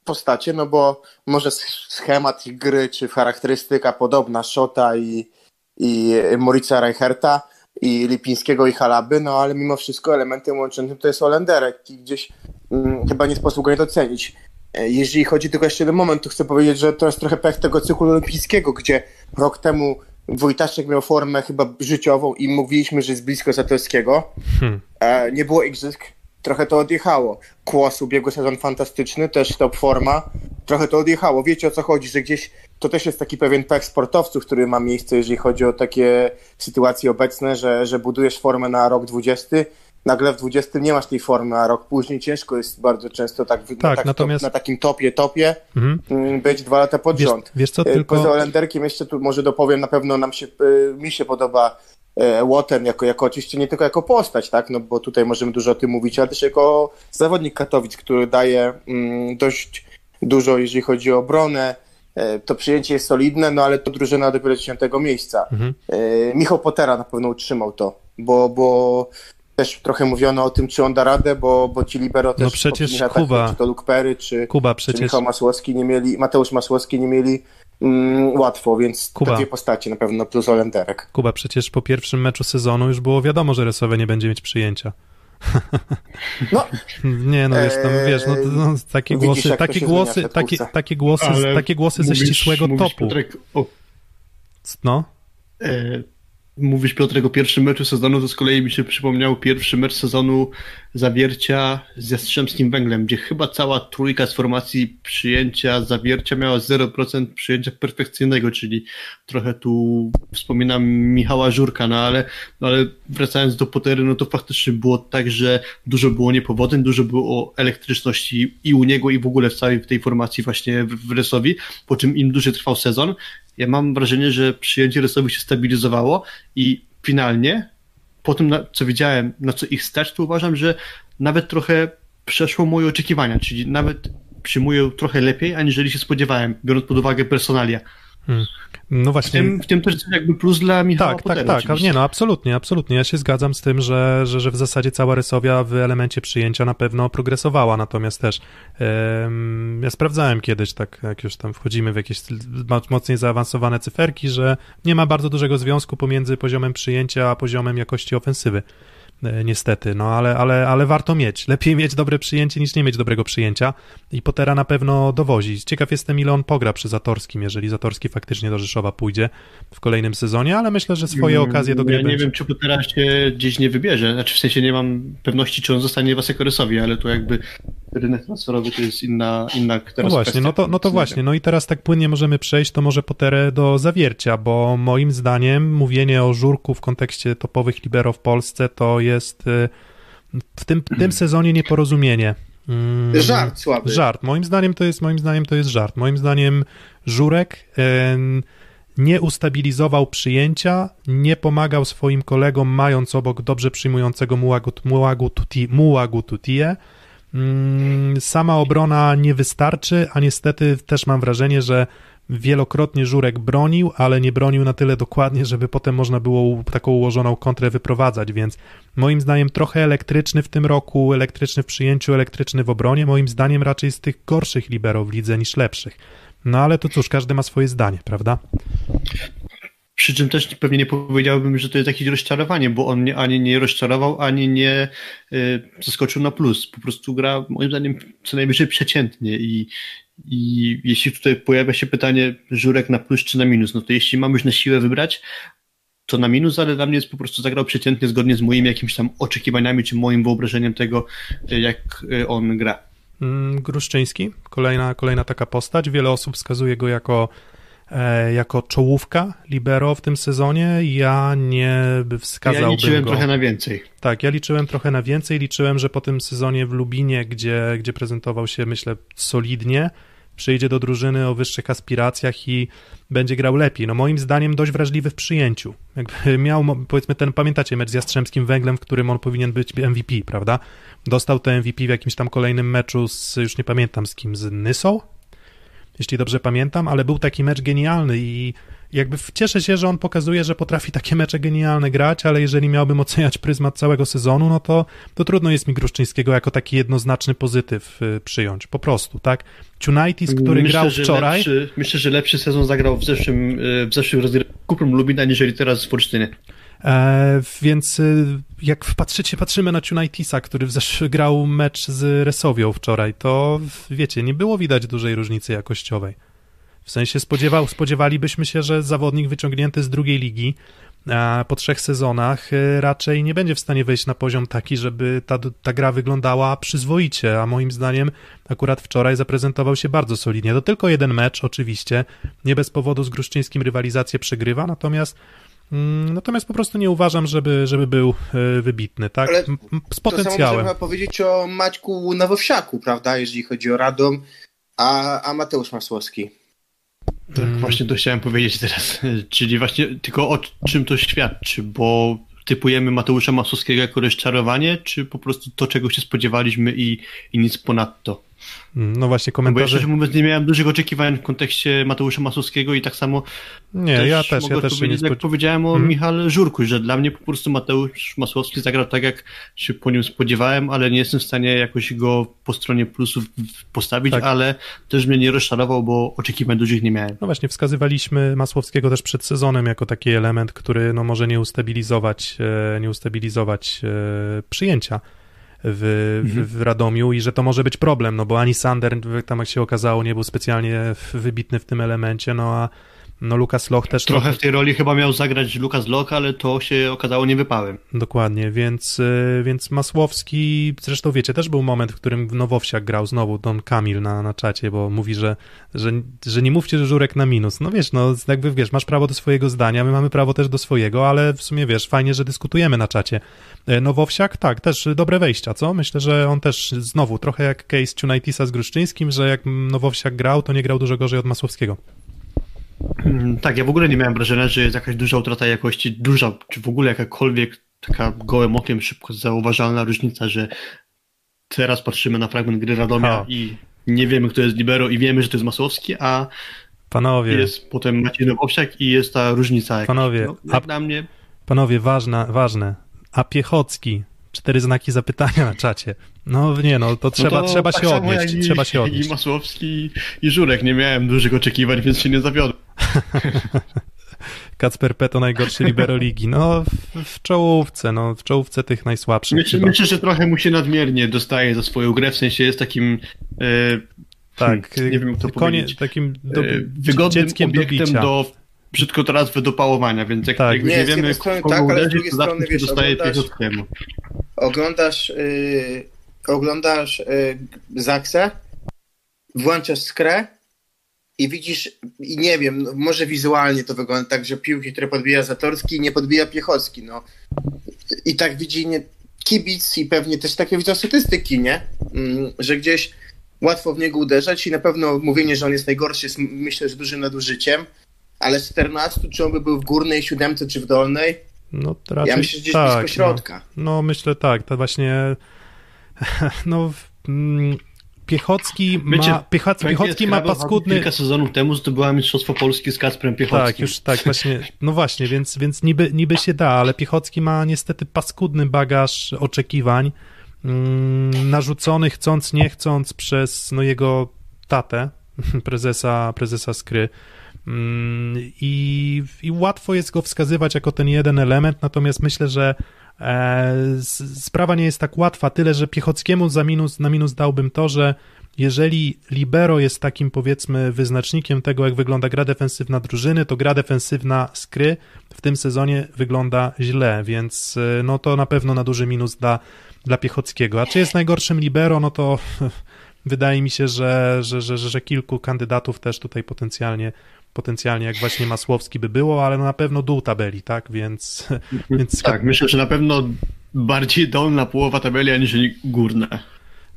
postacie, no bo może sch- schemat ich gry, czy charakterystyka podobna Szota i, i Morica Reicherta i Lipińskiego i Halaby, no ale mimo wszystko elementem łączącym to jest Olenderek i gdzieś mm, chyba nie sposób go nie docenić. E, Jeżeli chodzi tylko jeszcze jeden moment, to chcę powiedzieć, że to jest trochę pech tego cyklu olimpijskiego, gdzie rok temu Wojtaszek miał formę chyba życiową i mówiliśmy, że jest blisko Zatorskiego. Hmm. E, nie było igrzysk, trochę to odjechało. Kłos, ubiegły sezon fantastyczny, też top forma. trochę to odjechało. Wiecie o co chodzi, że gdzieś to też jest taki pewien pech sportowców, który ma miejsce, jeżeli chodzi o takie sytuacje obecne, że, że budujesz formę na rok 20, nagle w 20 nie masz tej formy, a rok później ciężko jest bardzo często tak, tak, na, tak natomiast- top, na takim topie, topie Mhm. mm, być dwa lata pod Wiesz, rząd. wiesz co, E, tylko... Poza Olenderkiem jeszcze tu może dopowiem, na pewno nam się, e, mi się podoba e, Łoten jako, jako oczywiście nie tylko jako postać, tak, no bo tutaj możemy dużo o tym mówić, ale też jako zawodnik Katowic, który daje mm, dość dużo, jeżeli chodzi o obronę. E, To przyjęcie jest solidne, no ale to drużyna dopiero 10 miejsca. Mhm. E, Michał Potera na pewno utrzymał to, bo, bo też trochę mówiono o tym, czy on da radę, bo, bo ci libero też No przecież Kuba- czy to Luke Perry, czy, Kuba, czy przecież... Michał Masłowski nie mieli, Mateusz Masłowski nie mieli mm, łatwo, więc Kuba. te dwie postacie na pewno plus Olenderek. Kuba, przecież po pierwszym meczu sezonu już było wiadomo, że Resowe nie będzie mieć przyjęcia. [laughs] No, Nie, no wiesz, tam, wiesz, no, to- no takie widzisz, głosy, takie głosy, takie, takie głosy, Ale takie głosy ze mówisz- ścisłego mówisz, topu. Piotrek, o, No, e, mówisz Piotrek o pierwszym meczu sezonu, to z kolei mi się przypomniał pierwszy mecz sezonu Zawiercia z Jastrzębskim Węglem, gdzie chyba cała trójka z formacji przyjęcia Zawiercia miała 0% przyjęcia perfekcyjnego, czyli trochę tu wspominam Michała Żurka, no ale, no ale wracając do Potery, no to faktycznie było tak, że dużo było niepowodzeń, dużo było elektryczności i u niego i w ogóle w całej tej formacji właśnie w, Rysowi, po czym im dłużej trwał sezon, ja mam wrażenie, że przyjęcie Rysowi się stabilizowało i finalnie po tym, co widziałem, na co ich stać, to uważam, że nawet trochę przeszło moje oczekiwania, czyli nawet przyjmuję trochę lepiej, aniżeli się spodziewałem, biorąc pod uwagę personalia. No W właśnie. tym, w tym też jakby plus dla Michała Tak, tak, Potera, tak. A oczywiście. nie, no absolutnie, absolutnie. Ja się zgadzam z tym, że, że, że w zasadzie cała Rysowia w elemencie przyjęcia na pewno progresowała, natomiast też em, ja sprawdzałem kiedyś, tak jak już tam wchodzimy w jakieś mo- mocniej zaawansowane cyferki, że nie ma bardzo dużego związku pomiędzy poziomem przyjęcia a poziomem jakości ofensywy. E, Niestety, no ale, ale, ale warto mieć. Lepiej mieć dobre przyjęcie niż nie mieć dobrego przyjęcia. I Potera na pewno dowozi. Ciekaw jestem, ile on pogra przy Zatorskim, jeżeli Zatorski faktycznie do Rzeszowa pójdzie w kolejnym sezonie, ale myślę, że swoje okazje do gry Mm, Ja nie będzie. wiem, czy Potera się gdzieś nie wybierze. Znaczy w sensie nie mam pewności, czy on zostanie w Asekorysowi, ale to jakby rynek transferowy to jest inna, inna No teraz właśnie, kwestia. no to, no to właśnie. No i teraz tak płynnie możemy przejść, to może Poterę do zawiercia, bo moim zdaniem mówienie o Żurku w kontekście topowych libero w Polsce to jest y, w tym, tym sezonie nieporozumienie. Mm, Żart słaby. Żart. Moim zdaniem to jest, moim zdaniem to jest żart. Moim zdaniem Żurek nie ustabilizował przyjęcia, nie pomagał swoim kolegom, mając obok dobrze przyjmującego Mułagu, Mułagu, Tuti, Mułagu Tutię. Mm, Sama obrona nie wystarczy, a niestety też mam wrażenie, że wielokrotnie Żurek bronił, ale nie bronił na tyle dokładnie, żeby potem można było taką ułożoną kontrę wyprowadzać, więc moim zdaniem trochę elektryczny w tym roku, elektryczny w przyjęciu, elektryczny w obronie, moim zdaniem raczej z tych gorszych liberów w lidze niż lepszych. No ale to cóż, każdy ma swoje zdanie, prawda? Przy czym też pewnie nie powiedziałbym, że to jest jakieś rozczarowanie, bo on mnie ani nie rozczarował, ani nie y, zaskoczył na plus. Po prostu gra moim zdaniem co najwyżej przeciętnie i, i jeśli tutaj pojawia się pytanie Żurek na plus czy na minus, no to jeśli mam już na siłę wybrać, to na minus, ale dla mnie jest po prostu zagrał przeciętnie zgodnie z moimi jakimiś tam oczekiwaniami czy moim wyobrażeniem tego, y, jak y, on gra. Mm, Gruszczyński, kolejna, kolejna taka postać. Wiele osób wskazuje go jako, e, jako czołówka libero w tym sezonie. Ja nie by Ja wskazałbym liczyłem go. trochę na więcej. Tak, ja liczyłem trochę na więcej. Liczyłem, że po tym sezonie w Lubinie, gdzie, gdzie prezentował się, myślę, solidnie, przyjdzie do drużyny o wyższych aspiracjach i będzie grał lepiej. No moim zdaniem dość wrażliwy w przyjęciu. Jakby [laughs] miał, powiedzmy, ten, pamiętacie, mecz z Jastrzębskim Węglem, w którym on powinien być MVP, prawda? Dostał te MVP w jakimś tam kolejnym meczu z, już nie pamiętam z kim, z Nysą? Jeśli dobrze pamiętam, ale był taki mecz genialny i jakby cieszę się, że on pokazuje, że potrafi takie mecze genialne grać, ale jeżeli miałbym oceniać pryzmat całego sezonu, no to, to trudno jest mi Gruszczyńskiego jako taki jednoznaczny pozytyw y, przyjąć. Po prostu, tak? United, który grał że wczoraj, Lepszy, myślę, że lepszy sezon zagrał w zeszłym, y, w zeszłym Kuprum Lubina, niżeli teraz w Olsztynie. E, więc y, jak patrzycie, patrzymy na Unitisa, który w grał mecz z Resowią wczoraj, to wiecie, nie było widać dużej różnicy jakościowej. W sensie spodziewał, spodziewalibyśmy się, że zawodnik wyciągnięty z drugiej ligi po trzech sezonach e, raczej nie będzie w stanie wejść na poziom taki, żeby ta, ta gra wyglądała przyzwoicie, a moim zdaniem akurat wczoraj zaprezentował się bardzo solidnie. To tylko jeden mecz, oczywiście, nie bez powodu z Gruszczyńskim rywalizację przegrywa, natomiast Natomiast po prostu nie uważam, żeby, żeby był e, wybitny, tak? Ale Z To samo potencjałem. można powiedzieć o Maćku Nowowsiaku, prawda, jeżeli chodzi o Radom, a, a Mateusz Masłowski. Tak, Mm. właśnie to chciałem powiedzieć teraz. [laughs] Czyli właśnie tylko o czym to świadczy, bo typujemy Mateusza Masowskiego jako rozczarowanie, czy po prostu to, czego się spodziewaliśmy i, i nic ponadto? No właśnie, Bo ja komentarze. szczerze mówiąc nie miałem dużych oczekiwań w kontekście Mateusza Masowskiego i tak samo Nie, ja też, mogę ja też się nie powiedzieć, jak powiedziałem o Mhm. Michale Żurku, że dla mnie po prostu Mateusz Masłowski zagrał tak, jak się po nim spodziewałem, ale nie jestem w stanie jakoś go po stronie plusów postawić, Tak. ale też mnie nie rozczarował, bo oczekiwań dużych nie miałem. No właśnie, wskazywaliśmy Masłowskiego też przed sezonem jako taki element, który no może nie ustabilizować, e, nie ustabilizować e, przyjęcia w, w, w Radomiu i że to może być problem, no bo ani Sander, tam jak się okazało, nie był specjalnie wybitny w tym elemencie, no a no Lukas Loch też Trochę w tej roli chyba miał zagrać Lukas Lok, ale to się okazało niewypałem. Dokładnie, więc, y, więc Masłowski, zresztą wiecie, też był moment, w którym w Nowowsiak grał znowu Don Kamil na, na czacie, bo mówi, że, że, że nie mówcie, że Żurek na minus. No wiesz, no jakby wiesz, masz prawo do swojego zdania, my mamy prawo też do swojego, ale w sumie wiesz, fajnie, że dyskutujemy na czacie. E, Nowowsiak, tak, też dobre wejścia, co? Myślę, że on też znowu trochę jak case Tunitisa z Gruszczyńskim, że jak Nowowsiak grał, to nie grał dużo gorzej od Masłowskiego. Mm, Tak, ja w ogóle nie miałem wrażenia, że jest jakaś duża utrata jakości, duża, czy w ogóle jakakolwiek taka gołym okiem szybko zauważalna różnica, że teraz patrzymy na fragment gry Radomia Ha. i nie wiemy, kto jest libero i wiemy, że to jest Masłowski, a Panowie, jest potem Maciej Nowowsiak i jest ta różnica jakaś. Panowie, no, a- mnie Panowie, ważne, ważne. A Piechocki? Cztery znaki zapytania na czacie. No nie, no to trzeba, no to trzeba tak się odnieść, jak trzeba i, się odnieść. I Masłowski i Żurek, nie miałem dużych oczekiwań, więc się nie zawiodłem. [laughs] Kacper P. to najgorszy libero ligi. No w, w czołówce, no w czołówce tych najsłabszych Myślę, myślę, że trochę mu się nadmiernie dostaje za swoją grę, w sensie jest takim e, Tak, Hmm, nie wiem, jak to konie, powiedzieć. takim do, e, wygodnym dzieckiem do obiektem bicia. do brzydko teraz do pałowania, więc jak, Tak. jak Nie, nie, wiemy, strony kogo tak, ale z uderzyć, drugiej to zawsze strony, się wiesz, dostaje oglądasz-. Oglądasz, yy, oglądasz yy, Zaksę, włączasz skrę i widzisz, i nie wiem, no, może wizualnie to wygląda tak, że piłki, które podbija Zatorski, nie podbija Piechocki, no. I tak widzi nie, kibic i pewnie też takie widzą statystyki, nie? Mm, że gdzieś łatwo w niego uderzać i na pewno mówienie, że on jest najgorszy jest myślę, że dużym nadużyciem, ale z 14, czy on by był w górnej siódemce, czy w dolnej, No raczej ja myślę, że gdzieś tak, blisko środka. No, no myślę tak, to właśnie no mm, Piechocki Wiecie, ma, Piechoc, Frank Piechocki ma paskudny... Kilka sezonów temu zdobyła Mistrzostwo Polski z Kacprem Piechockim. Tak, już tak, właśnie, no właśnie, więc, więc niby, niby się da, ale Piechocki ma niestety paskudny bagaż oczekiwań, mm, narzucony chcąc, nie chcąc przez no, jego tatę, [laughs] prezesa, prezesa Skry. Mm, I, I łatwo jest go wskazywać jako ten jeden element, natomiast myślę, że sprawa nie jest tak łatwa, tyle że Piechockiemu za minus, na minus dałbym to, że jeżeli libero jest takim powiedzmy wyznacznikiem tego, jak wygląda gra defensywna drużyny, to gra defensywna skry w tym sezonie wygląda źle, więc y, no to na pewno na duży minus dla, dla Piechockiego. A czy jest najgorszym libero, no to [laughs] wydaje mi się, że, że, że, że kilku kandydatów też tutaj potencjalnie potencjalnie jak właśnie Masłowski by było, ale no na pewno dół tabeli, tak, więc, [laughs] więc Tak, myślę, że na pewno bardziej dolna połowa tabeli, aniżeli górna.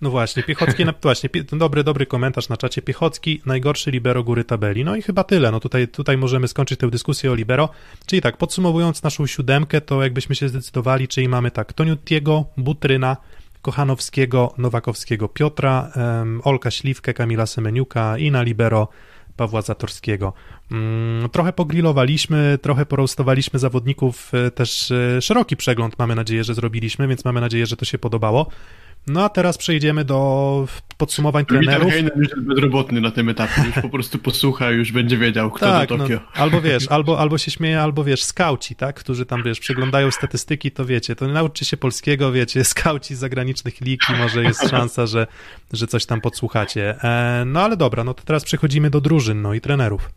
No właśnie, Piechocki, na, właśnie, dobry, dobry komentarz na czacie. Piechocki, najgorszy libero góry tabeli. No i chyba tyle. No tutaj, tutaj możemy skończyć tę dyskusję o libero. Czyli tak, podsumowując naszą siódemkę, to jakbyśmy się zdecydowali, czyli mamy tak, Toniutiego, Butryna, Kochanowskiego, Nowakowskiego, Piotra, em, Olka Śliwkę, Kamila Semeniuka i na libero Pawła Zatorskiego. Mm, trochę pogrillowaliśmy, trochę porostowaliśmy zawodników, e, też e, szeroki przegląd mamy nadzieję, że zrobiliśmy, więc mamy nadzieję, że to się podobało. No a teraz przejdziemy do podsumowań Witam trenerów. Heinen już jest bezrobotny na tym etapie, już po prostu posłucha, już będzie wiedział, kto Tak, do no, Tokio. albo wiesz, albo, albo się śmieje, albo wiesz, skauci, tak, którzy tam, wiesz, przeglądają statystyki, to wiecie, to nauczcie się polskiego, wiecie, [laughs] skauci z zagranicznych lig i może jest szansa, że, że coś tam podsłuchacie. E, no ale dobra, no to teraz przechodzimy do drużyn, no i trenerów.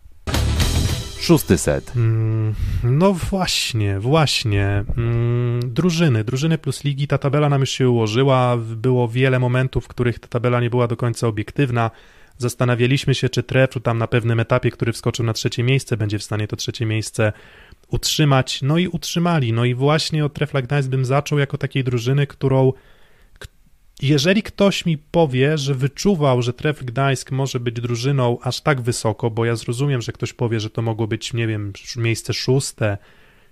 Szósty set. Mm, No właśnie, właśnie. Mm, Drużyny, drużyny plus ligi, ta tabela nam już się ułożyła. Było wiele momentów, w których ta tabela nie była do końca obiektywna. Zastanawialiśmy się, czy Trefl tam na pewnym etapie, który wskoczył na trzecie miejsce, będzie w stanie to trzecie miejsce utrzymać. No i utrzymali. No i właśnie od Trefla Gdańsk bym zaczął jako takiej drużyny, którą jeżeli ktoś mi powie, że wyczuwał, że Trefl Gdańsk może być drużyną aż tak wysoko, bo ja zrozumiem, że ktoś powie, że to mogło być, nie wiem, miejsce szóste,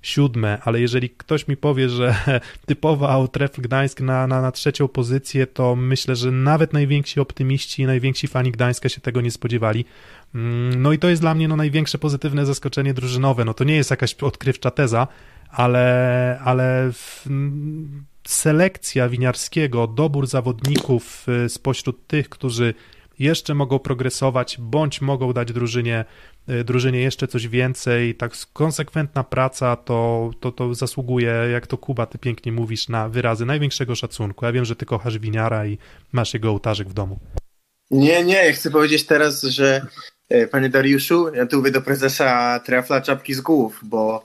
siódme, ale jeżeli ktoś mi powie, że [laughs] typował Trefl Gdańsk na, na, na trzecią pozycję, to myślę, że nawet najwięksi optymiści, najwięksi fani Gdańska się tego nie spodziewali. Mm, No i to jest dla mnie no, największe pozytywne zaskoczenie drużynowe. No to nie jest jakaś odkrywcza teza, ale, ale w, mm, selekcja winiarskiego, dobór zawodników y, spośród tych, którzy jeszcze mogą progresować, bądź mogą dać drużynie, y, drużynie jeszcze coś więcej, tak konsekwentna praca to, to, to zasługuje, jak to Kuba, ty pięknie mówisz, na wyrazy największego szacunku. Ja wiem, że ty kochasz winiara i masz jego ołtarzyk w domu. Nie, nie, chcę powiedzieć teraz, że e, panie Dariuszu, ja tu mówię do prezesa Trefla czapki z głów, bo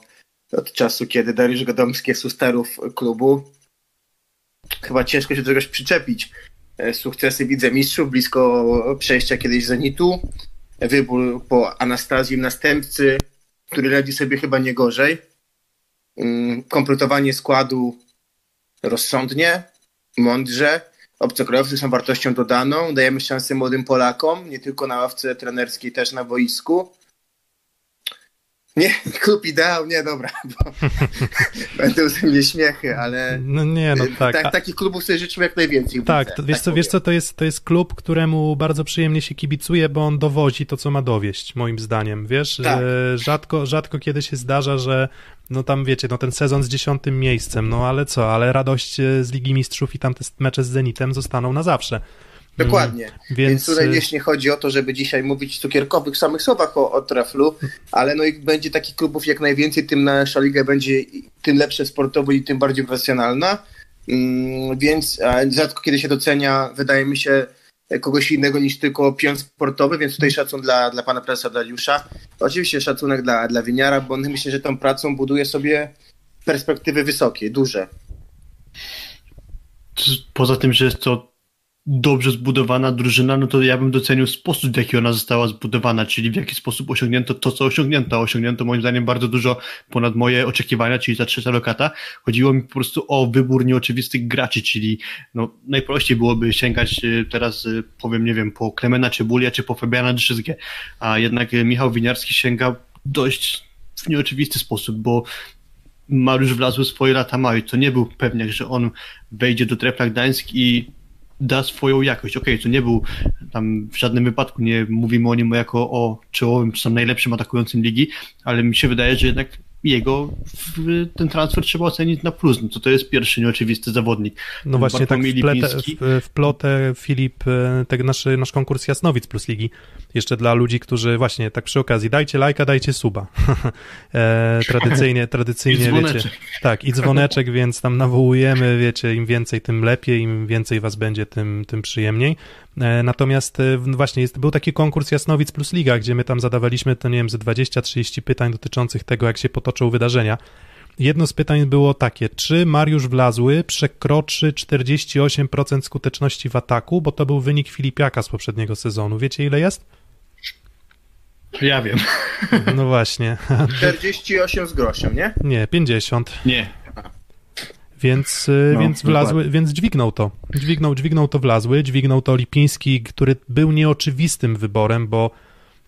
od czasu, kiedy Dariusz Gadomski jest u sterów klubu, chyba ciężko się do czegoś przyczepić. E, Sukcesy wicemistrzów, blisko przejścia kiedyś Zenitu, wybór po Anastazji następcy, który radzi sobie chyba nie gorzej. Mm, Kompletowanie składu rozsądnie, mądrze. Obcokrajowcy są wartością dodaną. Dajemy szansę młodym Polakom, nie tylko na ławce trenerskiej, też na boisku. Nie, [laughs] klub ideał, nie, dobra, bo [laughs] będą ze mnie śmiechy, ale No nie, no tak. tak, a- takich klubów sobie życzymy jak najwięcej. Tak, wiesz, co, wiesz co, to jest, to jest klub, któremu bardzo przyjemnie się kibicuje, bo on dowozi to, co ma dowieść, moim zdaniem, wiesz, Tak. że rzadko, rzadko kiedy się zdarza, że no tam wiecie, no ten sezon z dziesiątym miejscem, no ale co, ale radość e, z Ligi Mistrzów i tam te mecze z Zenitem zostaną na zawsze. Dokładnie. Mm, Więc, Więc, tutaj y- wiesz, nie chodzi o to, żeby dzisiaj mówić cukierkowych samych słowach o, o treflu, ale no i będzie takich klubów jak najwięcej, tym nasza liga będzie tym lepsze sportowo i tym bardziej profesjonalna. Mm, więc rzadko kiedy się docenia, wydaje mi się, kogoś innego niż tylko pion sportowy, więc tutaj szacun dla, dla pana profesora Dariusza. Oczywiście szacunek dla, dla Winiara, bo on myślę, że tą pracą buduje sobie perspektywy wysokie, duże. Poza tym, że jest to dobrze zbudowana drużyna, no to ja bym docenił sposób, w jaki ona została zbudowana, czyli w jaki sposób osiągnięto to, co osiągnięto. Osiągnięto moim zdaniem bardzo dużo ponad moje oczekiwania, czyli ta trzecia lokata. Chodziło mi po prostu o wybór nieoczywistych graczy, czyli no, najprościej byłoby sięgać e, teraz, e, powiem, nie wiem, po Klemena Czebulia czy po Fabiana Drzyzgę, a jednak e, Michał Winiarski sięga dość w nieoczywisty sposób, bo Mariusz Wlazły swoje lata ma i to nie był pewniak, że on wejdzie do Trefla Gdańsk i da swoją jakość. Okej, to nie był tam w żadnym wypadku, nie mówimy o nim jako o czołowym, czy tam najlepszym atakującym ligi, ale mi się wydaje, że jednak jego ten transfer trzeba ocenić na plus. No to to jest pierwszy nieoczywisty zawodnik. No właśnie tak wplete, w, w plotę Filip, ten nasz, nasz konkurs Jasnowic plus Ligi. Jeszcze dla ludzi, którzy właśnie tak przy okazji, dajcie lajka, dajcie suba. [laughs] e, tradycyjnie, tradycyjnie, wiecie. Tak, i dzwoneczek, więc tam nawołujemy, wiecie, im więcej, tym lepiej, im więcej was będzie, tym, tym przyjemniej. E, natomiast e, właśnie jest, był taki konkurs Jasnowic plus Liga, gdzie my tam zadawaliśmy, to nie wiem, ze 20-30 pytań dotyczących tego, jak się potoczą wydarzenia. Jedno z pytań było takie, czy Mariusz Wlazły przekroczy 48% skuteczności w ataku, bo to był wynik Filipiaka z poprzedniego sezonu. Wiecie ile jest? Ja wiem. No właśnie, [laughs] 48 z groszem, nie? nie, 50. Nie. Więc, y, No, więc wlazły, więc dźwignął to. Dźwignął, dźwignął to wlazły, dźwignął to Lipiński, który był nieoczywistym wyborem, bo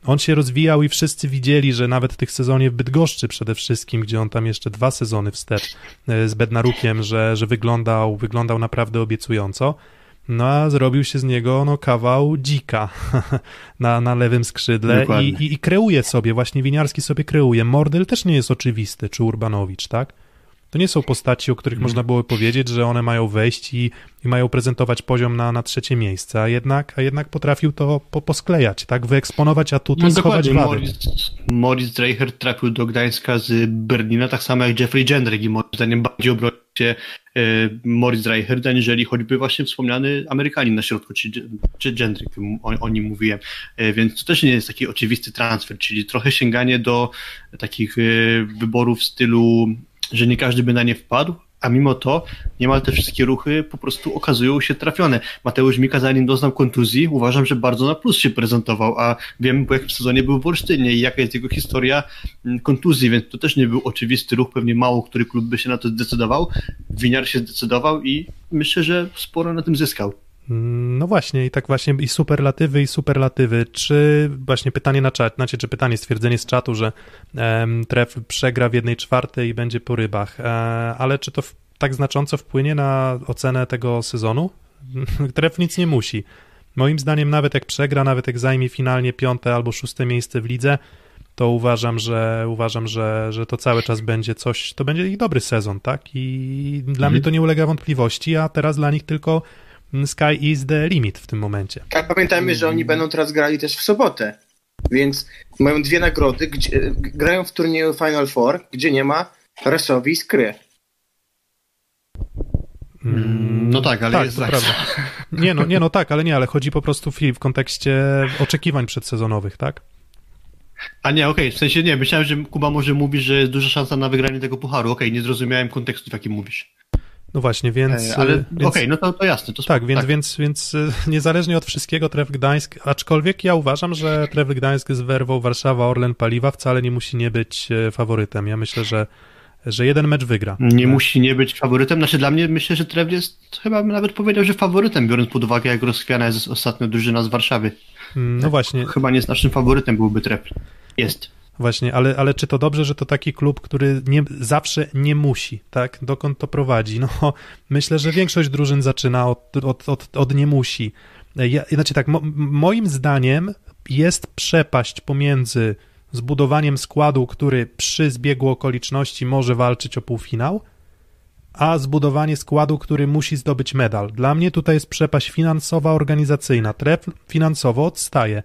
on się rozwijał i wszyscy widzieli, że nawet w tych sezonie w Bydgoszczy przede wszystkim, gdzie on tam jeszcze dwa sezony wstecz y, z Bednarukiem, że, że wyglądał, wyglądał naprawdę obiecująco. No a zrobił się z niego no, kawał dzika [laughs] na, na lewym skrzydle i, i, i kreuje sobie, właśnie Winiarski sobie kreuje. Mordyl też nie jest oczywisty, czy Urbanowicz, tak? To nie są postaci, o których można było powiedzieć, że one mają wejść i, i mają prezentować poziom na, na trzecie miejsce, a jednak, a jednak potrafił to po, posklejać, tak? Wyeksponować atuty, No schować wady. Morris Dreicher trafił do Gdańska z Berlina, tak samo jak Jeffrey Jendrick i moim zdaniem bardziej obronił e, Moritz Reichert, aniżeli choćby właśnie wspomniany Amerykanin na środku, czy, czy Gendryk, o, o nim mówiłem. E, więc to też nie jest taki oczywisty transfer, czyli trochę sięganie do takich e, wyborów w stylu, że nie każdy by na nie wpadł, a mimo to niemal te wszystkie ruchy po prostu okazują się trafione. Mateusz Mika, zanim doznał kontuzji, uważam, że bardzo na plus się prezentował, a wiem, po jakim sezonie był w Olsztynie i jaka jest jego historia mm, kontuzji, więc to też nie był oczywisty ruch, pewnie mało który klub by się na to zdecydował. Winiar się zdecydował i myślę, że sporo na tym zyskał. No właśnie, i tak właśnie i superlatywy, i superlatywy. Czy właśnie pytanie na czat, znaczy, czy pytanie, stwierdzenie z czatu, że um, tref przegra w jednej czwartej i będzie po rybach, e, ale czy to w, tak znacząco wpłynie na ocenę tego sezonu? [laughs] tref nic nie musi. Moim zdaniem, nawet jak przegra, nawet jak zajmie finalnie piąte albo szóste miejsce w lidze, to uważam, że uważam, że, że to cały czas będzie coś, to będzie ich dobry sezon, tak? I dla mhm. mnie to nie ulega wątpliwości, a teraz dla nich tylko sky is the limit w tym momencie. Tak, pamiętajmy, że oni będą teraz grali też w sobotę, więc mają dwie nagrody, gdzie, grają w turnieju Final Four, gdzie nie ma Resowi i Skry. Mm, no tak, ale tak, jest to prawda. [laughs] Nie no, nie no tak, ale nie, ale chodzi po prostu Filip w kontekście oczekiwań przedsezonowych, tak? A nie, okej, okay, w sensie nie, myślałem, że Kuba może mówi, że jest duża szansa na wygranie tego pucharu. Okej, okay, nie zrozumiałem kontekstu, w jakim mówisz. No właśnie, więc... E, ale okej, okay, no to, to jasne. To tak, więc, tak. Więc, więc e, [laughs] niezależnie od wszystkiego Tref Gdańsk, aczkolwiek ja uważam, że Tref Gdańsk z werwą Warszawa, Orlen, Paliwa wcale nie musi nie być e, faworytem. Ja myślę, że że jeden mecz wygra. Nie tak. musi nie być faworytem. Znaczy dla mnie myślę, że Tref jest, chyba bym nawet powiedział, że faworytem, biorąc pod uwagę, jak rozchwiana jest ostatnio drużyna z Warszawy. Mm, no właśnie. Chyba nie z naszym faworytem byłby Tref. Jest. Właśnie, ale, ale czy to dobrze, że to taki klub, który nie, zawsze nie musi, tak? Dokąd to prowadzi? No, [laughs] myślę, że większość drużyn zaczyna od, od, od, od nie musi. Ja, znaczy tak, mo, moim zdaniem jest przepaść pomiędzy zbudowaniem składu, który przy zbiegu okoliczności może walczyć o półfinał, a zbudowanie składu, który musi zdobyć medal. Dla mnie tutaj jest przepaść finansowa, organizacyjna. Tref finansowo odstaje.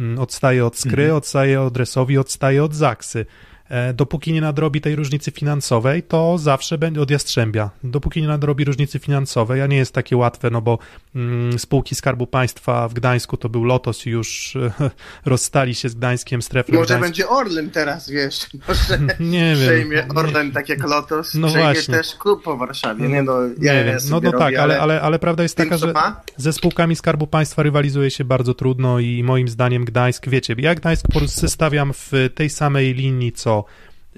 Mm, odstaje od Skry, mhm. odstaje od Resowi, odstaje od Zaksy. E, dopóki nie nadrobi tej różnicy finansowej, to zawsze będzie od Jastrzębia. Dopóki nie nadrobi różnicy finansowej, a nie jest takie łatwe, no bo mm, spółki Skarbu Państwa w Gdańsku to był Lotos i już [laughs] rozstali się z Gdańskiem strefą. Może Gdańsk... będzie Orlen teraz, wiesz, [laughs] może [laughs] nie przejmie wiem. Orlen nie. tak jak Lotos, no przejmie właśnie. też klub po Warszawie. Nie, no, ja nie wiem. No, no tak, ale, ale, ale prawda jest taka, że ze spółkami Skarbu Państwa rywalizuje się bardzo trudno i moim zdaniem Gdańsk, wiecie, ja Gdańsk po prostu stawiam w tej samej linii, co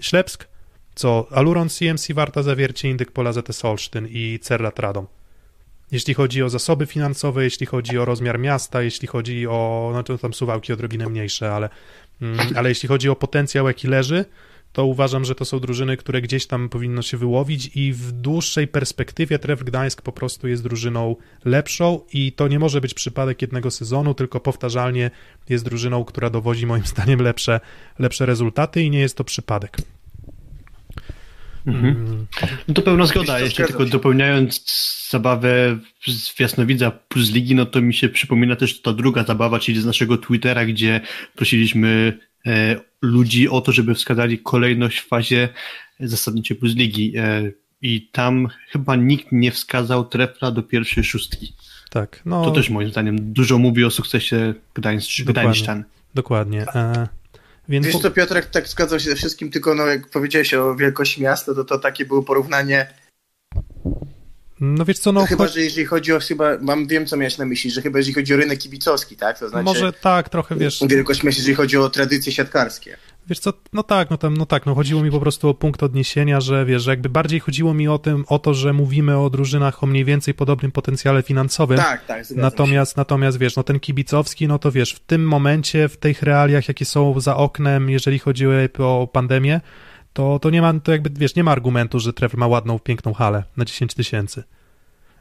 Ślepsk, co Aluron CMC Warta Zawiercie, Indyk Pola ZS Olsztyn i Cerrat Radom. Jeśli chodzi o zasoby finansowe, jeśli chodzi o rozmiar miasta, jeśli chodzi o, no to tam suwałki odrobinę mniejsze, ale, mm, ale jeśli chodzi o potencjał, jaki leży, to uważam, że to są drużyny, które gdzieś tam powinno się wyłowić i w dłuższej perspektywie Tref Gdańsk po prostu jest drużyną lepszą i to nie może być przypadek jednego sezonu, tylko powtarzalnie jest drużyną, która dowodzi moim zdaniem lepsze, lepsze rezultaty i nie jest to przypadek. Mhm. No to pełna zgoda. Jeszcze tylko dopełniając zabawę z Jasnowidza plus ligi, no to mi się przypomina też ta druga zabawa, czyli z naszego Twittera, gdzie prosiliśmy E, ludzi o to, żeby wskazali kolejność w fazie zasadniczej plus ligi. E, I tam chyba nikt nie wskazał trefla do pierwszej szóstki. Tak. No, to też moim zdaniem dużo mówi o sukcesie Gdańsk, Gdańszczan. Dokładnie. E, więc... Wiesz co, Piotrek tak zgadzał się ze wszystkim, tylko no, jak powiedziałeś o wielkości miasta, to to takie było porównanie no wiesz co, no... chyba, że jeżeli chodzi o, chyba, mam, wiem co miałeś na myśli, że chyba jeżeli chodzi o rynek kibicowski, tak? To znaczy... Może tak, trochę, wiesz... Wielkość miasta, jeżeli chodzi o tradycje siatkarskie. Wiesz co, no tak, no tam, no tak, no chodziło mi po prostu o punkt odniesienia, że wiesz, że jakby bardziej chodziło mi o tym, o to, że mówimy o drużynach o mniej więcej podobnym potencjale finansowym. Tak, tak, Natomiast, się. natomiast wiesz, no ten kibicowski, no to wiesz, w tym momencie, w tych realiach, jakie są za oknem, jeżeli chodzi o pandemię, to, to nie ma, to jakby, wiesz, nie ma argumentu, że Trevor ma ładną, piękną halę na 10 tysięcy.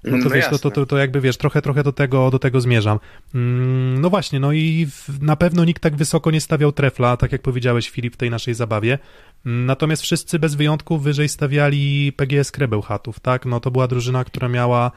No to no wiesz, to, to, to, to, jakby wiesz, trochę, trochę do tego, do tego zmierzam. Mm, no właśnie, no i na pewno nikt tak wysoko nie stawiał trefla, tak jak powiedziałeś Filip w tej naszej zabawie. Mm, natomiast wszyscy bez wyjątku wyżej stawiali PGS Krebelchatów, tak? No to była drużyna, która miała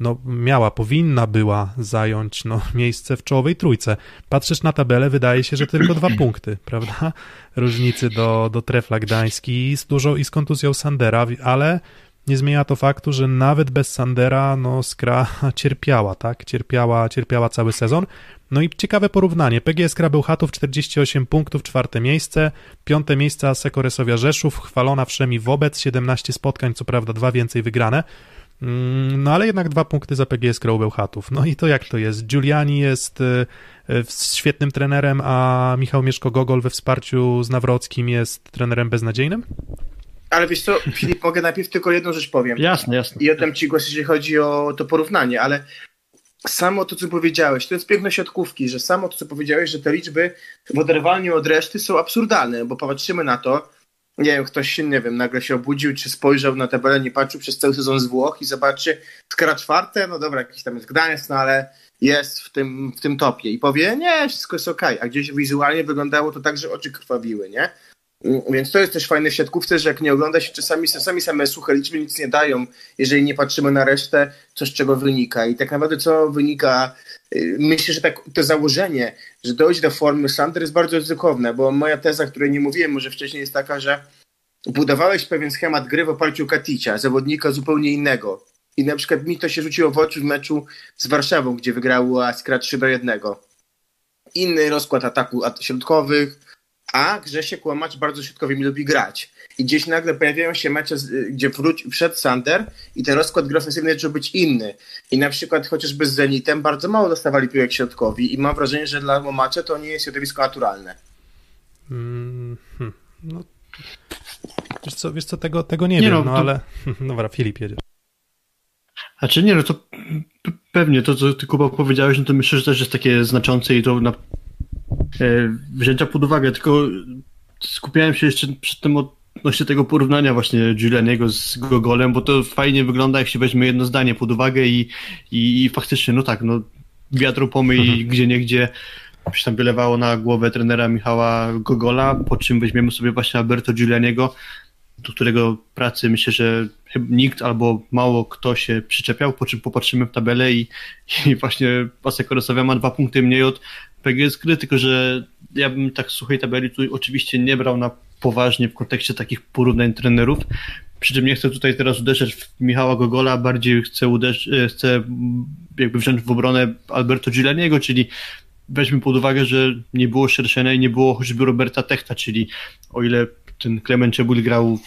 no, miała, powinna była zająć no, miejsce w czołowej trójce. Patrzysz na tabelę, wydaje się, że tylko dwa [clears throat] punkty, prawda? Różnicy do, do Trefla Gdański z dużo i z kontuzją Sandera, ale nie zmienia to faktu, że nawet bez Sandera, no Skra [laughs] cierpiała, tak? Cierpiała, cierpiała cały sezon. No i ciekawe porównanie. PGS Skra Bełchatów 48 punktów, czwarte miejsce, piąte miejsce Aseko Resowia Rzeszów, chwalona wszemi wobec, 17 spotkań, co prawda dwa więcej wygrane. Mm, no ale jednak dwa punkty za PGS Grą Bełchatów. No i to jak to jest? Giuliani jest y, y, świetnym trenerem, a Michał Mieszko-Gogol we wsparciu z Nawrockim jest trenerem beznadziejnym? Ale wiesz co, Filip, [laughs] mogę najpierw tylko jedną rzecz powiem. Jasne, jasne. I oddam ci głos, jeżeli chodzi o to porównanie, ale samo to, co powiedziałeś, to jest piękne siatkówki, że samo to, co powiedziałeś, że te liczby w oderwaniu od reszty są absurdalne, bo popatrzymy na to, nie wiem, ktoś się, nie wiem, nagle się obudził, czy spojrzał na tabelę, nie patrzył przez cały sezon z Włoch i zobaczy, skara czwarte, no dobra, jakiś tam jest Gdańsk, no ale jest w tym, w tym topie i powie, nie, wszystko jest okej, okay. a gdzieś wizualnie wyglądało to tak, że oczy krwawiły, nie? Więc to jest też fajne w siatkówce, że jak nie ogląda się czasami, same suche liczby nic nie dają, jeżeli nie patrzymy na resztę, co z czego wynika. I tak naprawdę co wynika, y, myślę, że tak, to założenie, że dojść do formy Sander jest bardzo ryzykowne, bo moja teza, której nie mówiłem może wcześniej jest taka, że budowałeś pewien schemat gry w oparciu o Katicia, zawodnika zupełnie innego. I na przykład mi to się rzuciło w oczy w meczu z Warszawą, gdzie wygrało Askra 3 do 1. Inny rozkład ataku środkowych, a Grzesiek Łamacz bardzo środkowymi lubi grać. I gdzieś nagle pojawiają się mecze, gdzie wróć, wszedł Sander i ten rozkład gry ofensywnej zaczął być inny. I na przykład chociażby z Zenitem bardzo mało dostawali piłek środkowi i mam wrażenie, że dla Łamacza to nie jest środowisko naturalne. Mm, hmm, no, wiesz co, wiesz co tego, tego nie, nie wiem, no, no to... ale dobra, Filip jedzie. A czy nie, no to pewnie to, co ty Kuba powiedziałeś, no to myślę, że też jest takie znaczące i to na E, wzięcia pod uwagę, tylko skupiałem się jeszcze przed tym odnośnie tego porównania właśnie Giulianiego z Gogolem, bo to fajnie wygląda, jak się weźmie jedno zdanie pod uwagę i, i, i faktycznie, no tak, no wiatru pomyj mhm. gdzie niegdzie się tam wylewało na głowę trenera Michała Gogola, po czym weźmiemy sobie właśnie Alberto Giulianiego, do którego pracy myślę, że nikt albo mało kto się przyczepiał, po czym popatrzymy w tabelę i, i właśnie Pasek Korosowia ma dwa punkty mniej od PGS gry, tylko że ja bym tak suchej tabeli tu oczywiście nie brał na poważnie w kontekście takich porównań trenerów. Przy czym nie chcę tutaj teraz uderzać w Michała Gogola, bardziej chcę, uderz- e, chcę jakby wziąć w obronę Alberto Gilaniego, czyli weźmy pod uwagę, że nie było Szerszenia i nie było choćby Roberta Techta, czyli o ile ten Clement Czebul grał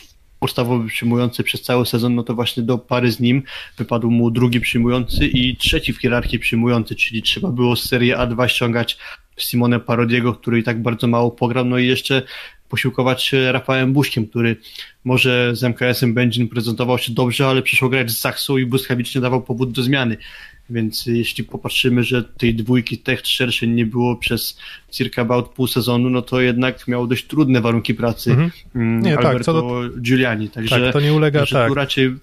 podstawowy przyjmujący przez cały sezon, no to właśnie do pary z nim wypadł mu drugi przyjmujący i trzeci w hierarchii przyjmujący, czyli trzeba było z serii A2 ściągać Simone Parodiego, który i tak bardzo mało pograł, no i jeszcze posiłkować się Rafałem Buśkiem, który może z MKS-em Będzin prezentował się dobrze, ale przyszło grać z Saksą i błyskawicznie dawał powód do zmiany. Więc jeśli popatrzymy, że tej dwójki Tech szerszej nie było przez circa about pół sezonu, no to jednak miał dość trudne warunki pracy mhm. Mm, nie, Alberto tak, co do... Giuliani. Także tak, to nie ulega, tak. raczej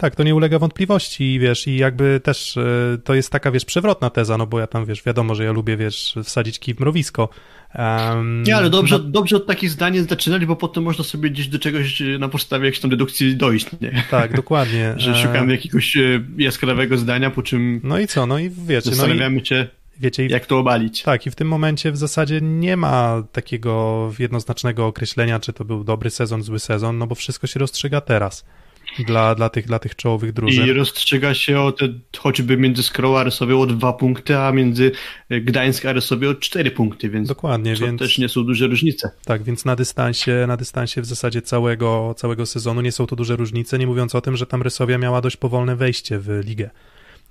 tak, to nie ulega wątpliwości, wiesz, i jakby też e, to jest taka, wiesz, przewrotna teza, no bo ja tam, wiesz, wiadomo, że ja lubię, wiesz, wsadzić kij w mrowisko. Um, nie, ale dobrze, no, dobrze od takich zdań zaczynać, bo potem można sobie gdzieś do czegoś na podstawie jakiejś tam dedukcji dojść, nie? Tak, dokładnie. [laughs] że szukamy jakiegoś e, jaskrawego zdania, po czym... No i co, no i wiecie, zastanawiamy no i... się, wiecie, jak to obalić. Tak, i w tym momencie w zasadzie nie ma takiego jednoznacznego określenia, czy to był dobry sezon, zły sezon, no bo wszystko się rozstrzyga teraz dla, dla, tych, dla tych czołowych drużyn. I rozstrzyga się o te, choćby między Skrą a Rysowią o dwa punkty, a między Gdańsk a Rysowią o cztery punkty, więc Dokładnie, to więc, też nie są duże różnice. Tak, więc na dystansie, na dystansie w zasadzie całego, całego sezonu nie są to duże różnice, nie mówiąc o tym, że tam Rysowia miała dość powolne wejście w ligę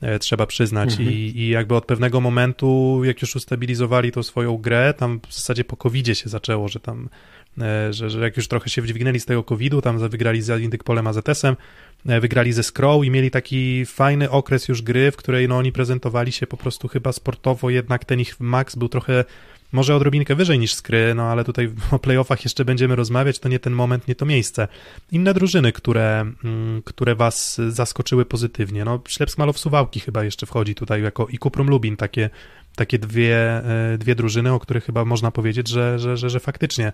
e, trzeba przyznać. Mhm. I, I jakby od pewnego momentu, jak już ustabilizowali tą swoją grę, tam w zasadzie po covid się zaczęło, że tam E, że, że jak już trochę się wdźwignęli z tego COVID-u, tam wygrali z Indykpolem AZS-em, e, wygrali ze Scroll i mieli taki fajny okres już gry, w której no oni prezentowali się po prostu chyba sportowo, jednak ten ich max był trochę może odrobinkę wyżej niż skry, no ale tutaj [laughs] o playoffach jeszcze będziemy rozmawiać, to nie ten moment, nie to miejsce. Inne drużyny, które, mm, które was zaskoczyły pozytywnie, no Ślepsk Malow Suwałki chyba jeszcze wchodzi tutaj jako i Kuprum Lubin, takie takie dwie, e, dwie drużyny, o których chyba można powiedzieć, że, że, że, że faktycznie.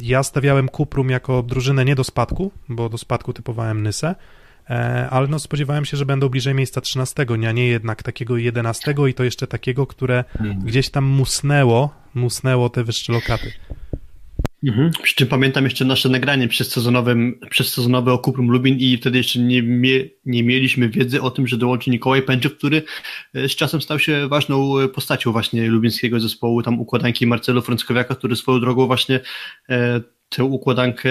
Ja stawiałem Kuprum jako drużynę nie do spadku, bo do spadku typowałem Nysę, ale no spodziewałem się, że będą bliżej miejsca 13, a nie jednak takiego 11 i to jeszcze takiego, które mhm. gdzieś tam musnęło, musnęło te wyższe lokaty. Mhm. Przy czym pamiętam jeszcze nasze nagranie przez sezonowe o Kuprum Lubin i wtedy jeszcze nie, mie, nie mieliśmy wiedzy o tym, że dołączy Nikołaj Pęczew, który e, z czasem stał się ważną e, postacią właśnie lubińskiego zespołu, tam układanki Marcelo Frąckowiaka, który swoją drogą właśnie e, tę układankę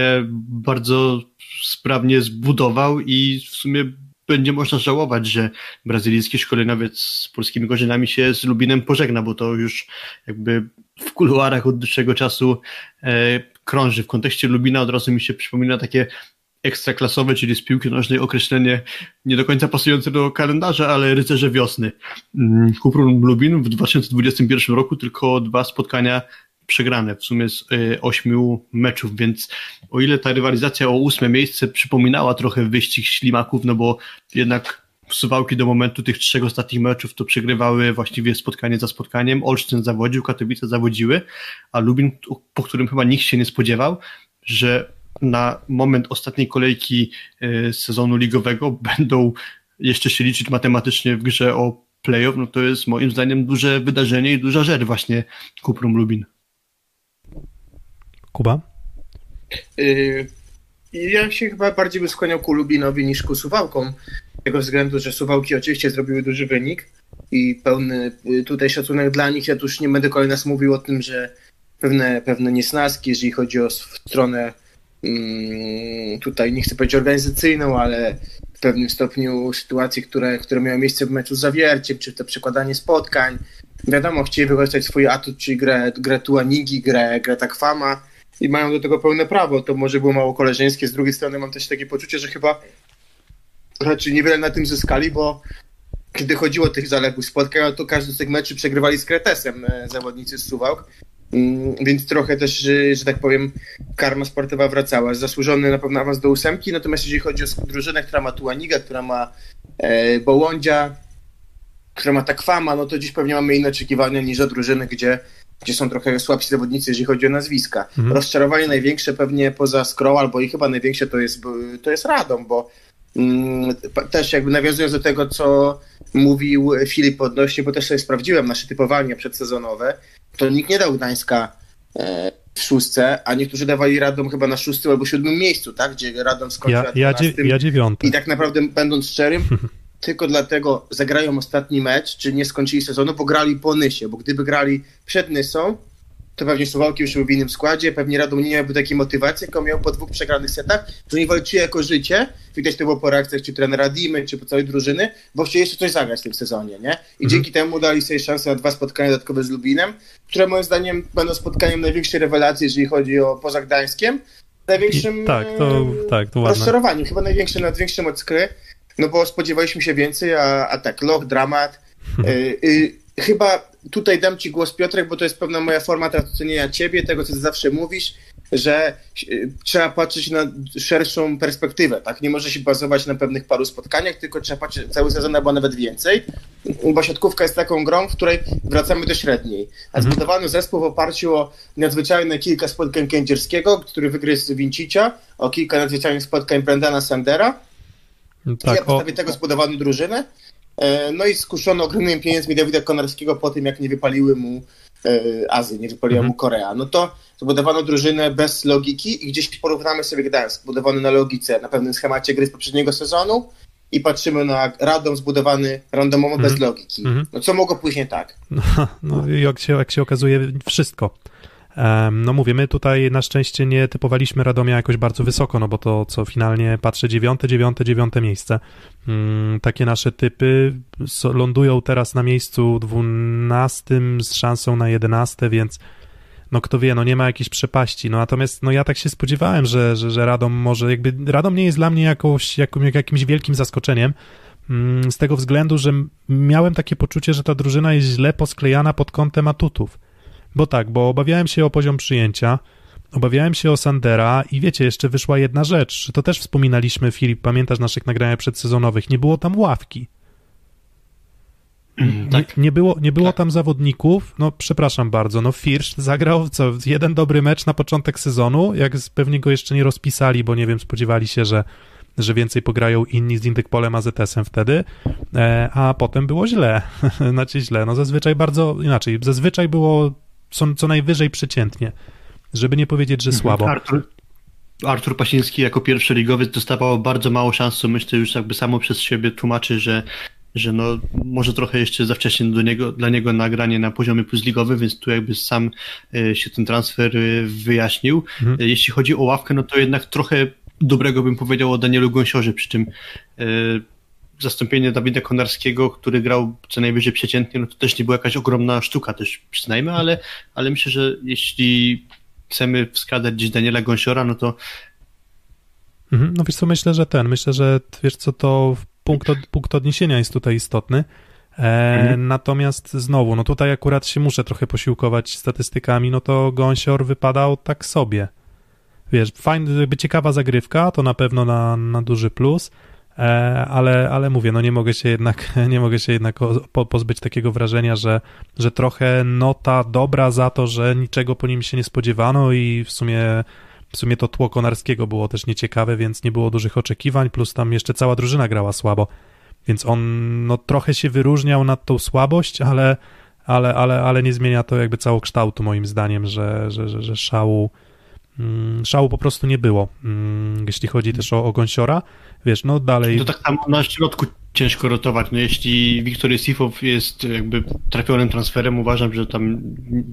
bardzo sprawnie zbudował i w sumie będzie można żałować, że brazylijski szkoleniowiec z polskimi korzeniami się z Lubinem pożegna, bo to już jakby w kuluarach od dłuższego czasu e, krąży. W kontekście Lubina od razu mi się przypomina takie ekstraklasowe, czyli z piłki nożnej określenie nie do końca pasujące do kalendarza, ale rycerze wiosny. Mm, Kuprum Lubin w 2021 roku tylko dwa spotkania przegrane w sumie z y, ośmiu meczów, więc o ile ta rywalizacja o ósme miejsce przypominała trochę wyścig ślimaków, no bo jednak Suwałki do momentu tych trzech ostatnich meczów to przegrywały właściwie spotkanie za spotkaniem. Olsztyn zawodził, Katowice zawodziły, a Lubin, po którym chyba nikt się nie spodziewał, że na moment ostatniej kolejki y, sezonu ligowego będą jeszcze się liczyć matematycznie w grze o playoff, no to jest moim zdaniem duże wydarzenie i duża rzecz właśnie Kuprum Lubin. Kuba? Yy, ja się chyba bardziej bym skłaniał ku Lubinowi niż ku Suwałkom. Z tego względu, że Suwałki oczywiście zrobiły duży wynik i pełny y, tutaj szacunek dla nich. Ja tu już nie będę kolejny raz mówił o tym, że pewne, pewne niesnaski, jeżeli chodzi o stronę mm, tutaj nie chcę powiedzieć organizacyjną, ale w pewnym stopniu sytuacji, które, które miały miejsce w meczu z Zawierciem, czy to przekładanie spotkań. Wiadomo, chcieli wykorzystać swój atut, czyli grę, grę Tuanigi, grę, grę Takwama i mają do tego pełne prawo. To może było mało koleżeńskie. Z drugiej strony mam też takie poczucie, że chyba raczej niewiele na tym zyskali, bo kiedy chodziło o tych zaległych spotkań, to każdy z tych meczy przegrywali z Kretesem e, zawodnicy z Suwałk. Mm, więc trochę też, że, że, tak powiem, karma sportowa wracała. Zasłużony na pewno awans do ósemki, natomiast jeżeli chodzi o drużynę, która ma Tuaniga, która ma e, Bołądzia, która ma Takwama, no to dziś pewnie mamy inne oczekiwania niż o drużyny, gdzie gdzie są trochę słabsi zawodnicy, jeżeli chodzi o nazwiska. Mhm. Rozczarowanie największe pewnie poza Scroll, albo i chyba największe to jest, to jest Radom, bo mm, też jakby nawiązując do tego, co mówił Filip odnośnie, bo też sobie sprawdziłem nasze typowanie przedsezonowe, to nikt nie dał Gdańska e, w szóstce, a niektórzy dawali Radom chyba na szóstym albo siódmym miejscu, tak? Gdzie Radom skończył ja, ja, ja dziewiąty. I tak naprawdę będąc szczerym, [laughs] tylko dlatego zagrają ostatni mecz, czy nie skończyli sezonu, bo grali po Nysie, bo gdyby grali przed Nysą, to pewnie Suwałki już były w innym składzie, pewnie Radom nie miałby takiej motywacji, jaką miał po dwóch przegranych setach, że nie walczyli jako życie, widać to było po reakcjach czy trenera Dimy, czy po całej drużyny, bo chcieli jeszcze coś zagrać w tym sezonie, nie? I mhm. dzięki temu dali sobie szansę na dwa spotkania dodatkowe z Lubinem, które moim zdaniem będą spotkaniem największej rewelacji, jeżeli chodzi o poza Gdańskiem, największym I, tak, to, tak, to rozczarowaniem, chyba największym, największym od skry, no bo spodziewaliśmy się więcej, a, a tak, loch, dramat. Y, y, chyba tutaj dam ci głos Piotrek, bo to jest pewna moja forma ocenienia ciebie, tego co ty zawsze mówisz, że y, trzeba patrzeć na szerszą perspektywę, tak? Nie może się bazować na pewnych paru spotkaniach, tylko trzeba patrzeć cały sezon albo nawet więcej, bo siatkówka jest taką grą, w której wracamy do średniej. A mhm. zbudowano zespół w oparciu o nadzwyczajne kilka spotkań Kędzierskiego, który wygryzł Wincicia, o kilka nadzwyczajnych spotkań Brendana Sandera, tak, ja postawię o... tego zbudowano drużynę. E, no i skuszono ogromnymi pieniędzmi Dawida Konarskiego po tym, jak nie wypaliły mu e, Azji, nie wypaliła mhm. mu Korea. No to zbudowano drużynę bez logiki i gdzieś porównamy sobie Gdańsk, zbudowany na logice, na pewnym schemacie gry z poprzedniego sezonu i patrzymy na Radom zbudowany randomowo mhm. bez logiki. Mhm. No co mogło później tak? [laughs] No, no jak się, jak się okazuje, wszystko. No mówię, my tutaj na szczęście nie typowaliśmy Radomia jakoś bardzo wysoko, no bo to co finalnie patrzę dziewiąte, dziewiąte, dziewiąte miejsce. Mm, takie nasze typy lądują teraz na miejscu dwunastym z szansą na jedenaste, więc no kto wie, no nie ma jakiejś przepaści. No natomiast no ja tak się spodziewałem, że, że, że Radom może jakby, Radom nie jest dla mnie jakąś, jakimś wielkim zaskoczeniem, mm, z tego względu, że miałem takie poczucie, że ta drużyna jest źle posklejana pod kątem atutów. Bo tak, bo obawiałem się o poziom przyjęcia, obawiałem się o Sandera i wiecie, jeszcze wyszła jedna rzecz, to też wspominaliśmy, Filip, pamiętasz naszych nagrania przedsezonowych, nie było tam ławki. Mm, tak. Nie, nie, było, nie było tak. tam zawodników, no przepraszam bardzo, no Firsz zagrał co, jeden dobry mecz na początek sezonu, jak pewnie go jeszcze nie rozpisali, bo nie wiem, spodziewali się, że, że więcej pograją inni z Indykpolem AZS-em wtedy, e, a potem było źle, [laughs] znaczy źle, no zazwyczaj bardzo, inaczej, zazwyczaj było co, co najwyżej przeciętnie. żeby nie powiedzieć, że słabo. Artur, Artur Pasiński jako pierwszy ligowiec dostawał bardzo mało szans, co myślę już jakby samo przez siebie tłumaczy, że, że no, może trochę jeszcze za wcześnie do niego, dla niego nagranie na poziomie plusligowy, więc tu jakby sam e, się ten transfer e, wyjaśnił. Mhm. E, Jeśli chodzi o ławkę, no to jednak trochę dobrego bym powiedział o Danielu Gąsiorze, przy czym zastąpienie Dawida Konarskiego, który grał co najwyżej przeciętnie, no to też nie była jakaś ogromna sztuka też przyznajmy, ale, ale myślę, że jeśli chcemy wskazać gdzieś Daniela Gąsiora, no to Mhm. No wiesz co, myślę, że ten, myślę, że wiesz co, to punkt, od, punkt odniesienia jest tutaj istotny. E, Mhm. Natomiast znowu, no tutaj akurat się muszę trochę posiłkować statystykami, no to Gąsior wypadał tak sobie. Wiesz, fajny, ciekawa zagrywka, to na pewno na, na duży plus, ale, ale mówię, no nie mogę się jednak, [laughs] nie mogę się jednak pozbyć takiego wrażenia, że, że trochę nota dobra za to, że niczego po nim się nie spodziewano i w sumie w sumie to tło Konarskiego było też nieciekawe, więc nie było dużych oczekiwań, plus tam jeszcze cała drużyna grała słabo. Więc on no, trochę się wyróżniał nad tą słabość, ale, ale, ale, ale nie zmienia to jakby całokształtu moim zdaniem, że, że, że, że szału, szału po prostu nie było. Mm, jeśli chodzi też o, o Gąsiora, wiesz, no dalej... to tak samo na środku ciężko rotować. No jeśli Wiktor Jesifow jest jakby trafionym transferem, uważam, że tam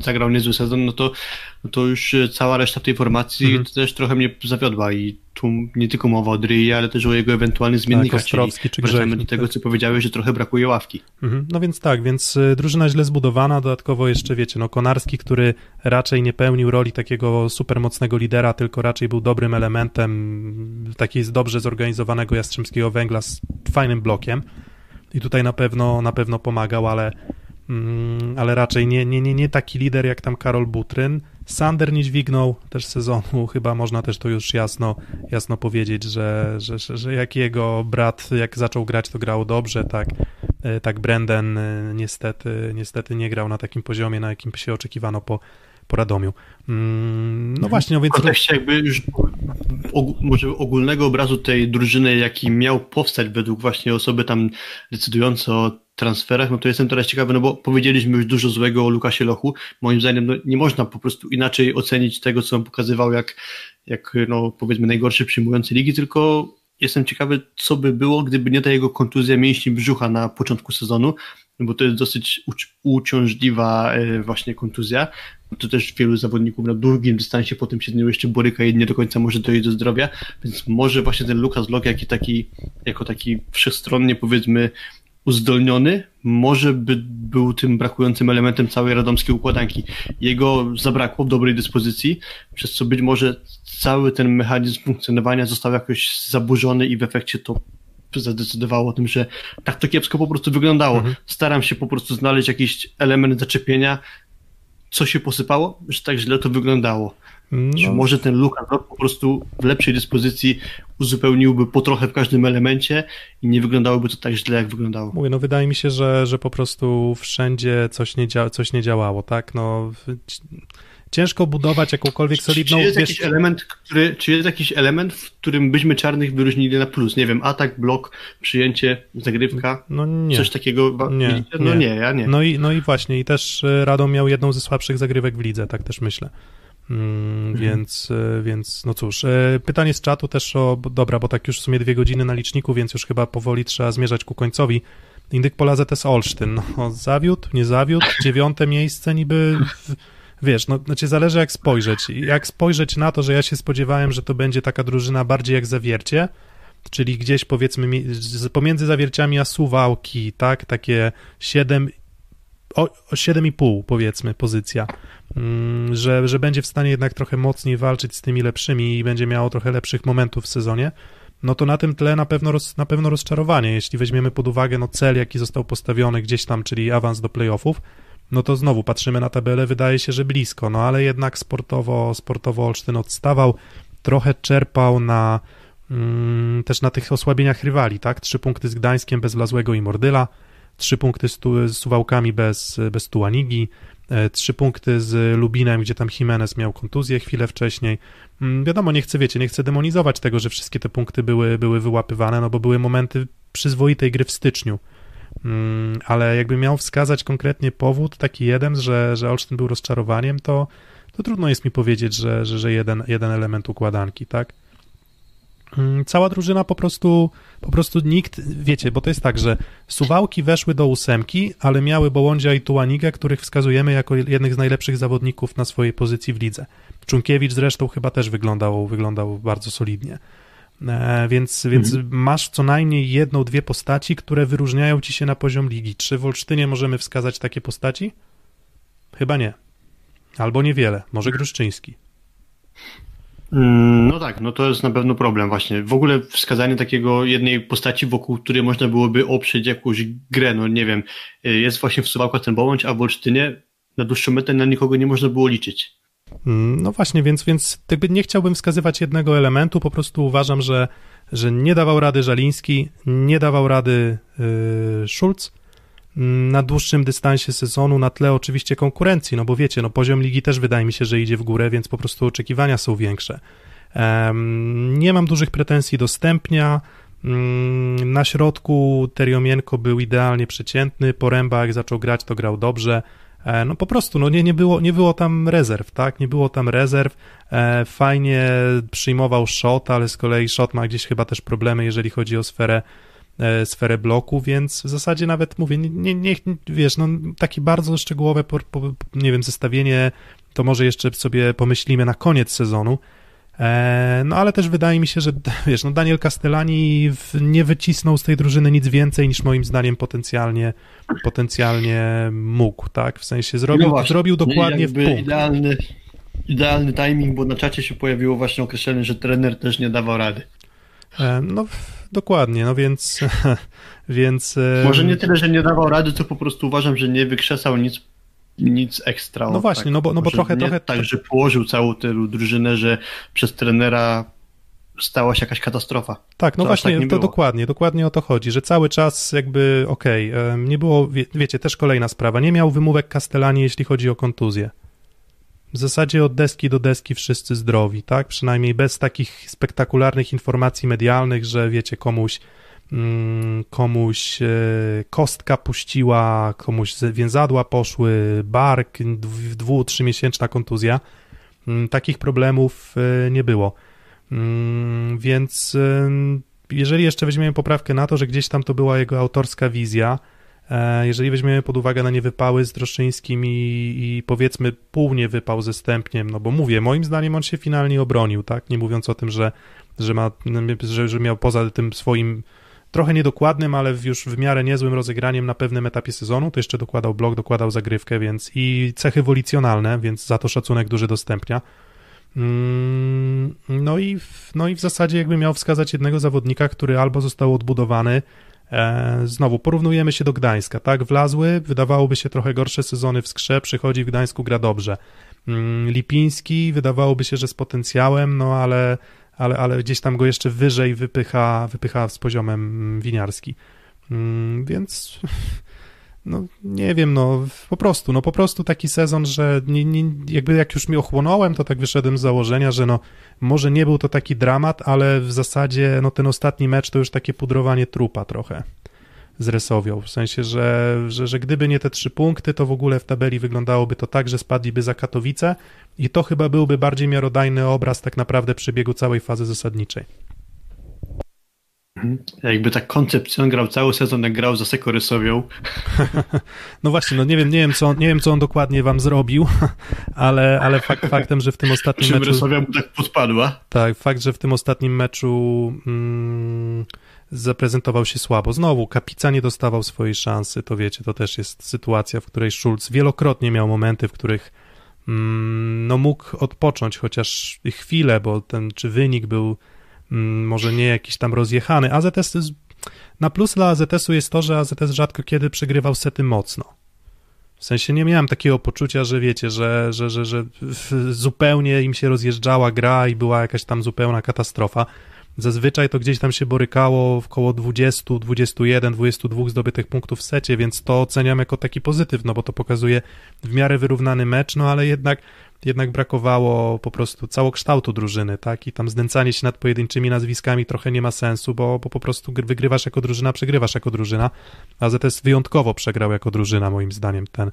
zagrał niezły sezon, no to, no to już cała reszta tej formacji Mhm. też trochę mnie zawiodła i tu nie tylko mowa o Dryi, ale też o jego ewentualnych zmiennikach, Tak, Ostrowski czy wracamy do tego, tak. co powiedziałeś, że trochę brakuje ławki. Mhm. No więc tak, więc y, drużyna źle zbudowana, dodatkowo jeszcze wiecie, no Konarski, który raczej nie pełnił roli takiego super mocnego lidera, tylko raczej był dobrym elementem takiego dobrze zorganizowanego Jastrzębskiego Węgla z fajnym blokiem i tutaj na pewno, na pewno pomagał, ale, mm, ale raczej nie, nie, nie, nie taki lider jak tam Karol Butryn. Sander nie dźwignął też sezonu, chyba można też to już jasno, jasno powiedzieć, że, że, że, jak jego brat, jak zaczął grać, to grał dobrze, tak, e, tak Brendan e, niestety, niestety nie grał na takim poziomie, na jakim się oczekiwano po, po Radomiu. Mm, No właśnie, no W więc... kontekście jakby już og- może ogólnego obrazu tej drużyny, jaki miał powstać według właśnie osoby tam decydujące o transferach, no to jestem teraz ciekawy, no bo powiedzieliśmy już dużo złego o Lukasie Lochu. Moim zdaniem no, nie można po prostu inaczej ocenić tego, co on pokazywał, jak, jak no, powiedzmy najgorszy przyjmujący ligi, tylko jestem ciekawy, co by było, gdyby nie ta jego kontuzja mięśni brzucha na początku sezonu, no bo to jest dosyć uci- uciążliwa e, właśnie kontuzja. To też wielu zawodników na długim dystansie potem się z nią jeszcze boryka i nie do końca może dojść do zdrowia, więc może właśnie ten Lukas Lok jako taki, jako taki wszechstronnie powiedzmy uzdolniony, może by był tym brakującym elementem całej radomskiej układanki. Jego zabrakło w dobrej dyspozycji, przez co być może cały ten mechanizm funkcjonowania został jakoś zaburzony i w efekcie to zadecydowało o tym, że tak to kiepsko po prostu wyglądało. Mhm. Staram się po prostu znaleźć jakiś element zaczepienia, co się posypało, że tak źle to wyglądało. No, może ten Luka po prostu w lepszej dyspozycji uzupełniłby po trochę w każdym elemencie i nie wyglądałoby to tak źle, jak wyglądało. Mówię, no wydaje mi się, że, że po prostu wszędzie coś nie, dzia- coś nie działało, tak? No, ciężko budować jakąkolwiek solidną... czy, jest wiesz- jakiś element, który, czy jest jakiś element, w którym byśmy czarnych wyróżnili na plus? Nie wiem, atak, blok, przyjęcie, zagrywka, No nie. coś takiego Nie? No nie. nie, ja nie. No i, no i właśnie, i też y, Radom miał jedną ze słabszych zagrywek w lidze, tak też myślę. Mm, Więc, y, więc no cóż, y, pytanie z czatu też o, dobra, bo tak już w sumie dwie godziny na liczniku, więc już chyba powoli trzeba zmierzać ku końcowi. Indyk Pola ZS Olsztyn, no zawiódł, nie zawiódł, dziewiąte miejsce niby, wiesz, no znaczy zależy jak spojrzeć. Jak spojrzeć na to, że ja się spodziewałem, że to będzie taka drużyna bardziej jak Zawiercie, czyli gdzieś powiedzmy pomiędzy Zawierciami a Suwałki, tak, takie 7 o, o 7,5 powiedzmy pozycja, Mm, że, że będzie w stanie jednak trochę mocniej walczyć z tymi lepszymi i będzie miało trochę lepszych momentów w sezonie, no to na tym tle na pewno, roz, na pewno rozczarowanie. Jeśli weźmiemy pod uwagę no, cel, jaki został postawiony gdzieś tam, czyli awans do playoffów, no to znowu patrzymy na tabelę, wydaje się, że blisko, no ale jednak sportowo, sportowo Olsztyn odstawał, trochę czerpał na mm, też na tych osłabieniach rywali, tak? Trzy punkty z Gdańskiem bez Lazłego i Mordyla, trzy punkty z, tu, z Suwałkami bez, bez Tuanigi, e, trzy punkty z Lubinem, gdzie tam Jimenez miał kontuzję chwilę wcześniej. Mm, Wiadomo, nie chcę, wiecie, nie chcę demonizować tego, że wszystkie te punkty były, były wyłapywane, no bo były momenty przyzwoitej gry w styczniu. Mm, Ale jakby miał wskazać konkretnie powód, taki jeden, że, że Olsztyn był rozczarowaniem, to, to trudno jest mi powiedzieć, że, że, że jeden, jeden element układanki, tak? Mm, Cała drużyna po prostu, po prostu nikt, wiecie, bo to jest tak, że Suwałki weszły do ósemki, ale miały Bołądzia i Tułanigę, których wskazujemy jako jednych z najlepszych zawodników na swojej pozycji w lidze. Czunkiewicz zresztą chyba też wyglądał, wyglądał bardzo solidnie. E, więc więc masz co najmniej jedną, dwie postaci, które wyróżniają ci się na poziom ligi. Czy w Olsztynie możemy wskazać takie postaci? Chyba nie. Albo niewiele. Może Gruszczyński. Mm, No tak, no to jest na pewno problem właśnie. W ogóle wskazanie takiego jednej postaci, wokół której można byłoby oprzeć jakąś grę, no nie wiem, y, jest właśnie w Suwałkach ten Bołądź, a w Olsztynie na dłuższą metę na nikogo nie można było liczyć. Mm, No właśnie, więc, więc jakby nie chciałbym wskazywać jednego elementu, po prostu uważam, że, że nie dawał rady Żaliński, nie dawał rady yy, Schulz na dłuższym dystansie sezonu, na tle oczywiście konkurencji, no bo wiecie, no poziom ligi też wydaje mi się, że idzie w górę, więc po prostu oczekiwania są większe. Nie mam dużych pretensji do Stępnia, Mm, na środku Teriomienko był idealnie przeciętny, Poręba jak zaczął grać, to grał dobrze. E, No po prostu, no nie, nie, było, nie było tam rezerw, tak? Nie było tam rezerw. E, Fajnie przyjmował shot, ale z kolei shot ma gdzieś chyba też problemy, jeżeli chodzi o sferę, sferę bloku, więc w zasadzie nawet mówię, nie, nie, wiesz, no takie bardzo szczegółowe, po, po, nie wiem, zestawienie, to może jeszcze sobie pomyślimy na koniec sezonu. E, No ale też wydaje mi się, że [laughs] wiesz, no Daniel Castellani nie wycisnął z tej drużyny nic więcej niż moim zdaniem potencjalnie, potencjalnie mógł, tak? W sensie zrobił, No właśnie. zrobił dokładnie w punkt. Idealny, idealny timing, bo na czacie się pojawiło właśnie określenie, że trener też nie dawał rady. E, No dokładnie, no więc [laughs] więc e, Może nie tyle, że nie dawał rady, co po prostu uważam, że nie wykrzesał nic, nic ekstra. No właśnie, no bo- no bo trochę- trochę- tak, że położył całą tę drużynę, że przez trenera stała się jakaś katastrofa. Tak, no właśnie, tak to dokładnie, dokładnie o to chodzi, że cały czas jakby, okej, em, nie było, wie, wiecie, też kolejna sprawa, nie miał wymówek Castellani, jeśli chodzi o kontuzję. W zasadzie od deski do deski wszyscy zdrowi, tak? Przynajmniej bez takich spektakularnych informacji medialnych, że wiecie, komuś mm, komuś e, kostka puściła, komuś więzadła poszły, bark, dwu, trzymiesięczna kontuzja. Mm, Takich problemów e, nie było. Mm, Więc ym, jeżeli jeszcze weźmiemy poprawkę na to, że gdzieś tam to była jego autorska wizja, e, jeżeli weźmiemy pod uwagę na niewypały z Droszczyńskim i, i powiedzmy pół niewypał ze Stępniem, no bo mówię, moim zdaniem on się finalnie obronił, tak, nie mówiąc o tym, że, że, ma, że, że miał poza tym swoim trochę niedokładnym, ale już w miarę niezłym rozegraniem na pewnym etapie sezonu, to jeszcze dokładał blok, dokładał zagrywkę, więc i cechy wolicjonalne, więc za to szacunek duży do Stępnia. Mm, No i, w, no i w zasadzie jakby miał wskazać jednego zawodnika, który albo został odbudowany, e, znowu porównujemy się do Gdańska, tak? Wlazły, wydawałoby się trochę gorsze sezony w skrze, przychodzi w Gdańsku, gra dobrze. Mm, Lipiński, wydawałoby się, że z potencjałem, no ale, ale, ale gdzieś tam go jeszcze wyżej wypycha, wypycha z poziomem winiarski. Mm, Więc no nie wiem, no po prostu, no po prostu taki sezon, że nie, nie, jakby jak już mi ochłonąłem, to tak wyszedłem z założenia, że no może nie był to taki dramat, ale w zasadzie no ten ostatni mecz to już takie pudrowanie trupa trochę z Resowią, w sensie, że, że, że gdyby nie te trzy punkty, to w ogóle w tabeli wyglądałoby to tak, że spadliby za Katowice i to chyba byłby bardziej miarodajny obraz tak naprawdę przebiegu całej fazy zasadniczej. Jakby tak koncepcją grał cały sezon, jak grał za Sekorysowią. [laughs] No właśnie, no nie wiem, nie wiem, co, on- nie wiem, co on dokładnie wam zrobił, [laughs] ale, ale fakt, faktem, że w tym ostatnim Czym meczu... Rysowia mu tak podpadła. Tak, fakt, że w tym ostatnim meczu mm, zaprezentował się słabo. Znowu, Kapica nie dostawał swojej szansy, to wiecie, to też jest sytuacja, w której Schulz wielokrotnie miał momenty, w których mm, no mógł odpocząć chociaż chwilę, bo ten, czy wynik był może nie jakiś tam rozjechany. AZS na plus dla AZS-u jest to, że AZS rzadko kiedy przegrywał sety mocno. W sensie nie miałem takiego poczucia, że wiecie, że, że, że, że zupełnie im się rozjeżdżała gra i była jakaś tam zupełna katastrofa. Zazwyczaj to gdzieś tam się borykało w koło 20, 21, 22 zdobytych punktów w secie, więc to oceniam jako taki pozytyw, no bo to pokazuje w miarę wyrównany mecz, no ale jednak, jednak brakowało po prostu całokształtu drużyny, tak? I tam znęcanie się nad pojedynczymi nazwiskami trochę nie ma sensu, bo, bo po prostu gr- wygrywasz jako drużyna, przegrywasz jako drużyna. a ZS wyjątkowo przegrał jako drużyna, moim zdaniem, ten,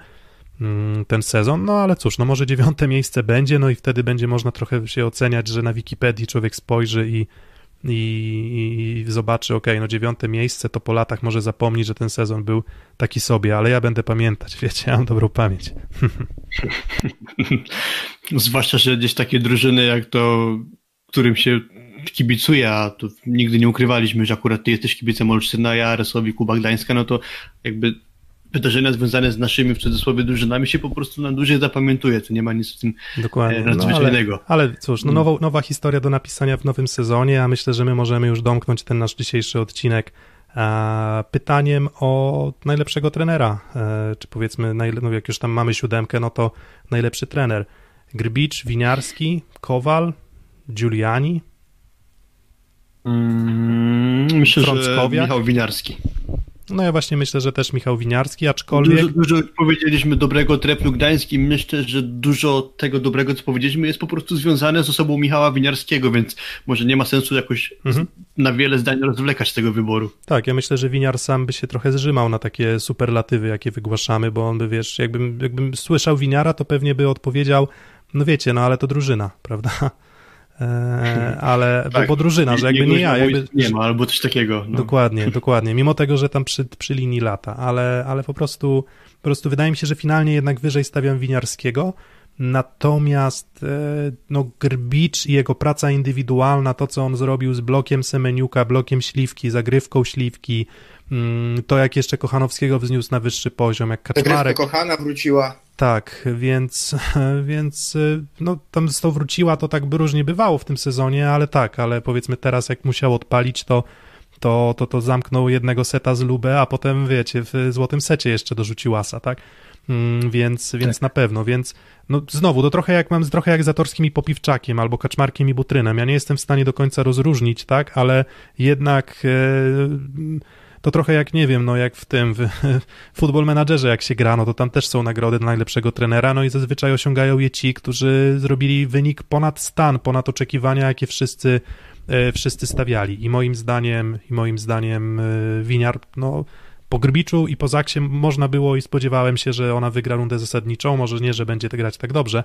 mm, ten sezon, no ale cóż, no może dziewiąte miejsce będzie, no i wtedy będzie można trochę się oceniać, że na Wikipedii człowiek spojrzy i, i, i zobaczy, ok, no dziewiąte miejsce, to po latach może zapomni, że ten sezon był taki sobie, ale ja będę pamiętać, [laughs] wiecie, ja mam dobrą pamięć. [laughs] Zwłaszcza, że gdzieś takie drużyny jak to, którym się kibicuje, a to nigdy nie ukrywaliśmy, że akurat ty jesteś kibicem Olsztyna, ja Resowi, Kuba Gdańska, no to jakby wydarzenia związane z naszymi w cudzysłowie drużynami się po prostu na dłużej zapamiętuje, to nie ma nic w tym Dokładnie. e, No, nadzwyczajnego. ale, ale cóż, no nowa, nowa historia do napisania w nowym sezonie, a myślę, że my możemy już domknąć ten nasz dzisiejszy odcinek pytaniem o najlepszego trenera, e, czy powiedzmy, no jak już tam mamy siódemkę, no to najlepszy trener. Grbicz, Winiarski, Kowal, Giuliani, Mm, myślę, że? Michał Winiarski. No ja właśnie myślę, że też Michał Winiarski, aczkolwiek... Dużo, dużo powiedzieliśmy dobrego Treplu Gdańskim. Myślę, że dużo tego dobrego, co powiedzieliśmy, jest po prostu związane z osobą Michała Winiarskiego, więc może nie ma sensu jakoś Mhm. na wiele zdań rozwlekać z tego wyboru. Tak, ja myślę, że Winiar sam by się trochę zrzymał na takie superlatywy, jakie wygłaszamy, bo on by, wiesz, jakbym, jakbym słyszał Winiara, to pewnie by odpowiedział, no wiecie, no ale to drużyna, prawda? E, ale, bo, Tak. bo drużyna, że jakby nie ja, jakby... Nie ma, albo coś takiego. No. Dokładnie, [laughs] dokładnie. Mimo tego, że tam przy, przy linii lata, ale, ale po prostu po prostu wydaje mi się, że finalnie jednak wyżej stawiam Winiarskiego. Natomiast e, no, Grbicz i jego praca indywidualna, to co on zrobił z blokiem Semeniuka, blokiem Śliwki, zagrywką Śliwki, mm, to jak jeszcze Kochanowskiego wzniósł na wyższy poziom, jak Zagrywka Kaczmarek. kochana wróciła. Tak, więc, [laughs] więc y, no, tam z tą wróciła, to tak by różnie bywało w tym sezonie, ale tak, ale powiedzmy teraz jak musiał odpalić, to to, to, to zamknął jednego seta z Lubę, a potem wiecie, w złotym secie jeszcze dorzucił asa, tak? Mm, więc, więc na pewno, więc no znowu, to trochę jak mam, trochę jak z Zatorskim i Popiwczakiem, albo Kaczmarkiem i Butrynem, ja nie jestem w stanie do końca rozróżnić, tak, ale jednak e, to trochę jak, nie wiem, no jak w tym, w Football Managerze jak się gra, no to tam też są nagrody dla najlepszego trenera, no i zazwyczaj osiągają je ci, którzy zrobili wynik ponad stan, ponad oczekiwania, jakie wszyscy, e, wszyscy stawiali. I moim zdaniem, i moim zdaniem e, Winiar, no po Grbiczu i po Zaksie można było i spodziewałem się, że ona wygra rundę zasadniczą, może nie, że będzie grać tak dobrze,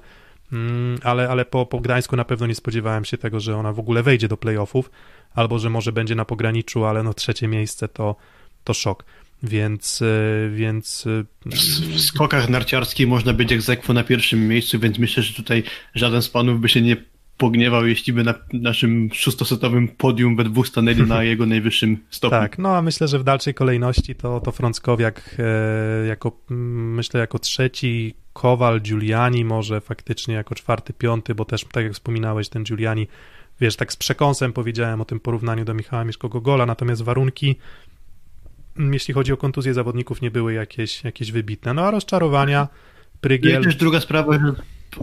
mm, ale, ale po, po Gdańsku na pewno nie spodziewałem się tego, że ona w ogóle wejdzie do playoffów, albo że może będzie na pograniczu, ale no trzecie miejsce to, to szok. Więc, e, więc e, W skokach narciarskich można być egzekwo na pierwszym miejscu, więc myślę, że tutaj żaden z panów by się nie pogniewał, jeśli by na naszym szóstosetowym podium we dwóch stanęli na [laughs] jego najwyższym stopniu. Tak, no a myślę, że w dalszej kolejności to, to Frąckowiak e, jako, myślę, jako trzeci, Kowal, Giuliani może faktycznie jako czwarty, piąty, bo też, tak jak wspominałeś, ten Giuliani, wiesz, tak z przekąsem powiedziałem o tym porównaniu do Michała Mieszko-Gogola, natomiast warunki, jeśli chodzi o kontuzję zawodników, nie były jakieś, jakieś wybitne. No a rozczarowania, I Prygiel... też druga sprawa, że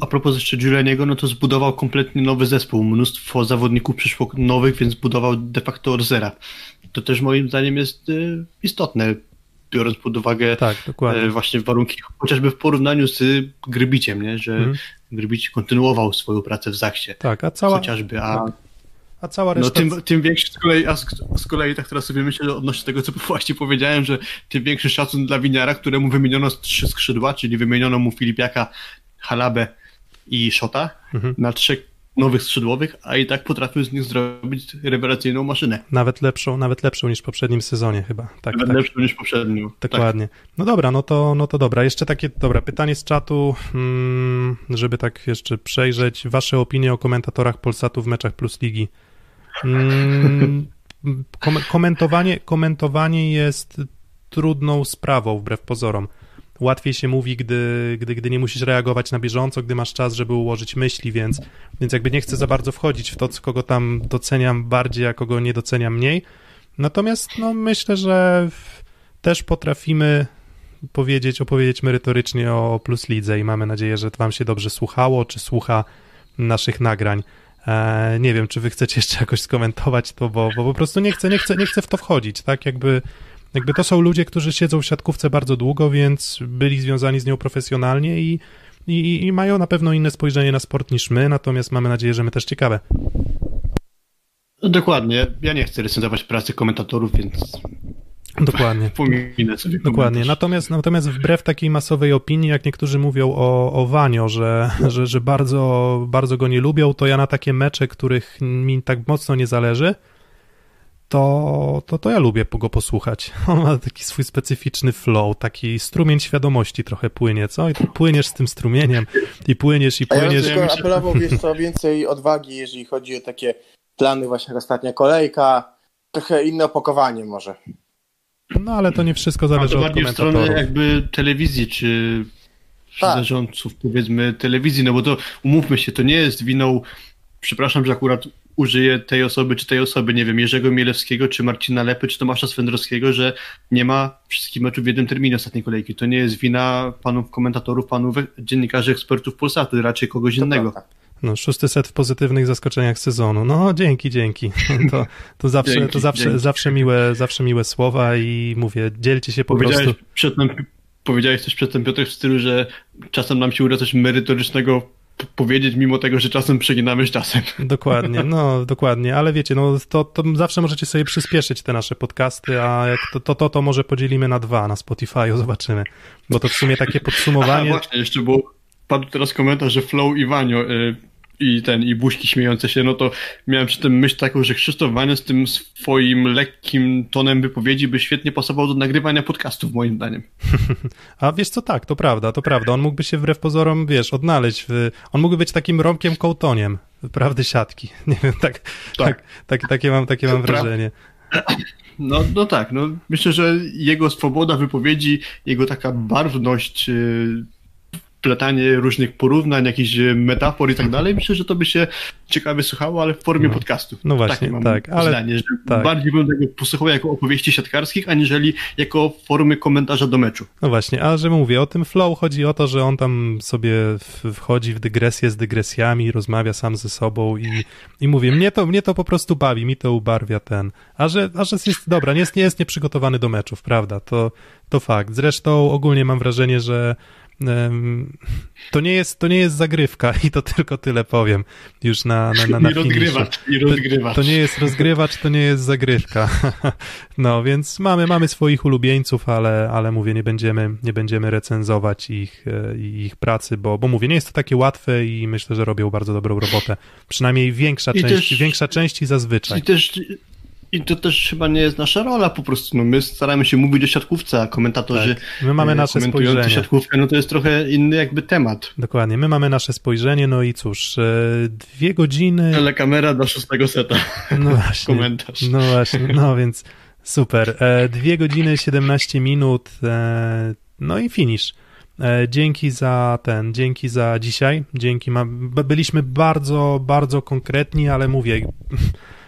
a propos jeszcze Giulianiego, no to zbudował kompletnie nowy zespół. Mnóstwo zawodników przyszło nowych, więc budował de facto od zera. To też moim zdaniem jest y, istotne, biorąc pod uwagę Tak, e, właśnie warunki, chociażby w porównaniu z y, Grybiciem, nie? że Mhm. Grybić kontynuował swoją pracę w Zachsie. Tak, a cała, Chociażby, a a cała no, reszta... tym, tym większy z kolei, a z, z kolei tak teraz sobie myślę odnośnie tego, co [laughs] właśnie powiedziałem, że tym większy szacun dla Winiara, któremu wymieniono trzy skrzydła, czyli wymieniono mu Filipiaka, Halabę i Szota Mhm. na trzech nowych skrzydłowych, a i tak potrafił z nich zrobić rewelacyjną maszynę. Nawet lepszą, nawet lepszą niż w poprzednim sezonie chyba. Tak, Nawet tak. lepszą niż poprzednią. Tak. Dokładnie. No dobra, no to, no to dobra. Jeszcze takie, dobra, pytanie z czatu, mm, żeby tak jeszcze przejrzeć. Wasze opinie o komentatorach Polsatu w meczach Plus Ligi. Mm, [laughs] kom komentowanie, komentowanie jest trudną sprawą, wbrew pozorom. Łatwiej się mówi, gdy, gdy, gdy nie musisz reagować na bieżąco, gdy masz czas, żeby ułożyć myśli, więc, więc jakby nie chcę za bardzo wchodzić w to, kogo tam doceniam bardziej, a kogo nie doceniam mniej. Natomiast no, myślę, że też potrafimy powiedzieć, opowiedzieć merytorycznie o Plus Lidze i mamy nadzieję, że wam się dobrze słuchało, czy słucha naszych nagrań. E, nie wiem, czy wy chcecie jeszcze jakoś skomentować to, bo, bo po prostu nie chcę, nie chcę, nie chcę w to wchodzić, tak? Jakby, jakby to są ludzie, którzy siedzą w siatkówce bardzo długo, więc byli związani z nią profesjonalnie i, i, i mają na pewno inne spojrzenie na sport niż my, natomiast mamy nadzieję, że my też ciekawe. Dokładnie. Ja nie chcę recenzować pracy komentatorów, więc Dokładnie. [laughs] Pominę sobie Dokładnie. Natomiast, natomiast wbrew takiej masowej opinii, jak niektórzy mówią o, o Wanio, że, że, że bardzo, bardzo go nie lubią, to ja na takie mecze, których mi tak mocno nie zależy, to, to, to ja lubię go posłuchać. [laughs] On ma taki swój specyficzny flow, taki strumień świadomości trochę płynie, co? I ty płyniesz z tym strumieniem i płyniesz i A ja bym płyniesz. tylko apelował, wiesz co, więcej odwagi, jeżeli chodzi o takie plany właśnie jak ostatnia kolejka, trochę inne opakowanie może. No ale to nie wszystko zależy od bardziej w stronę komentatorów. jakby telewizji, czy Tak. zarządców powiedzmy telewizji, no bo to umówmy się, to nie jest winą, przepraszam, że akurat użyję tej osoby, czy tej osoby, nie wiem, Jerzego Mielewskiego, czy Marcina Lepy, czy Tomasza Swędrowskiego, że nie ma wszystkich meczów w jednym terminie ostatniej kolejki. To nie jest wina panów komentatorów, panów dziennikarzy, ekspertów Polsatu, raczej kogoś To innego. prawda. No, szósty set w pozytywnych zaskoczeniach sezonu. No, dzięki, dzięki. [laughs] To, to zawsze, Dzięki, to zawsze, dzięki. zawsze, miłe, zawsze miłe słowa i mówię, dzielcie się po Powiedziałeś prostu. przedtem, powiedziałeś coś przedtem, Piotr, w stylu, że czasem nam się uda coś merytorycznego powiedzieć, mimo tego, że czasem przeginamy z czasem. [laughs] Dokładnie, no, dokładnie, ale wiecie, no, to, to zawsze możecie sobie przyspieszyć te nasze podcasty, a jak to, to, to, to może podzielimy na dwa na Spotify'u, [laughs] zobaczymy. Bo to w sumie takie A podsumowanie. właśnie, jeszcze było, padł teraz komentarz, że Flow i Wanio y, i ten, i buźki śmiejące się, no to miałem przy tym myśl taką, że Krzysztof Wanio z tym swoim lekkim tonem wypowiedzi by świetnie pasował do nagrywania podcastów, moim zdaniem. [laughs] A wiesz co, tak, to prawda, to prawda. On mógłby się wbrew pozorom, wiesz, odnaleźć. W... On mógłby być takim Romkiem Kołtoniem, prawdy siatki. [laughs] Nie wiem, tak, tak. tak, takie mam, takie mam wrażenie. [clears throat] No, no tak, no myślę, że jego swoboda wypowiedzi, jego taka barwność, pletanie różnych porównań, jakichś y, metafor i tak dalej, myślę, że to by się ciekawie słuchało, ale w formie No. podcastu. No właśnie, Takie tak, ale- zdanie, że tak. bardziej bym tego posłuchał jako opowieści siatkarskich, aniżeli jako formy komentarza do meczu. No właśnie, a że mówię, o tym flow chodzi o to, że on tam sobie wchodzi w dygresję z dygresjami, rozmawia sam ze sobą i, i mówię, mnie to, mnie to po prostu bawi, mi to ubarwia ten. A że, a że jest, dobra, nie jest, nie jest nieprzygotowany do meczów, prawda, to, to fakt. Zresztą ogólnie mam wrażenie, że to, nie jest, to nie jest zagrywka i to tylko tyle powiem już na, na, na, na I rozgrywacz, i rozgrywacz. To nie jest rozgrywacz, to nie jest zagrywka. [laughs] No, więc mamy, mamy swoich ulubieńców, ale, ale mówię, nie będziemy, nie będziemy recenzować ich, e, ich pracy, bo, bo mówię, nie jest to takie łatwe i myślę, że robią bardzo dobrą robotę. Przynajmniej większa I część, też- większa część i zazwyczaj. I też i to też chyba nie jest nasza rola po prostu. No my staramy się mówić o siatkówce, a komentatorzy Tak. My mamy e, nasze spojrzenie. siatkówkę, no to jest trochę inny jakby temat. Dokładnie, my mamy nasze spojrzenie, no i cóż, e, dwie godziny... Telekamera do szóstego seta. No [laughs] właśnie. Komentarz. No właśnie, no więc super. E, dwie godziny 17 minut, no i finish. E, dzięki za ten, dzięki za dzisiaj. Dzięki, byliśmy bardzo, bardzo konkretni, ale mówię.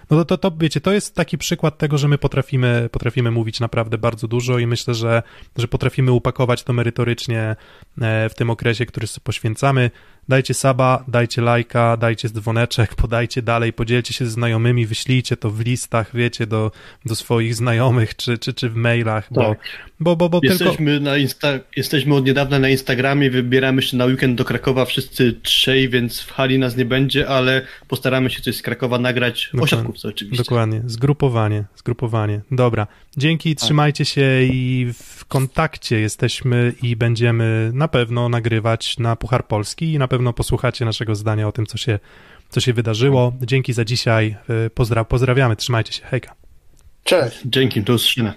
No to, to, to, wiecie, to jest taki przykład tego, że my potrafimy, potrafimy mówić naprawdę bardzo dużo i myślę, że, że potrafimy upakować to merytorycznie e, w tym okresie, który sobie poświęcamy. Dajcie saba, dajcie lajka, dajcie dzwoneczek, [laughs] podajcie dalej, podzielcie się ze znajomymi, wyślijcie to w listach, wiecie, do, do swoich znajomych czy, czy, czy w mailach, bo, Tak. bo, bo, bo tylko... Jesteśmy, na Insta- jesteśmy od niedawna na Instagramie, wybieramy się na weekend do Krakowa wszyscy trzej, więc w hali nas nie będzie, ale postaramy się coś z Krakowa nagrać o Dokładnie. siatkówce oczywiście. Dokładnie, zgrupowanie, zgrupowanie. Dobra, dzięki, trzymajcie się i w kontakcie jesteśmy i będziemy na pewno nagrywać na Puchar Polski i na pewno posłuchacie naszego zdania o tym, co się, co się wydarzyło. Dzięki za dzisiaj, y, Pozdra- pozdrawiamy, trzymajcie się, hejka. Cześć. Dzięki, do usłyszenia.